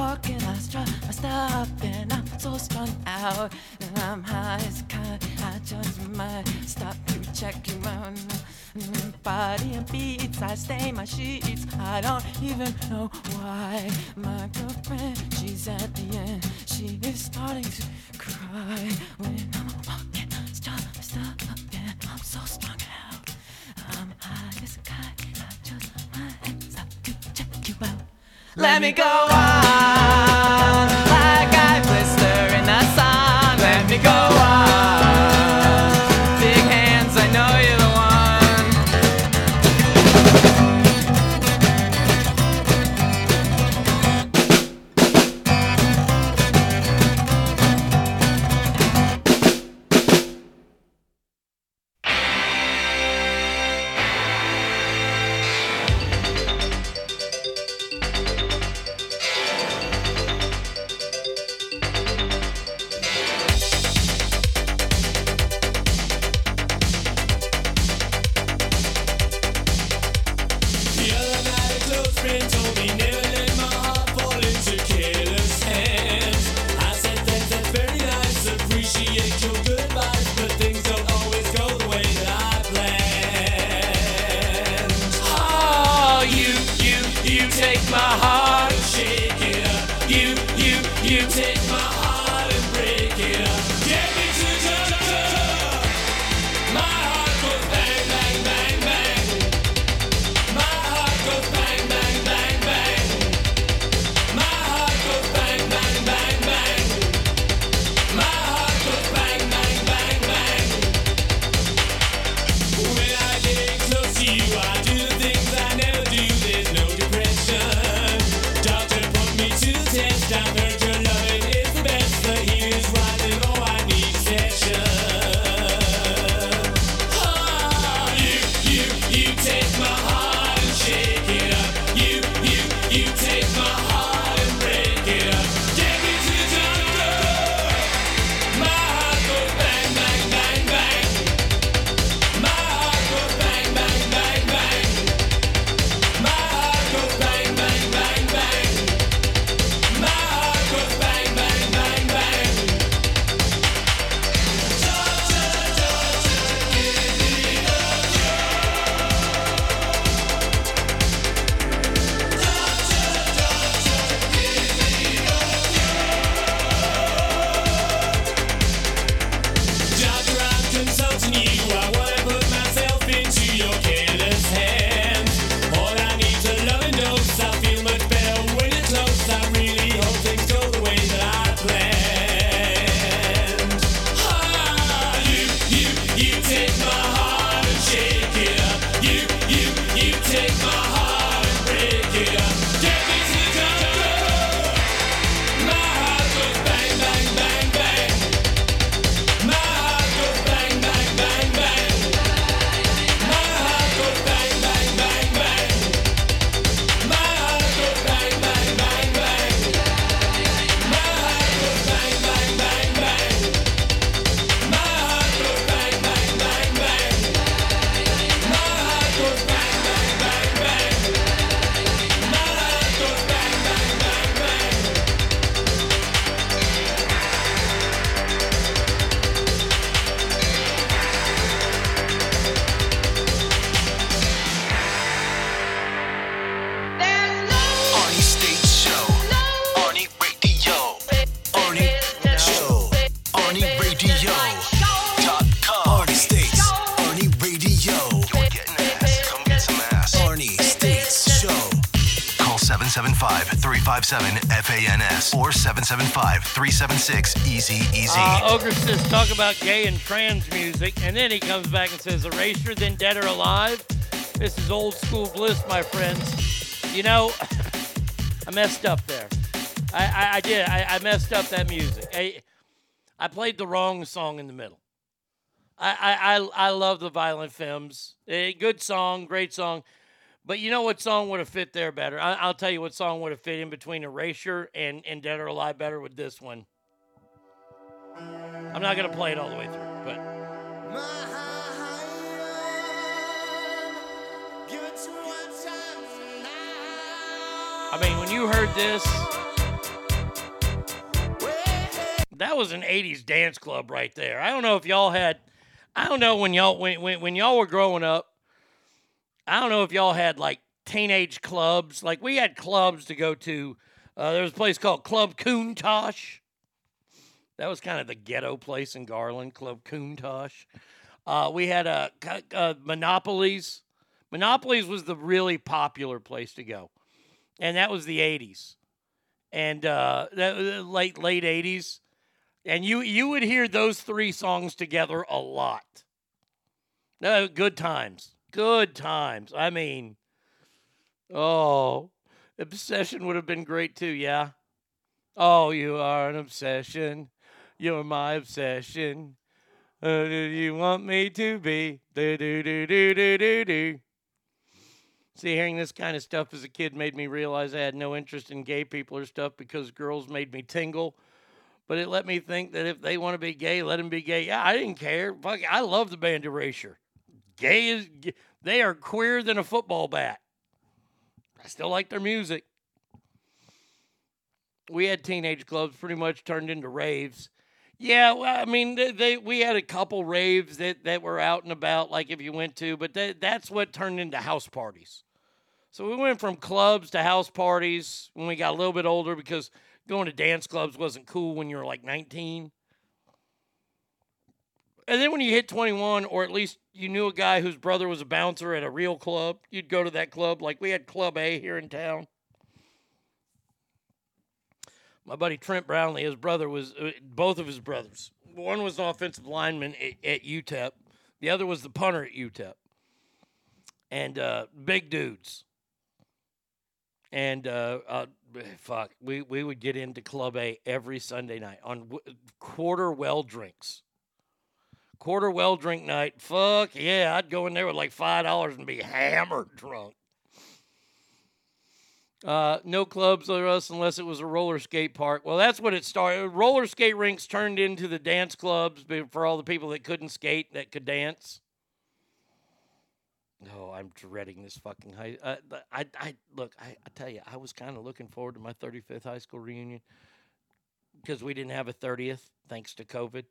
Walking, I strut my stuff, and I'm so strung out, and I'm high as kite. I just might stop to check you out. Mm, Body and beats, I stain my sheets. I don't even know why. My girlfriend, she's at the end. She is starting to cry when I'm walking. Strut my stuff, and I'm so strung out. I'm high as a kite. I just might Let me go on 775-357-FANS or 775-376-EASY-EASY. Uh, Ogre says talk about gay and trans music, and then he comes back and says erasure, then dead or alive. This is old school bliss, my friends. You know, I messed up there. I, I, I did. I, I messed up that music. I, I played the wrong song in the middle. I, I, I, I love the Violent Femmes. A good song, great song. But you know what song would have fit there better? I, I'll tell you what song would have fit in between Erasure and, and Dead or Alive better with this one. I'm not going to play it all the way through, but. I mean, when you heard this, that was an 80s dance club right there. I don't know if y'all had, I don't know when y'all, when, when, when y'all were growing up, I don't know if y'all had like teenage clubs. Like we had clubs to go to. Uh, there was a place called Club Coontosh. That was kind of the ghetto place in Garland, Club Coontosh. Uh, we had a uh, uh, Monopolies. Monopolies was the really popular place to go, and that was the '80s, and uh, that was late late '80s, and you you would hear those three songs together a lot. No, good times, good times. I mean, oh, obsession would have been great too. Yeah. Oh, you are an obsession. You're my obsession. Uh, do you want me to be? Do do do do do do do. See, hearing this kind of stuff as a kid made me realize I had no interest in gay people or stuff because girls made me tingle. But it let me think that if they want to be gay, let them be gay. Yeah, I didn't care. Fuck, I love the band Erasure. Gay is they are queer than a football bat. I still like their music. We had teenage clubs pretty much turned into raves. Yeah, well, I mean, they, they we had a couple raves that, that were out and about, like if you went to, but that, that's what turned into house parties. So we went from clubs to house parties when we got a little bit older because going to dance clubs wasn't cool when you were like 19. And then when you hit 21, or at least you knew a guy whose brother was a bouncer at a real club, you'd go to that club. Like we had Club A here in town. My buddy Trent Brownlee, his brother was, uh, both of his brothers. One was an offensive lineman at, at UTEP, the other was the punter at UTEP. And uh, big dudes. And uh, uh, fuck, we, we would get into Club A every Sunday night on w- quarter well drinks quarter well drink night. Fuck yeah, I'd go in there with like five dollars and be hammered drunk. Uh, no clubs or us unless it was a roller skate park. Well, that's what it started. Roller skate rinks turned into the dance clubs for all the people that couldn't skate that could dance. Oh, I'm dreading this fucking high. Uh, I, I look. I, I tell you, I was kind of looking forward to my 35th high school reunion because we didn't have a 30th thanks to COVID.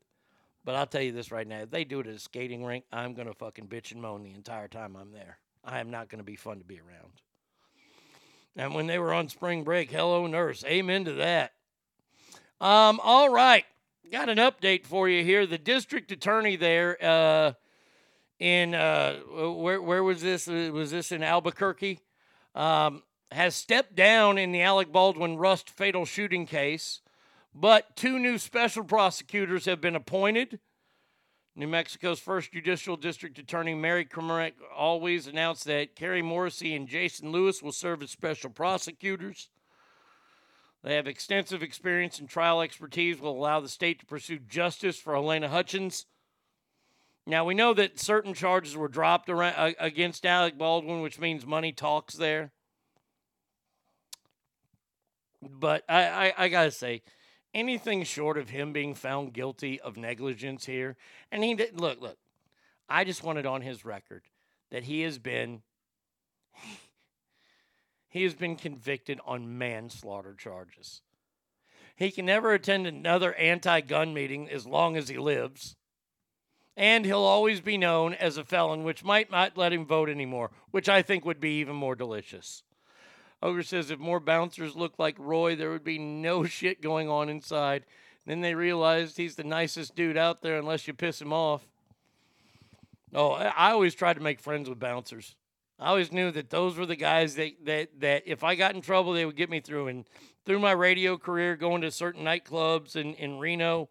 But I'll tell you this right now: if they do it at a skating rink, I'm gonna fucking bitch and moan the entire time I'm there. I am not gonna be fun to be around. And when they were on spring break, hello nurse, amen to that. Um, all right, got an update for you here. The district attorney there, uh, in uh, where where was this? Was this in Albuquerque? Um, has stepped down in the Alec Baldwin Rust fatal shooting case. But two new special prosecutors have been appointed. New Mexico's first judicial district attorney, Mary Kramarek, always announced that Kari Morrissey and Jason Lewis will serve as special prosecutors. They have extensive experience and trial expertise, will allow the state to pursue justice for Halyna Hutchins. Now, we know that certain charges were dropped around, uh, against Alec Baldwin, which means money talks there. But I, I, I got to say, anything short of him being found guilty of negligence here. And he did look, look, I just wanted on his record that he has been he has been convicted on manslaughter charges. He can never attend another anti-gun meeting as long as he lives. And he'll always be known as a felon, which might not let him vote anymore, which I think would be even more delicious. Ogre says if more bouncers looked like Roy, there would be no shit going on inside. Then they realized he's the nicest dude out there unless you piss him off. Oh, I always tried to make friends with bouncers. I always knew that those were the guys that, that, that if I got in trouble, they would get me through. And through my radio career, going to certain nightclubs in, in Reno,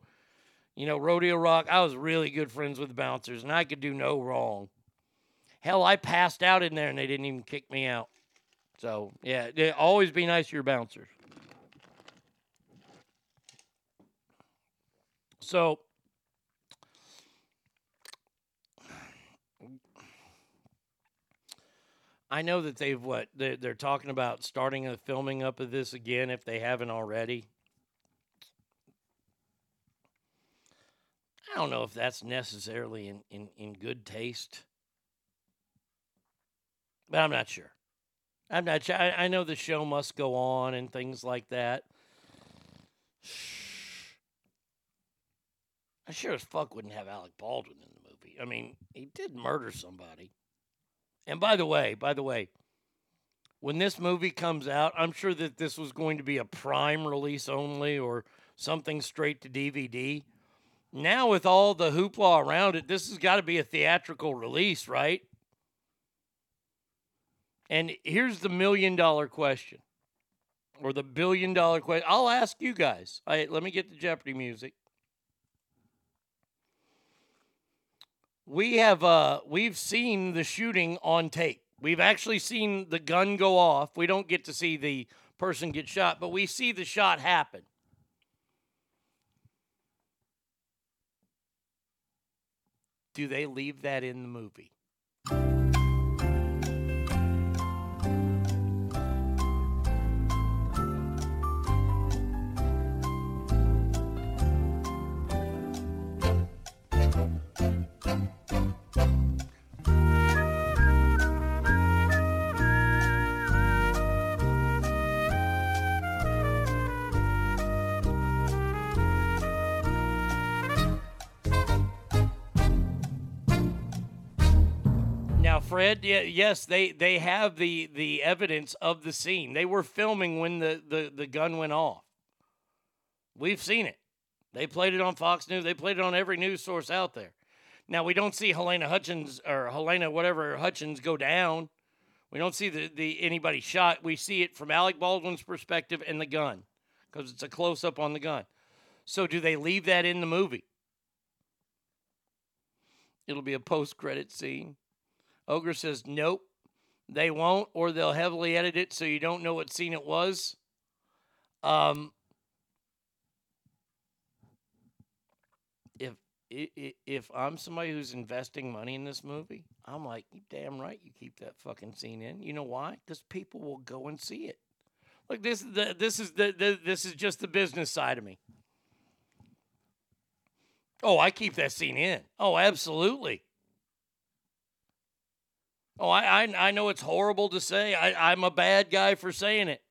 you know, Rodeo Rock, I was really good friends with the bouncers, and I could do no wrong. Hell, I passed out in there, and they didn't even kick me out. So yeah, always be nice to your bouncers. So I know that they've what they're, they're talking about starting the filming up of this again if they haven't already. I don't know if that's necessarily in, in, in good taste, but I'm not sure. I'm not. sure- I, I know the show must go on and things like that. I sure as fuck wouldn't have Alec Baldwin in the movie. I mean, he did murder somebody. And by the way, by the way, when this movie comes out, I'm sure that this was going to be a prime release only or something straight to DVD. Now, with all the hoopla around it, this has got to be a theatrical release, right? And here's the million dollar question or the billion dollar question. I'll ask you guys. I, let me get the Jeopardy music. We have uh we've seen the shooting on tape. We've actually seen the gun go off. We don't get to see the person get shot, but we see the shot happen. Do they leave that in the movie? Fred, yeah, yes, they they have the the evidence of the scene. They were filming when the the, the gun went off. We've seen it. They played it on Fox News. They played it on every news source out there. Now we don't see Halyna Hutchins or Halyna whatever Hutchins go down. We don't see the, the anybody shot. We see it from Alec Baldwin's perspective and the gun because it's a close up on the gun. So do they leave that in the movie? It'll be a post credit scene. Ogre says nope, they won't, or they'll heavily edit it so you don't know what scene it was. Um, if if I'm somebody who's investing money in this movie, I'm like, you damn right, you keep that fucking scene in. You know why? Because people will go and see it. Look, this is the this is the this is just the business side of me. Oh, I keep that scene in. Oh, absolutely. Oh, I, I I know it's horrible to say. I, I'm a bad guy for saying it.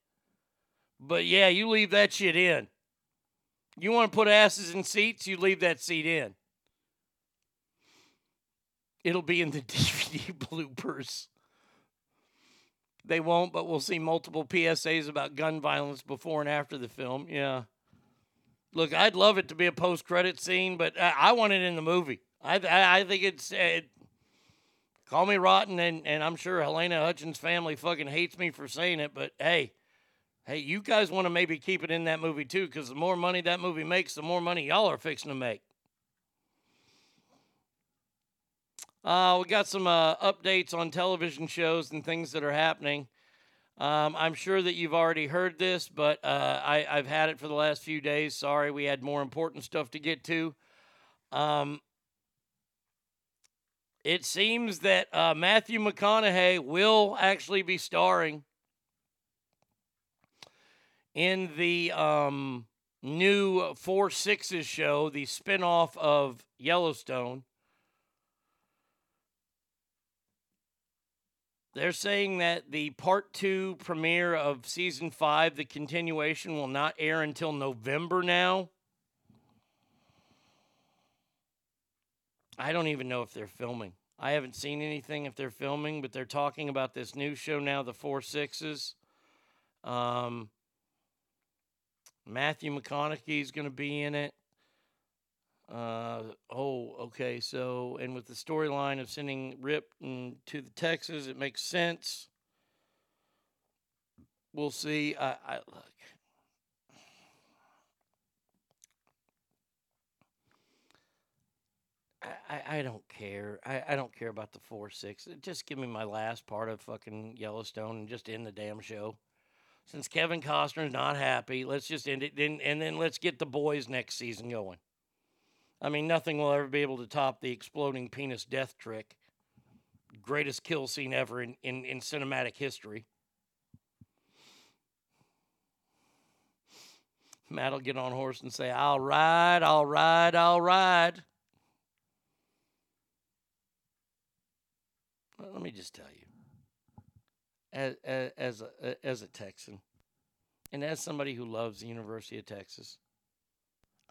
But yeah, you leave that shit in. You want to put asses in seats, you leave that seat in. It'll be in the DVD bloopers. They won't, but we'll see multiple PSAs about gun violence before and after the film. Yeah. Look, I'd love it to be a post-credit scene, but I, I want it in the movie. I I, I think it's call me rotten, and and I'm sure Halyna Hutchins' family fucking hates me for saying it, but hey, hey, you guys want to maybe keep it in that movie too, because the more money that movie makes, the more money y'all are fixing to make. Uh, we got some uh, updates on television shows and things that are happening. Um, I'm sure that you've already heard this, but uh, I, I've had it for the last few days. Sorry, we had more important stuff to get to. Um, it seems that uh, Matthew McConaughey will actually be starring in the um, new Four Sixes show, the spinoff of Yellowstone. They're saying that the part two premiere of season five, the continuation, will not air until November now. I don't even know if they're filming. I haven't seen anything if they're filming, but they're talking about this new show now, The Four Sixes. Um, Matthew McConaughey is going to be in it. Uh, oh, okay. So, and with the storyline of sending Rip to the Texas, it makes sense. We'll see. I, I I, I, don't care. I, I don't care about the four six. Uh, just give me my last part of fucking Yellowstone and just end the damn show. Since Kevin Costner's not happy, let's just end it. Then and then let's get the boys next season going. I mean, nothing will ever be able to top the exploding penis death trick. Greatest kill scene ever in, in, in cinematic history. Matt will get on horse and say, I'll ride, I'll ride, I'll ride. Let me just tell you. as as a, as a Texan, and as somebody who loves the University of Texas,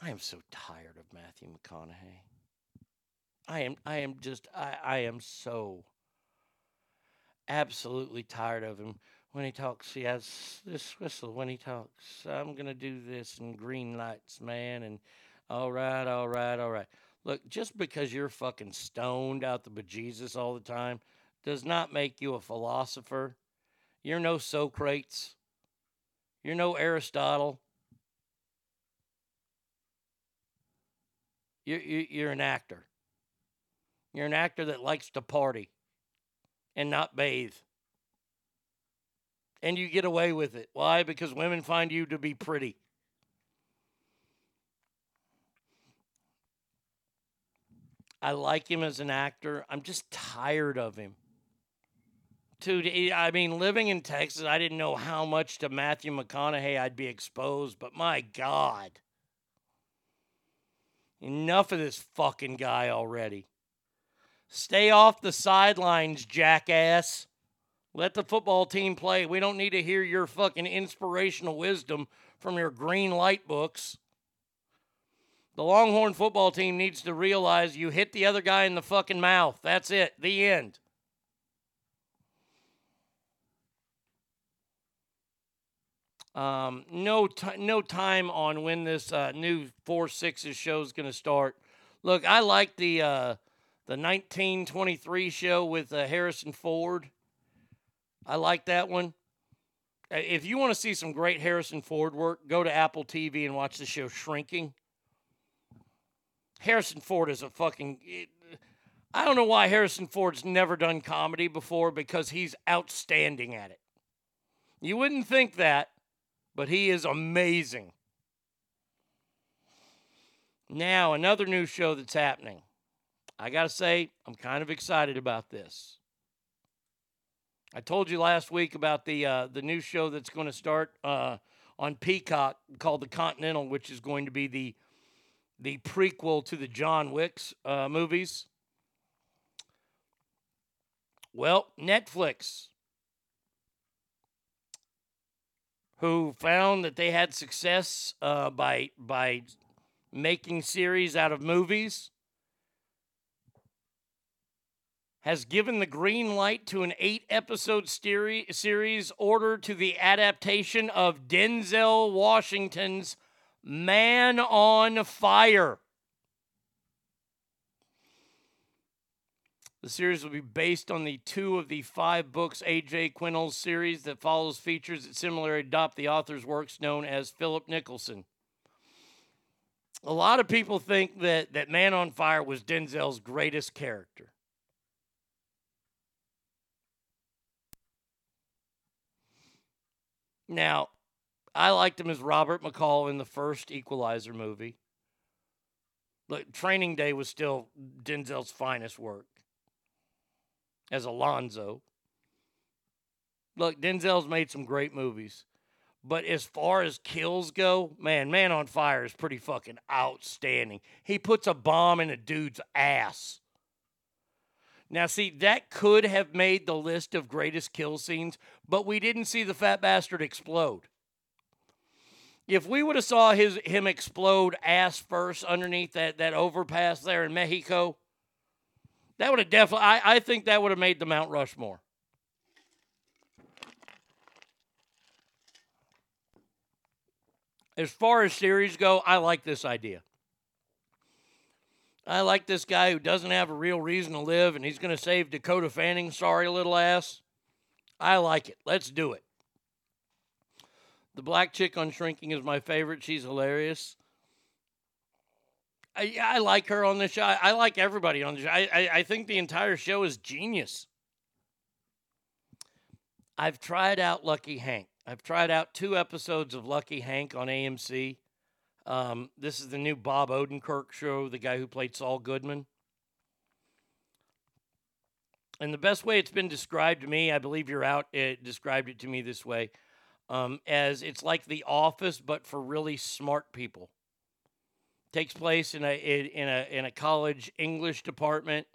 I am so tired of Matthew McConaughey. I am I am just I, I am so absolutely tired of him. When he talks, he has this whistle. When he talks, I'm gonna do this and green lights, man, and all right, all right, all right. Look, just because you're fucking stoned out the bejesus all the time does not make you a philosopher. You're no Socrates. You're no Aristotle. You're, you- you're an actor. You're an actor that likes to party and not bathe. And you get away with it. Why? Because women find you to be pretty. I like him as an actor. I'm just tired of him. Dude, I mean, living in Texas, I didn't know how much to Matthew McConaughey I'd be exposed, but my God. Enough of this fucking guy already. Stay off the sidelines, jackass. Let the football team play. We don't need to hear your fucking inspirational wisdom from your green light books. The Longhorn football team needs to realize you hit the other guy in the fucking mouth. That's it. The end. Um, no, ti no time on when this uh, new four sixes show is going to start. Look, I like the uh, the 1923 show with uh, Harrison Ford. I like that one. Uh, If you want to see some great Harrison Ford work, go to Apple TV and watch the show Shrinking. Harrison Ford is a fucking. it- I don't know why Harrison Ford's never done comedy before because he's outstanding at it. You wouldn't think that, but he is amazing. Now, another new show that's happening. I got to say, I'm kind of excited about this. I told you last week about the uh, the new show that's going to start uh, on Peacock called The Continental, which is going to be the the prequel to the John Wicks uh, movies. Well, Netflix, who found that they had success uh, by by making series out of movies, has given the green light to an eight episode steri- series order to the adaptation of Denzel Washington's Man on Fire. The series will be based on the two of the five books A.J. Quinnell's series that follows features that similarly adopt the author's works known as Philip Nicholson. A lot of people think that, that Man on Fire was Denzel's greatest character. Now, I liked him as Robert McCall in the first Equalizer movie. Look, Training Day was still Denzel's finest work as Alonzo. Look, Denzel's made some great movies. But as far as kills go, man, Man on Fire is pretty fucking outstanding. He puts a bomb in a dude's ass. Now, see, that could have made the list of greatest kill scenes, but we didn't see the fat bastard explode. If we would have saw his him explode ass first underneath that, that overpass there in Mexico, that would have definitely I, I think that would have made the Mount Rushmore. As far as series go, I like this idea. I like this guy who doesn't have a real reason to live and he's going to save Dakota Fanning, sorry little ass. I like it. Let's do it. The black chick on Shrinking is my favorite. She's hilarious. I, I like her on the show. I, I like everybody on the show. I, I, I think the entire show is genius. I've tried out Lucky Hank. I've tried out two episodes of Lucky Hank on AMC. Um, this is the new Bob Odenkirk show, the guy who played Saul Goodman. And the best way it's been described to me, I believe you're out, it described it to me this way um, as it's like The Office, but for really smart people. Takes place in a in a in a college English department,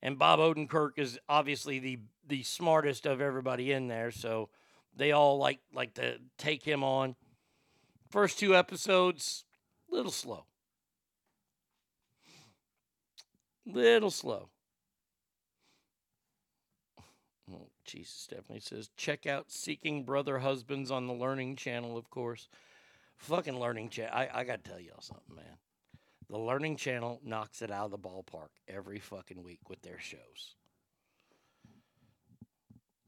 and Bob Odenkirk is obviously the the smartest of everybody in there, so they all like like to take him on. First two episodes, little slow. Little slow. Jesus, Stephanie says, check out Seeking Brother Husbands on the Learning Channel, of course. Fucking Learning Channel. I, I got to tell y'all something, man. The Learning Channel knocks it out of the ballpark every fucking week with their shows.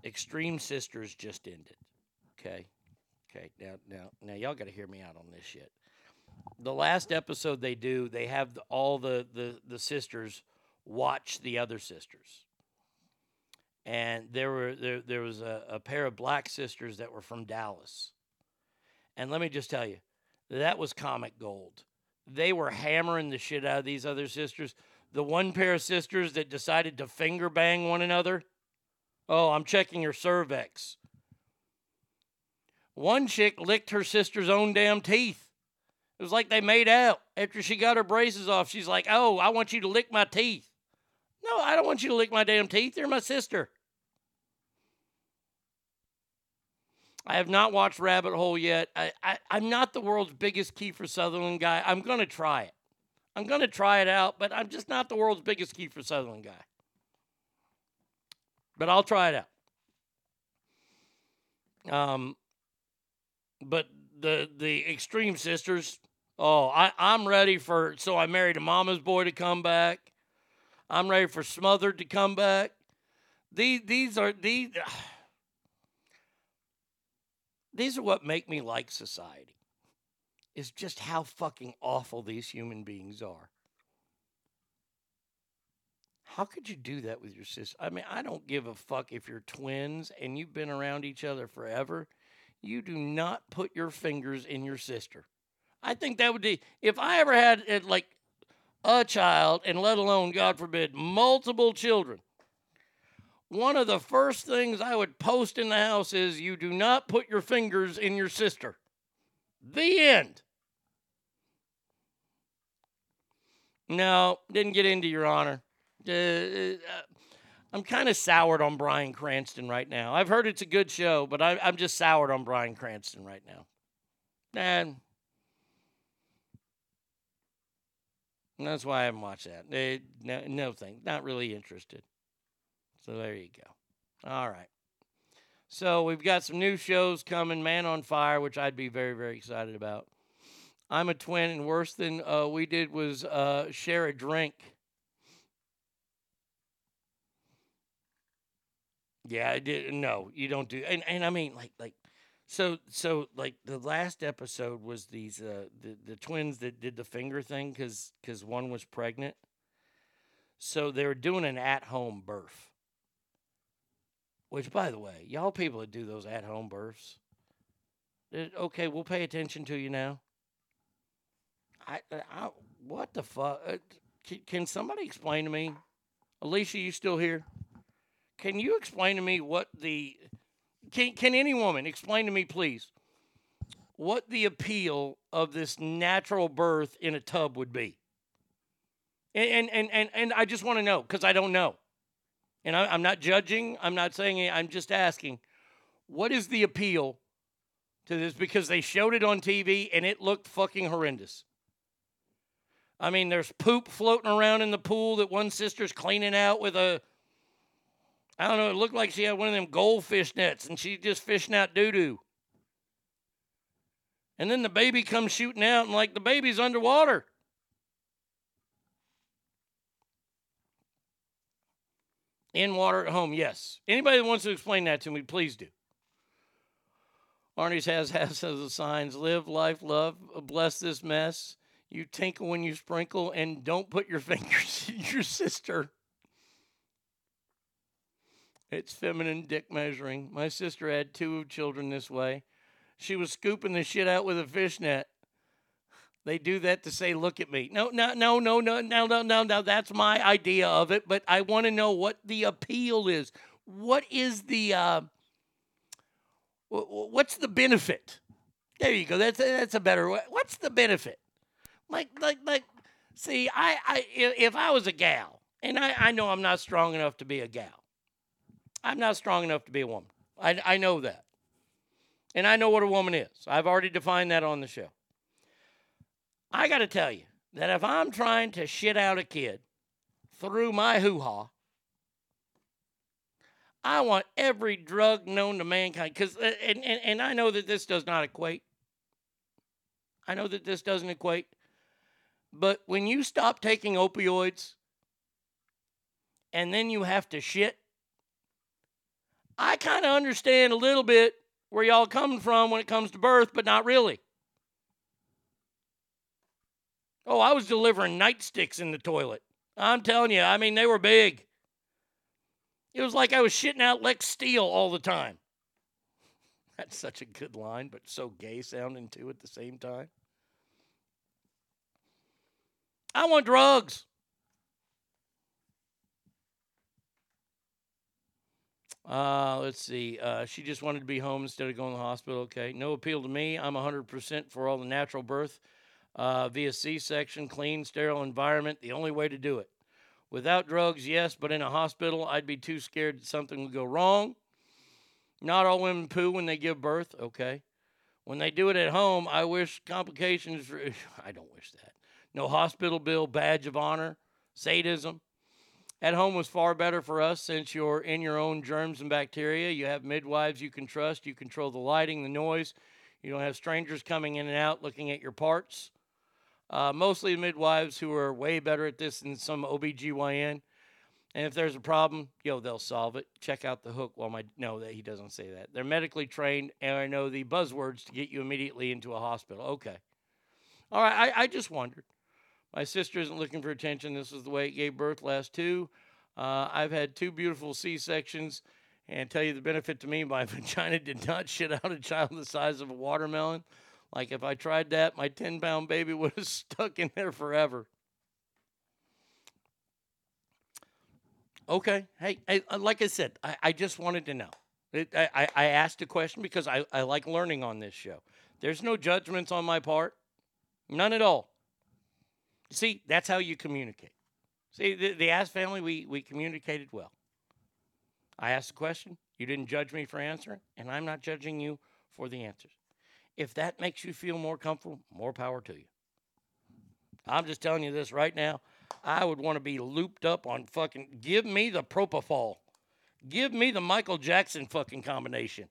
Extreme Sisters just ended. Okay. Okay. Now, now, now, y'all got to hear me out on this shit. The last episode they do, they have the, all the, the the sisters watch the other sisters, and there were there there was a, a pair of black sisters that were from Dallas, and let me just tell you, that was comic gold. They were hammering the shit out of these other sisters. The one pair of sisters that decided to finger bang one another. Oh, I'm checking your cervix. One chick licked her sister's own damn teeth. It was like they made out. After she got her braces off, she's like, Oh, I want you to lick my teeth. No, I don't want you to lick my damn teeth. You're my sister. I have not watched Rabbit Hole yet. I, I, I'm not the world's biggest Kiefer Sutherland guy. I'm going to try it. I'm going to try it out, but I'm just not the world's biggest Kiefer Sutherland guy. But I'll try it out. Um, but the the Extreme Sisters, oh, I, I'm ready for. So I married a mama's boy to come back. I'm ready for Smothered to come back. These these are these. These are what make me like society. Is just how fucking awful these human beings are. How could you do that with your sister? I mean, I don't give a fuck if you're twins and you've been around each other forever. You do not put your fingers in your sister. I think that would be if I ever had uh, like a child, and let alone, God forbid, multiple children. One of the first things I would post in the house is you do not put your fingers in your sister. The end. No, didn't get into your honor. Uh, uh, I'm kind of soured on Bryan Cranston right now. I've heard it's a good show, but I, I'm just soured on Bryan Cranston right now. And that's why I haven't watched that. No, no thing. Not really interested. So there you go. All right. So we've got some new shows coming. Man on Fire, which I'd be very, very excited about. I'm a twin, and worse than uh, we did was uh, share a drink. Yeah, I did. No, you don't do. And and I mean, like like, so so like the last episode was these uh the the twins that did the finger thing because because one was pregnant. So they were doing an at home birth. Which, by the way, y'all people that do those at home births, eh, okay, we'll pay attention to you now. I, I what the fuck? Can, can somebody explain to me? Alicia, you still here? Can you explain to me what the can can any woman explain to me please what the appeal of this natural birth in a tub would be? And and and and I just want to know because I don't know. And I, I'm not judging. I'm not saying. I'm just asking. What is the appeal to this? Because they showed it on TV and it looked fucking horrendous. I mean, there's poop floating around in the pool that one sister's cleaning out with a I don't know. It looked like she had one of them goldfish nets and she's just fishing out doo doo. And then the baby comes shooting out and like the baby's underwater. In water at home, yes. Anybody that wants to explain that to me, please do. Arnie's has has the signs live, life, love, bless this mess. You tinkle when you sprinkle, and don't put your fingers in your sister. It's feminine dick measuring. My sister had two children this way. She was scooping the shit out with a fishnet. They do that to say, look at me. No, no, no, no, no, no, no, no, no. That's my idea of it. But I want to know what the appeal is. What is the, uh, what's the benefit? There you go. That's that's a better. Way. What's the benefit? Like like like. See, I I if I was a gal, and I I know I'm not strong enough to be a gal, I'm not strong enough to be a woman. I, I know that. And I know what a woman is. I've already defined that on the show. I got to tell you that if I'm trying to shit out a kid through my hoo ha, I want every drug known to mankind. Because, uh, and, and, and I know that this does not equate. I know that this doesn't equate. But when you stop taking opioids and then you have to shit, I kind of understand a little bit where y'all coming from when it comes to birth, but not really. Oh, I was delivering nightsticks in the toilet. I'm telling you, I mean, they were big. It was like I was shitting out Lex Steele all the time. That's such a good line, but so gay sounding too at the same time. I want drugs. Uh, let's see. Uh, she just wanted to be home instead of going to the hospital. Okay. No appeal to me. I'm 100% for all the natural birth uh, via C section, clean, sterile environment. The only way to do it. Without drugs, yes, but in a hospital, I'd be too scared that something would go wrong. Not all women poo when they give birth. Okay. When they do it at home, I wish complications. I don't wish that. No hospital bill, badge of honor, sadism. At home was far better for us since you're in your own germs and bacteria. You have midwives you can trust. You control the lighting, the noise. You don't have strangers coming in and out looking at your parts. Uh, mostly midwives who are way better at this than some OBGYN. And if there's a problem, yo, they'll solve it. Check out the hook while my no, that he doesn't say that. They're medically trained and I know the buzzwords to get you immediately into a hospital. Okay. All right, I, I just wondered. My sister isn't looking for attention. This is the way it gave birth last two. Uh, I've had two beautiful C sections, and tell you the benefit to me, my vagina did not shit out a child the size of a watermelon. Like if I tried that, my 10 pound baby would have stuck in there forever. Okay. Hey, hey uh, like I said, I, I just wanted to know. It, I, I- I asked a question because I, I like learning on this show. There's no judgments on my part, none at all. See, that's how you communicate. See, the, the Ask family, we, we communicated well. I asked a question, you didn't judge me for answering, and I'm not judging you for the answers. If that makes you feel more comfortable, more power to you. I'm just telling you this right now. I would want to be looped up on fucking. Give me the propofol. Give me the Michael Jackson fucking combination.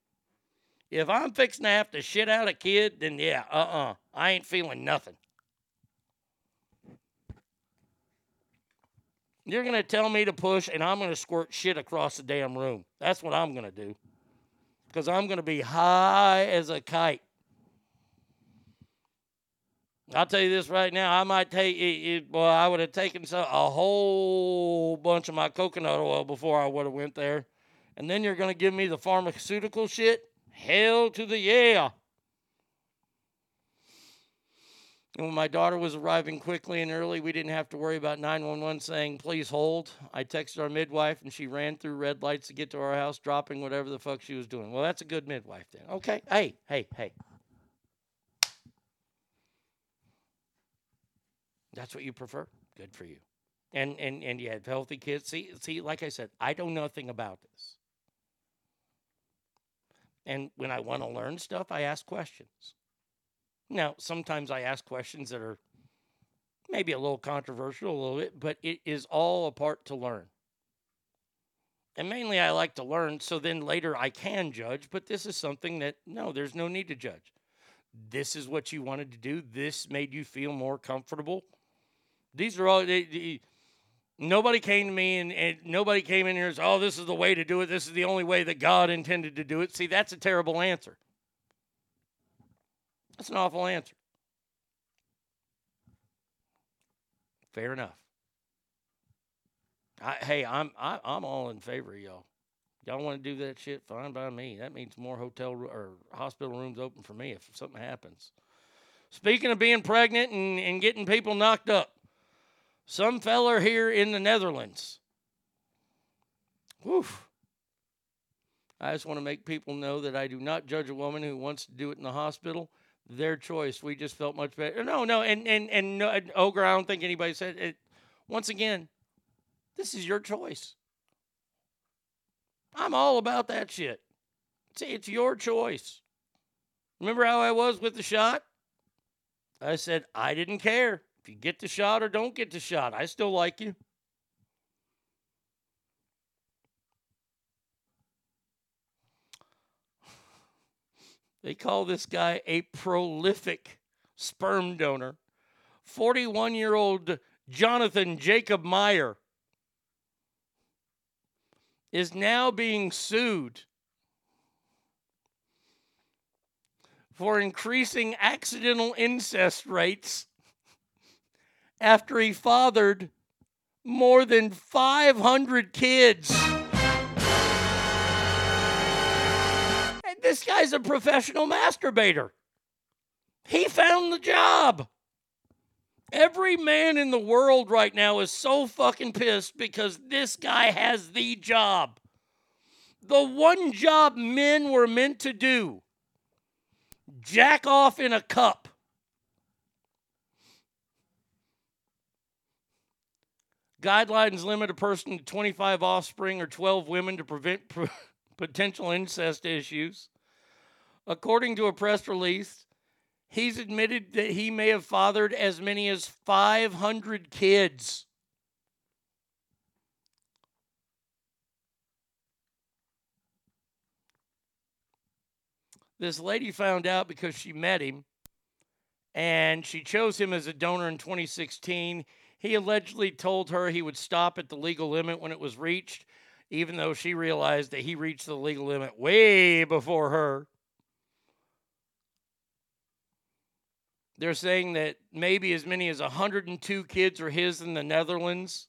If I'm fixing to have to shit out a kid, then yeah, uh uh I ain't feeling nothing. You're going to tell me to push, and I'm going to squirt shit across the damn room. That's what I'm going to do. Because I'm going to be high as a kite. I'll tell you this right now. I might take it. well, I would have taken some, a whole bunch of my coconut oil before I would have went there, and then you're going to give me the pharmaceutical shit. Hell to the yeah! And when my daughter was arriving quickly and early, we didn't have to worry about 911 saying, please hold. I texted our midwife and she ran through red lights to get to our house, dropping whatever the fuck she was doing. Well, that's a good midwife then. Okay. Hey, hey, hey. That's what you prefer? Good for you. And and and you have healthy kids. See, see, like I said, I don't know nothing about this. And when I want to learn stuff, I ask questions. Now, sometimes I ask questions that are maybe a little controversial, a little bit, but it is all a part to learn. And mainly I like to learn so then later I can judge, but this is something that no, there's no need to judge. This is what you wanted to do. This made you feel more comfortable. These are all they, they- nobody came to me and, and nobody came in here and said, "Oh, this is the way to do it. This is the only way that God intended to do it." See, that's a terrible answer. That's an awful answer. Fair enough. I, hey, I'm I, I'm all in favor of y'all. Y'all want to do that shit? Fine by me. That means more hotel or hospital rooms open for me if something happens. Speaking of being pregnant and, and getting people knocked up, some feller here in the Netherlands. Whew. I just want to make people know that I do not judge a woman who wants to do it in the hospital. Their choice. We just felt much better. No, no, and and and no, Ogre. I don't think anybody said it. Once again, this is your choice. I'm all about that shit. See, it's your choice. Remember how I was with the shot? I said, I didn't care. If you get the shot or don't get the shot, I still like you. They call this guy a prolific sperm donor. 41 year old Jonathan Jacob Meijer is now being sued for increasing accidental incest rates after he fathered more than 500 kids. And this guy's a professional masturbator. He found the job. Every man in the world right now is so fucking pissed because this guy has the job. The one job men were meant to do jack off in a cup. Guidelines limit a person to 25 offspring or 12 women to prevent potential incest issues. According to a press release, he's admitted that he may have fathered as many as 500 kids. This lady found out because she met him and she chose him as a donor in 2016. He allegedly told her he would stop at the legal limit when it was reached, even though she realized that he reached the legal limit way before her. They're saying that maybe as many as 102 kids are his in the Netherlands,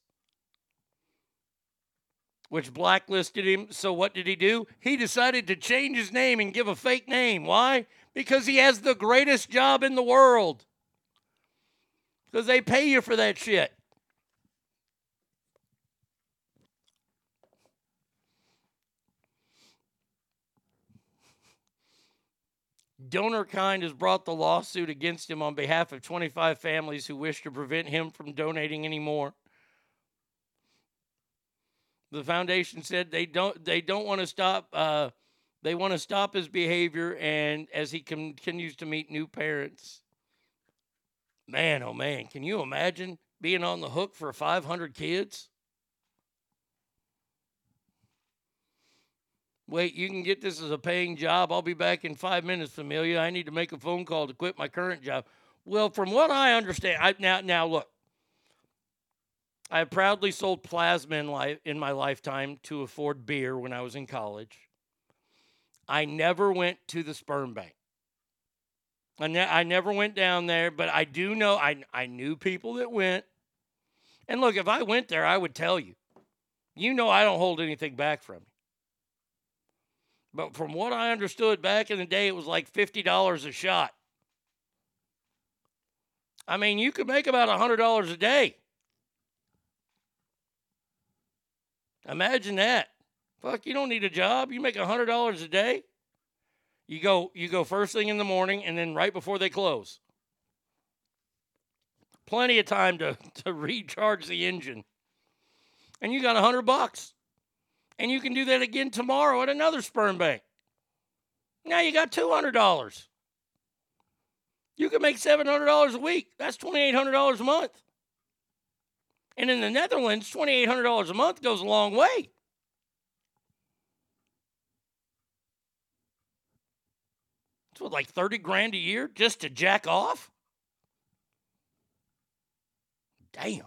which blacklisted him. So, what did he do? He decided to change his name and give a fake name. Why? Because he has the greatest job in the world. Because they pay you for that shit. DonorKind has brought the lawsuit against him on behalf of 25 families who wish to prevent him from donating anymore. The foundation said they don't they don't want to stop uh, they want to stop his behavior and as he continues to meet new parents. Man, oh man, can you imagine being on the hook for 500 kids? Wait, you can get this as a paying job. I'll be back in five minutes, Familia. I need to make a phone call to quit my current job. Well, from what I understand, I, now now look, I have proudly sold plasma in, in my lifetime to afford beer when I was in college. I never went to the sperm bank. I, ne- I never went down there, but I do know I, I knew people that went. And look, if I went there, I would tell you. You know, I don't hold anything back from you. But from what I understood back in the day, it was like $50 a shot. I mean, you could make about $100 a day. Imagine that. Fuck, you don't need a job. You make $100 a day. You go you go first thing in the morning and then right before they close. Plenty of time to, to recharge the engine. And you got a hundred bucks. And you can do that again tomorrow at another sperm bank. Now you got two hundred dollars. You can make seven hundred dollars a week. That's twenty eight hundred dollars a month. And in the Netherlands, twenty eight hundred dollars a month goes a long way. It's what, like 30 grand a year just to jack off? Damn.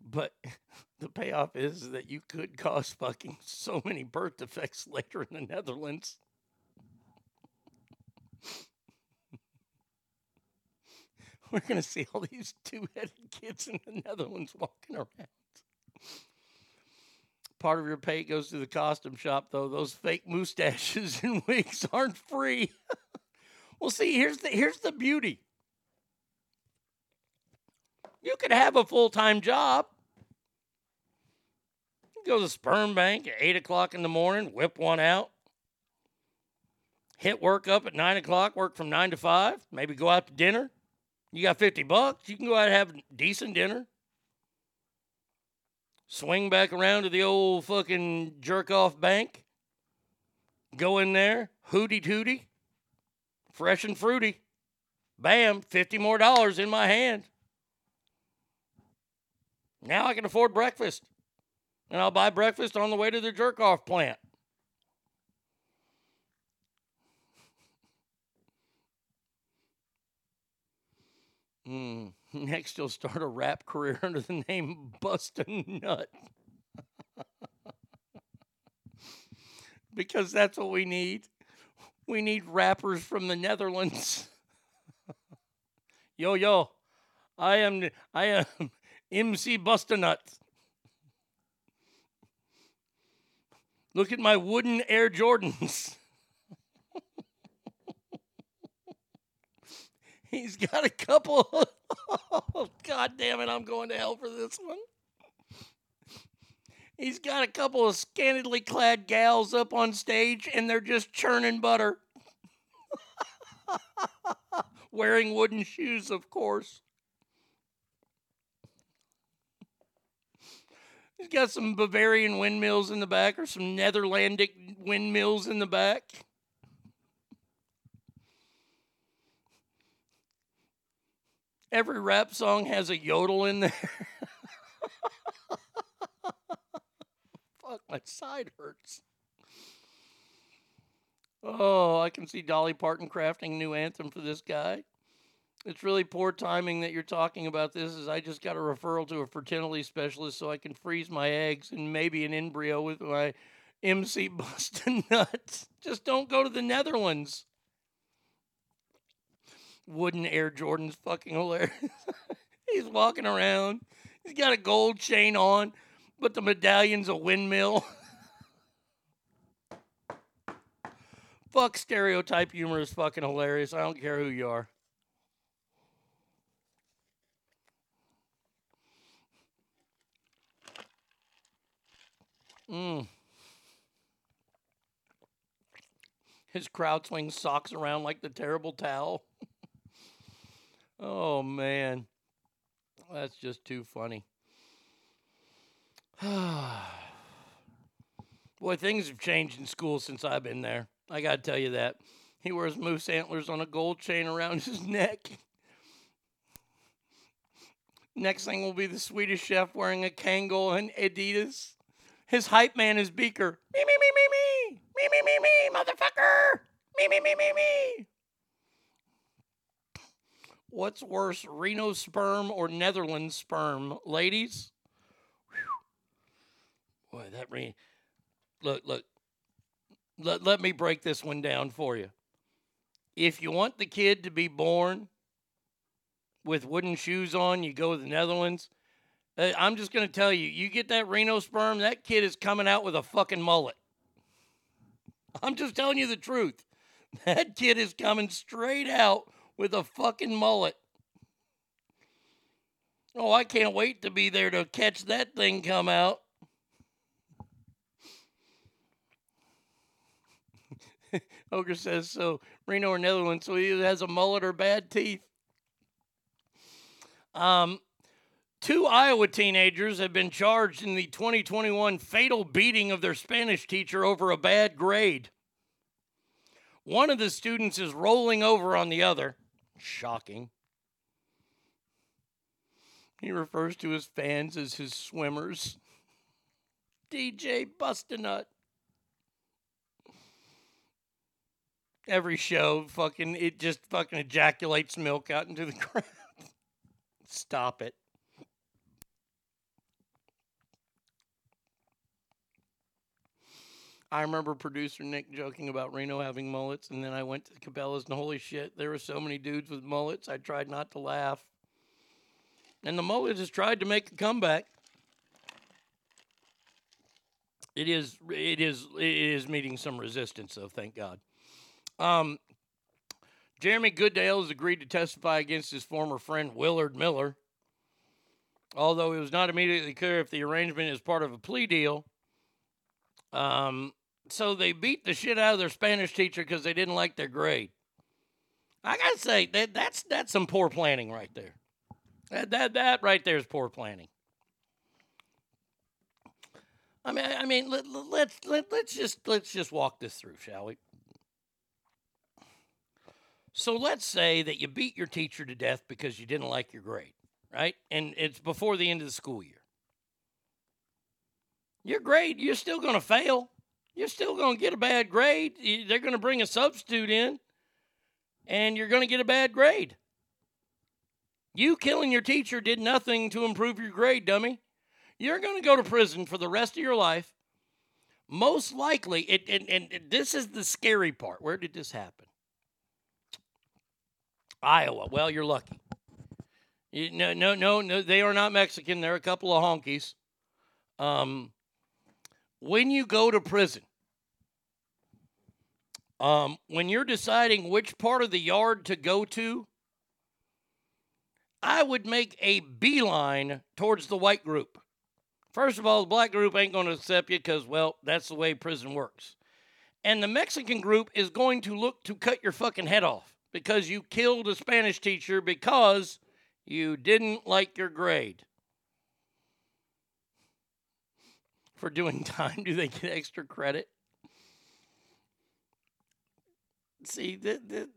But the payoff is that you could cause fucking so many birth defects later in the Netherlands. We're going to see all these two headed kids in the Netherlands walking around. Part of your pay goes to the costume shop, though. Those fake mustaches and wigs aren't free. well, see, here's the here's the beauty. You could have a full time job. You go to the sperm bank at eight o'clock in the morning, whip one out. Hit work up at nine o'clock, work from nine to five, maybe go out to dinner. You got 50 bucks, you can go out and have a decent dinner. Swing back around to the old fucking jerk off bank, go in there, hooty tooty, fresh and fruity. Bam, 50 more dollars in my hand. Now I can afford breakfast. And I'll buy breakfast on the way to the jerk off plant. Hmm. Next, you'll start a rap career under the name Bustin' Nut. because that's what we need. We need rappers from the Netherlands. yo, yo, I am I am MC Bustinut. Look at my wooden Air Jordans. He's got a couple. oh, God damn it! I'm going to hell for this one. He's got a couple of scantily clad gals up on stage, and they're just churning butter, wearing wooden shoes, of course. He's got some Bavarian windmills in the back, or some Netherlandic windmills in the back. Every rap song has a yodel in there. Fuck, my side hurts. Oh, I can see Dolly Parton crafting a new anthem for this guy. It's really poor timing that you're talking about this, as I just got a referral to a fertility specialist so I can freeze my eggs and maybe an embryo with my MC busting nuts. Just don't go to the Netherlands. Wooden Air Jordan's fucking hilarious. He's walking around. He's got a gold chain on, but the medallion's a windmill. Fuck stereotype humor is fucking hilarious. I don't care who you are. Mm. His crowd swings socks around like the terrible towel. Oh man. That's just too funny. Boy, things have changed in school since I've been there. I got to tell you that. He wears moose antlers on a gold chain around his neck. Next thing will be the Swedish chef wearing a Kangol and Adidas. His hype man is Beaker. Me, me, me, me, me. Me, me, me, me, motherfucker. Me, me, me, me, me. What's worse, Reno sperm or Netherlands sperm? Ladies? Whew. Boy, that ring. Look, look. Let, let me break this one down for you. If you want the kid to be born with wooden shoes on, you go to the Netherlands. Uh, I'm just going to tell you, you get that Reno sperm, that kid is coming out with a fucking mullet. I'm just telling you the truth. That kid is coming straight out with a fucking mullet. Oh, I can't wait to be there to catch that thing come out. Ogre says so. Reno or Netherlands, so he either has a mullet or bad teeth. Um, two Iowa teenagers have been charged in the 2021 fatal beating of their Spanish teacher over a bad grade. One of the students is rolling over on the other. Shocking. He refers to his fans as his swimmers. DJ Bustinut. Every show, fucking, it just fucking ejaculates milk out into the crowd. Stop it. I remember producer Nick joking about Reno having mullets, and then I went to the Cabela's, and holy shit, there were so many dudes with mullets. I tried not to laugh. And the mullet has tried to make a comeback. It is, it is, it is meeting some resistance, though. Thank God. Um, Jeremy Goodale has agreed to testify against his former friend Willard Miller. Although it was not immediately clear if the arrangement is part of a plea deal. Um, so they beat the shit out of their Spanish teacher because they didn't like their grade. I gotta say that that's that's some poor planning right there. That that that right there is poor planning. I mean, I mean, let, let, let's let, let's just let's just walk this through, shall we? So let's say that you beat your teacher to death because you didn't like your grade, right? And it's before the end of the school year. Your grade, you're still going to fail. You're still going to get a bad grade. They're going to bring a substitute in, and you're going to get a bad grade. You killing your teacher did nothing to improve your grade, dummy. You're going to go to prison for the rest of your life. Most likely, it, and, and this is the scary part. Where did this happen? Iowa. Well, you're lucky. You, no, no, no, no. They are not Mexican. They're a couple of honkies. Um, when you go to prison, um, when you're deciding which part of the yard to go to, I would make a beeline towards the white group. First of all, the black group ain't going to accept you because, well, that's the way prison works. And the Mexican group is going to look to cut your fucking head off because you killed a Spanish teacher because you didn't like your grade. For doing time, do they get extra credit? See, the, the,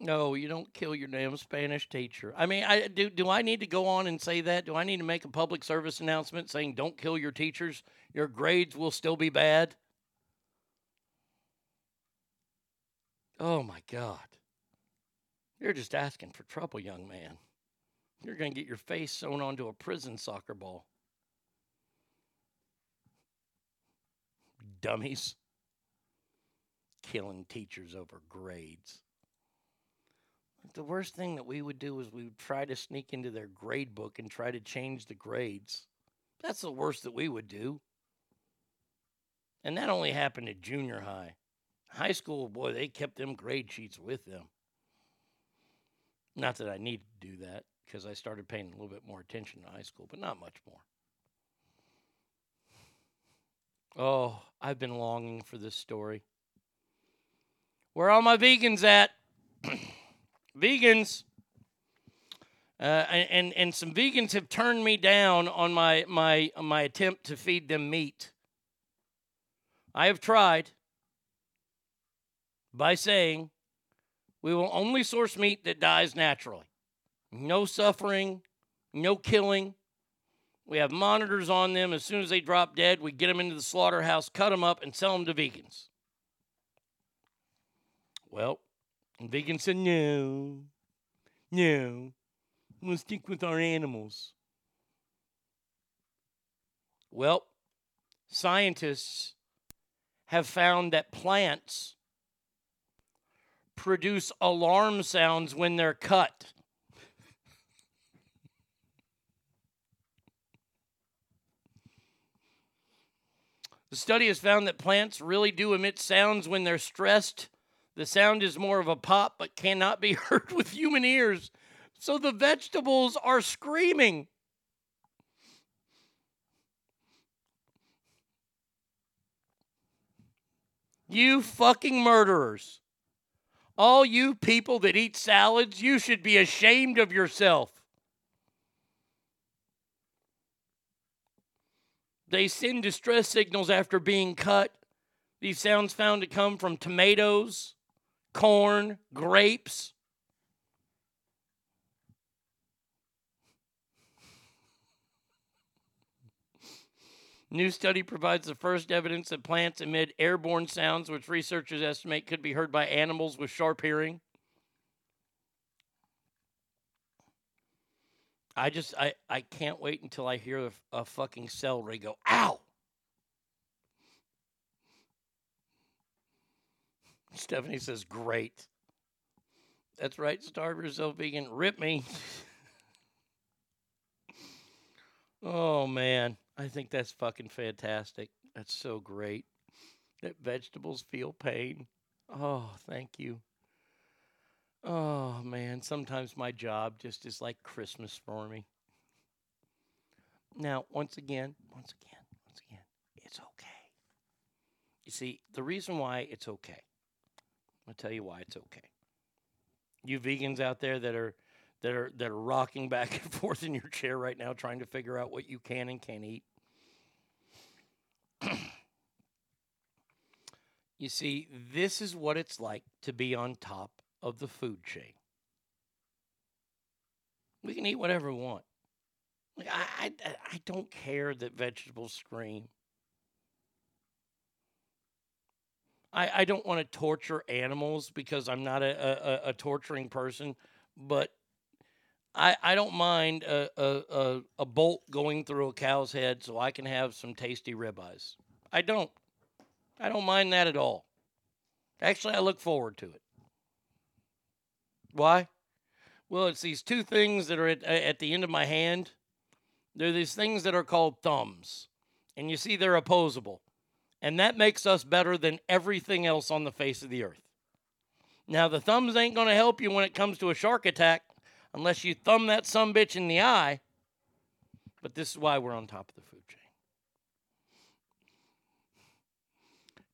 No, you don't kill your damn Spanish teacher. I mean, I do. Do I need to go on and say that? Do I need to make a public service announcement saying don't kill your teachers? Your grades will still be bad. Oh my God! You're just asking for trouble, young man. You're going to get your face sewn onto a prison soccer ball. Dummies. Killing teachers over grades. The worst thing that we would do is we would try to sneak into their grade book and try to change the grades. That's the worst that we would do. And that only happened at junior high. High school, boy, they kept them grade sheets with them. Not that I needed to do that because I started paying a little bit more attention in high school, but not much more. Oh, I've been longing for this story. Where are all my vegans at? vegans. Uh, and, and some vegans have turned me down on my my my attempt to feed them meat. I have tried by saying we will only source meat that dies naturally. No suffering, no killing. We have monitors on them. As soon as they drop dead, we get them into the slaughterhouse, cut them up, and sell them to vegans. Well, vegans said, no, no, we'll stick with our animals. Well, scientists have found that plants produce alarm sounds when they're cut. The study has found that plants really do emit sounds when they're stressed. The sound is more of a pop but cannot be heard with human ears. So the vegetables are screaming. You fucking murderers. All you people that eat salads, you should be ashamed of yourself. They send distress signals after being cut. These sounds found to come from tomatoes, corn, grapes. New study provides the first evidence that plants emit airborne sounds, which researchers estimate could be heard by animals with sharp hearing. I just I I can't wait until I hear a, a fucking celery go ow. Stephanie says great. That's right, starve yourself vegan. Rip me. oh man, I think that's fucking fantastic. That's so great. That vegetables feel pain. Oh, thank you. Oh man, sometimes my job just is like Christmas for me. Now, once again, once again, once again, it's okay. You see, the reason why it's okay, I'll tell you why it's okay. You vegans out there that are that are that are rocking back and forth in your chair right now trying to figure out what you can and can't eat. you see, this is what it's like to be on top of the food chain. We can eat whatever we want. Like, I, I, I don't care that vegetables scream. I, I don't want to torture animals because I'm not a, a, a torturing person, but I, I don't mind a, a, a, a bolt going through a cow's head so I can have some tasty ribeyes. I don't. I don't mind that at all. Actually, I look forward to it. Why? Well, it's these two things that are at, at the end of my hand. They're these things that are called thumbs. And you see, they're opposable. And that makes us better than everything else on the face of the earth. Now, the thumbs ain't going to help you when it comes to a shark attack unless you thumb that some bitch in the eye. But this is why we're on top of the food chain.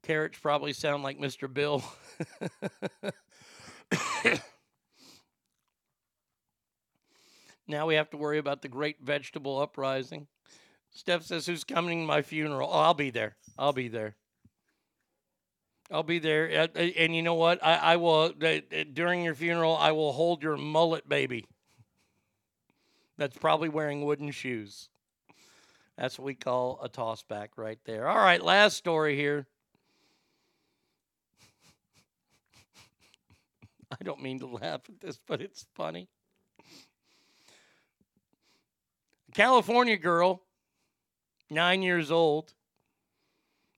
Carrots probably sound like Mr. Bill. Now we have to worry about the great vegetable uprising. Steph says, Who's coming to my funeral? Oh, I'll be there. I'll be there. I'll be there. Uh, uh, And you know what? I, I will, uh, during your funeral, I will hold your mullet baby. That's probably wearing wooden shoes. That's what we call a tossback right there. All right, last story here. I don't mean to laugh at this, but it's funny. A California girl, nine years old,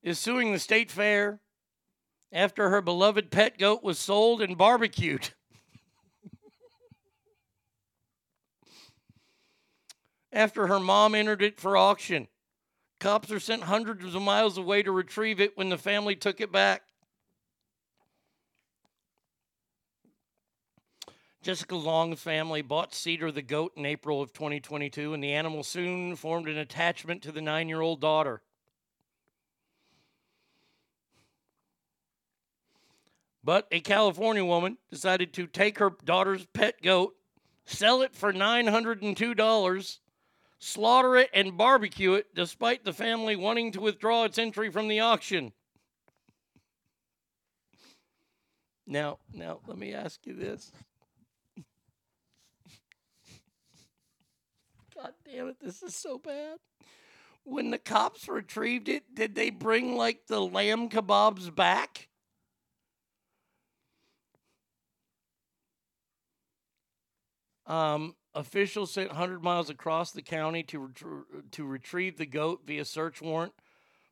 is suing the state fair after her beloved pet goat was sold and barbecued. after her mom entered it for auction. Cops are sent hundreds of miles away to retrieve it when the family took it back. Jessica Long's family bought Cedar the goat in April of 2022, and the animal soon formed an attachment to the nine year old daughter. But a California woman decided to take her daughter's pet goat, sell it for $902, slaughter it, and barbecue it, despite the family wanting to withdraw its entry from the auction. Now, now, let me ask you this. God damn it, this is so bad. When the cops retrieved it, did they bring like the lamb kebabs back? Um, officials sent 100 miles across the county to, retr- to retrieve the goat via search warrant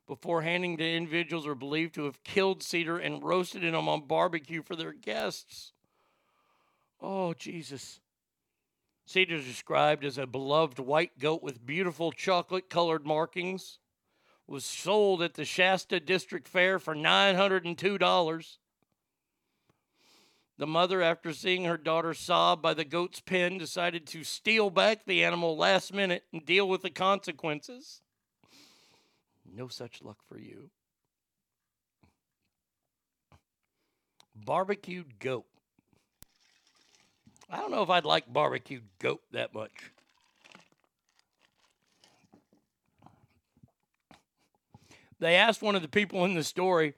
before handing the individuals are believed to have killed Cedar and roasted him on barbecue for their guests. Oh, Jesus. Cedar is described as a beloved white goat with beautiful chocolate colored markings. Was sold at the Shasta District Fair for $902. The mother, after seeing her daughter sob by the goat's pen, decided to steal back the animal last minute and deal with the consequences. No such luck for you. Barbecued goat. I don't know if I'd like barbecued goat that much. They asked one of the people in the story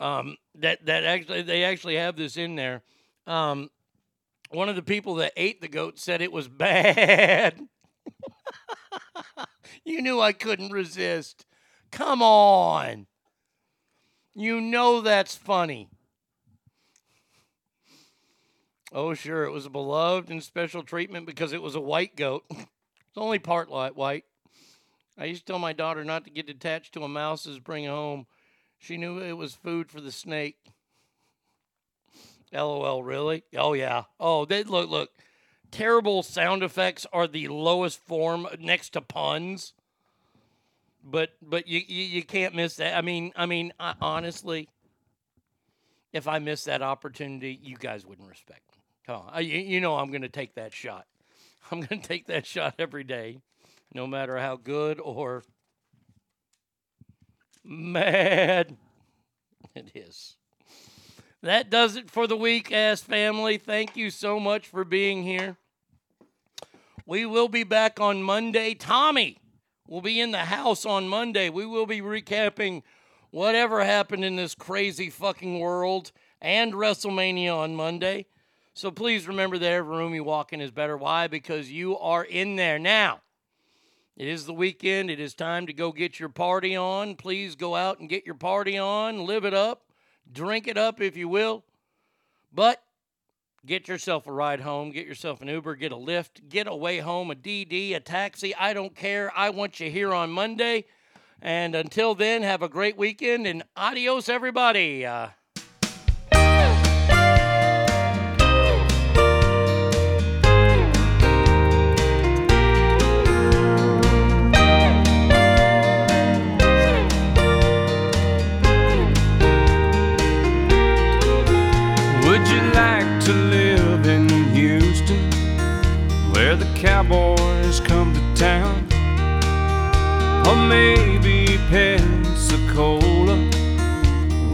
um, that that actually they actually have this in there. Um, one of the people that ate the goat said it was bad. you knew I couldn't resist. Come on. You know that's funny. Oh, sure, it was a beloved and special treatment because it was a white goat. it's only part white. I used to tell my daughter not to get attached to a mouse mouse's bring home. She knew it was food for the snake. LOL, really? Oh yeah. Oh, they look look. Terrible sound effects are the lowest form next to puns. But but you you, you can't miss that. I mean I mean I, honestly, if I missed that opportunity, you guys wouldn't respect. Come on, I, you, know I'm going to take that shot. I'm going to take that shot every day, no matter how good or mad it is. That does it for the week, ass family. Thank you so much for being here. We will be back on Monday. Tommy will be in the house on Monday. We will be recapping whatever happened in this crazy fucking world and WrestleMania on Monday. So please remember that every room you walk in is better. Why? Because you are in there. Now, it is the weekend. It is time to go get your party on. Please go out and get your party on. Live it up. Drink it up, if you will. But get yourself a ride home. Get yourself an Uber. Get a Lyft. Get away home, a DD, a taxi. I don't care. I want you here on Monday. And until then, have a great weekend and adios, everybody. Uh, cowboys come to town? Or maybe Pensacola,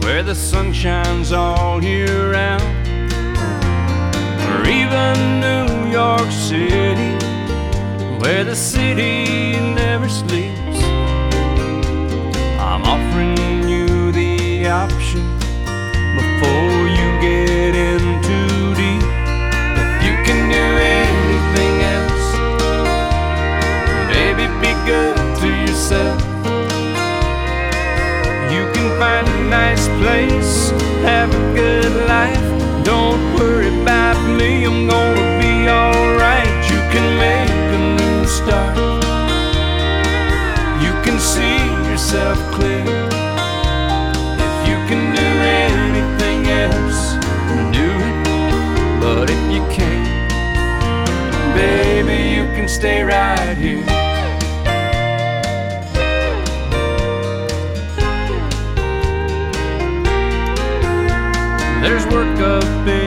where the sun shines all year round? Or even New York City, where the city never sleeps? Good to yourself. You can find a nice place, have a good life. Don't worry about me, I'm gonna be alright. You can make a new start. You can see yourself clear. If you can do anything else, do it. But if you can't, baby, you can stay right here. Up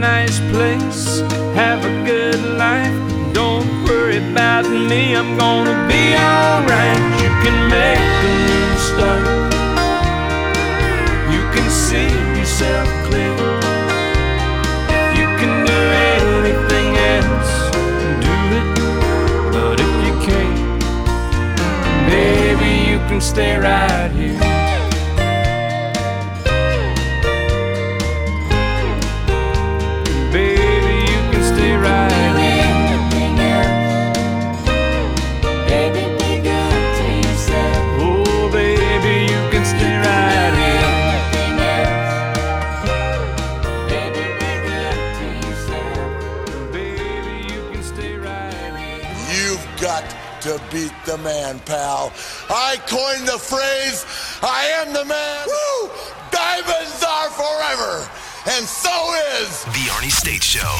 nice place, have a good life. Don't worry about me, I'm gonna be alright. You can make a new start. You can see yourself clear. If you can do anything else, do it. But if you can't, baby, you can stay right here. The man, pal. I coined the phrase, I am the man. Woo! Diamonds are forever. And so is The Arnie State Show.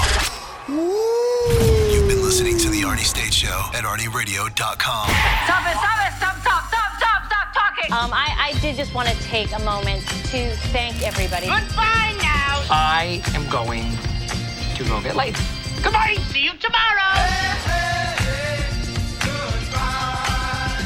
You've been listening to The Arnie State Show at ArnieRadio.com. Stop it, stop it, stop, stop, stop, stop, stop talking. Um, I, I did just want to take a moment to thank everybody. Goodbye now. I am going to go get laid. Goodbye. See you tomorrow.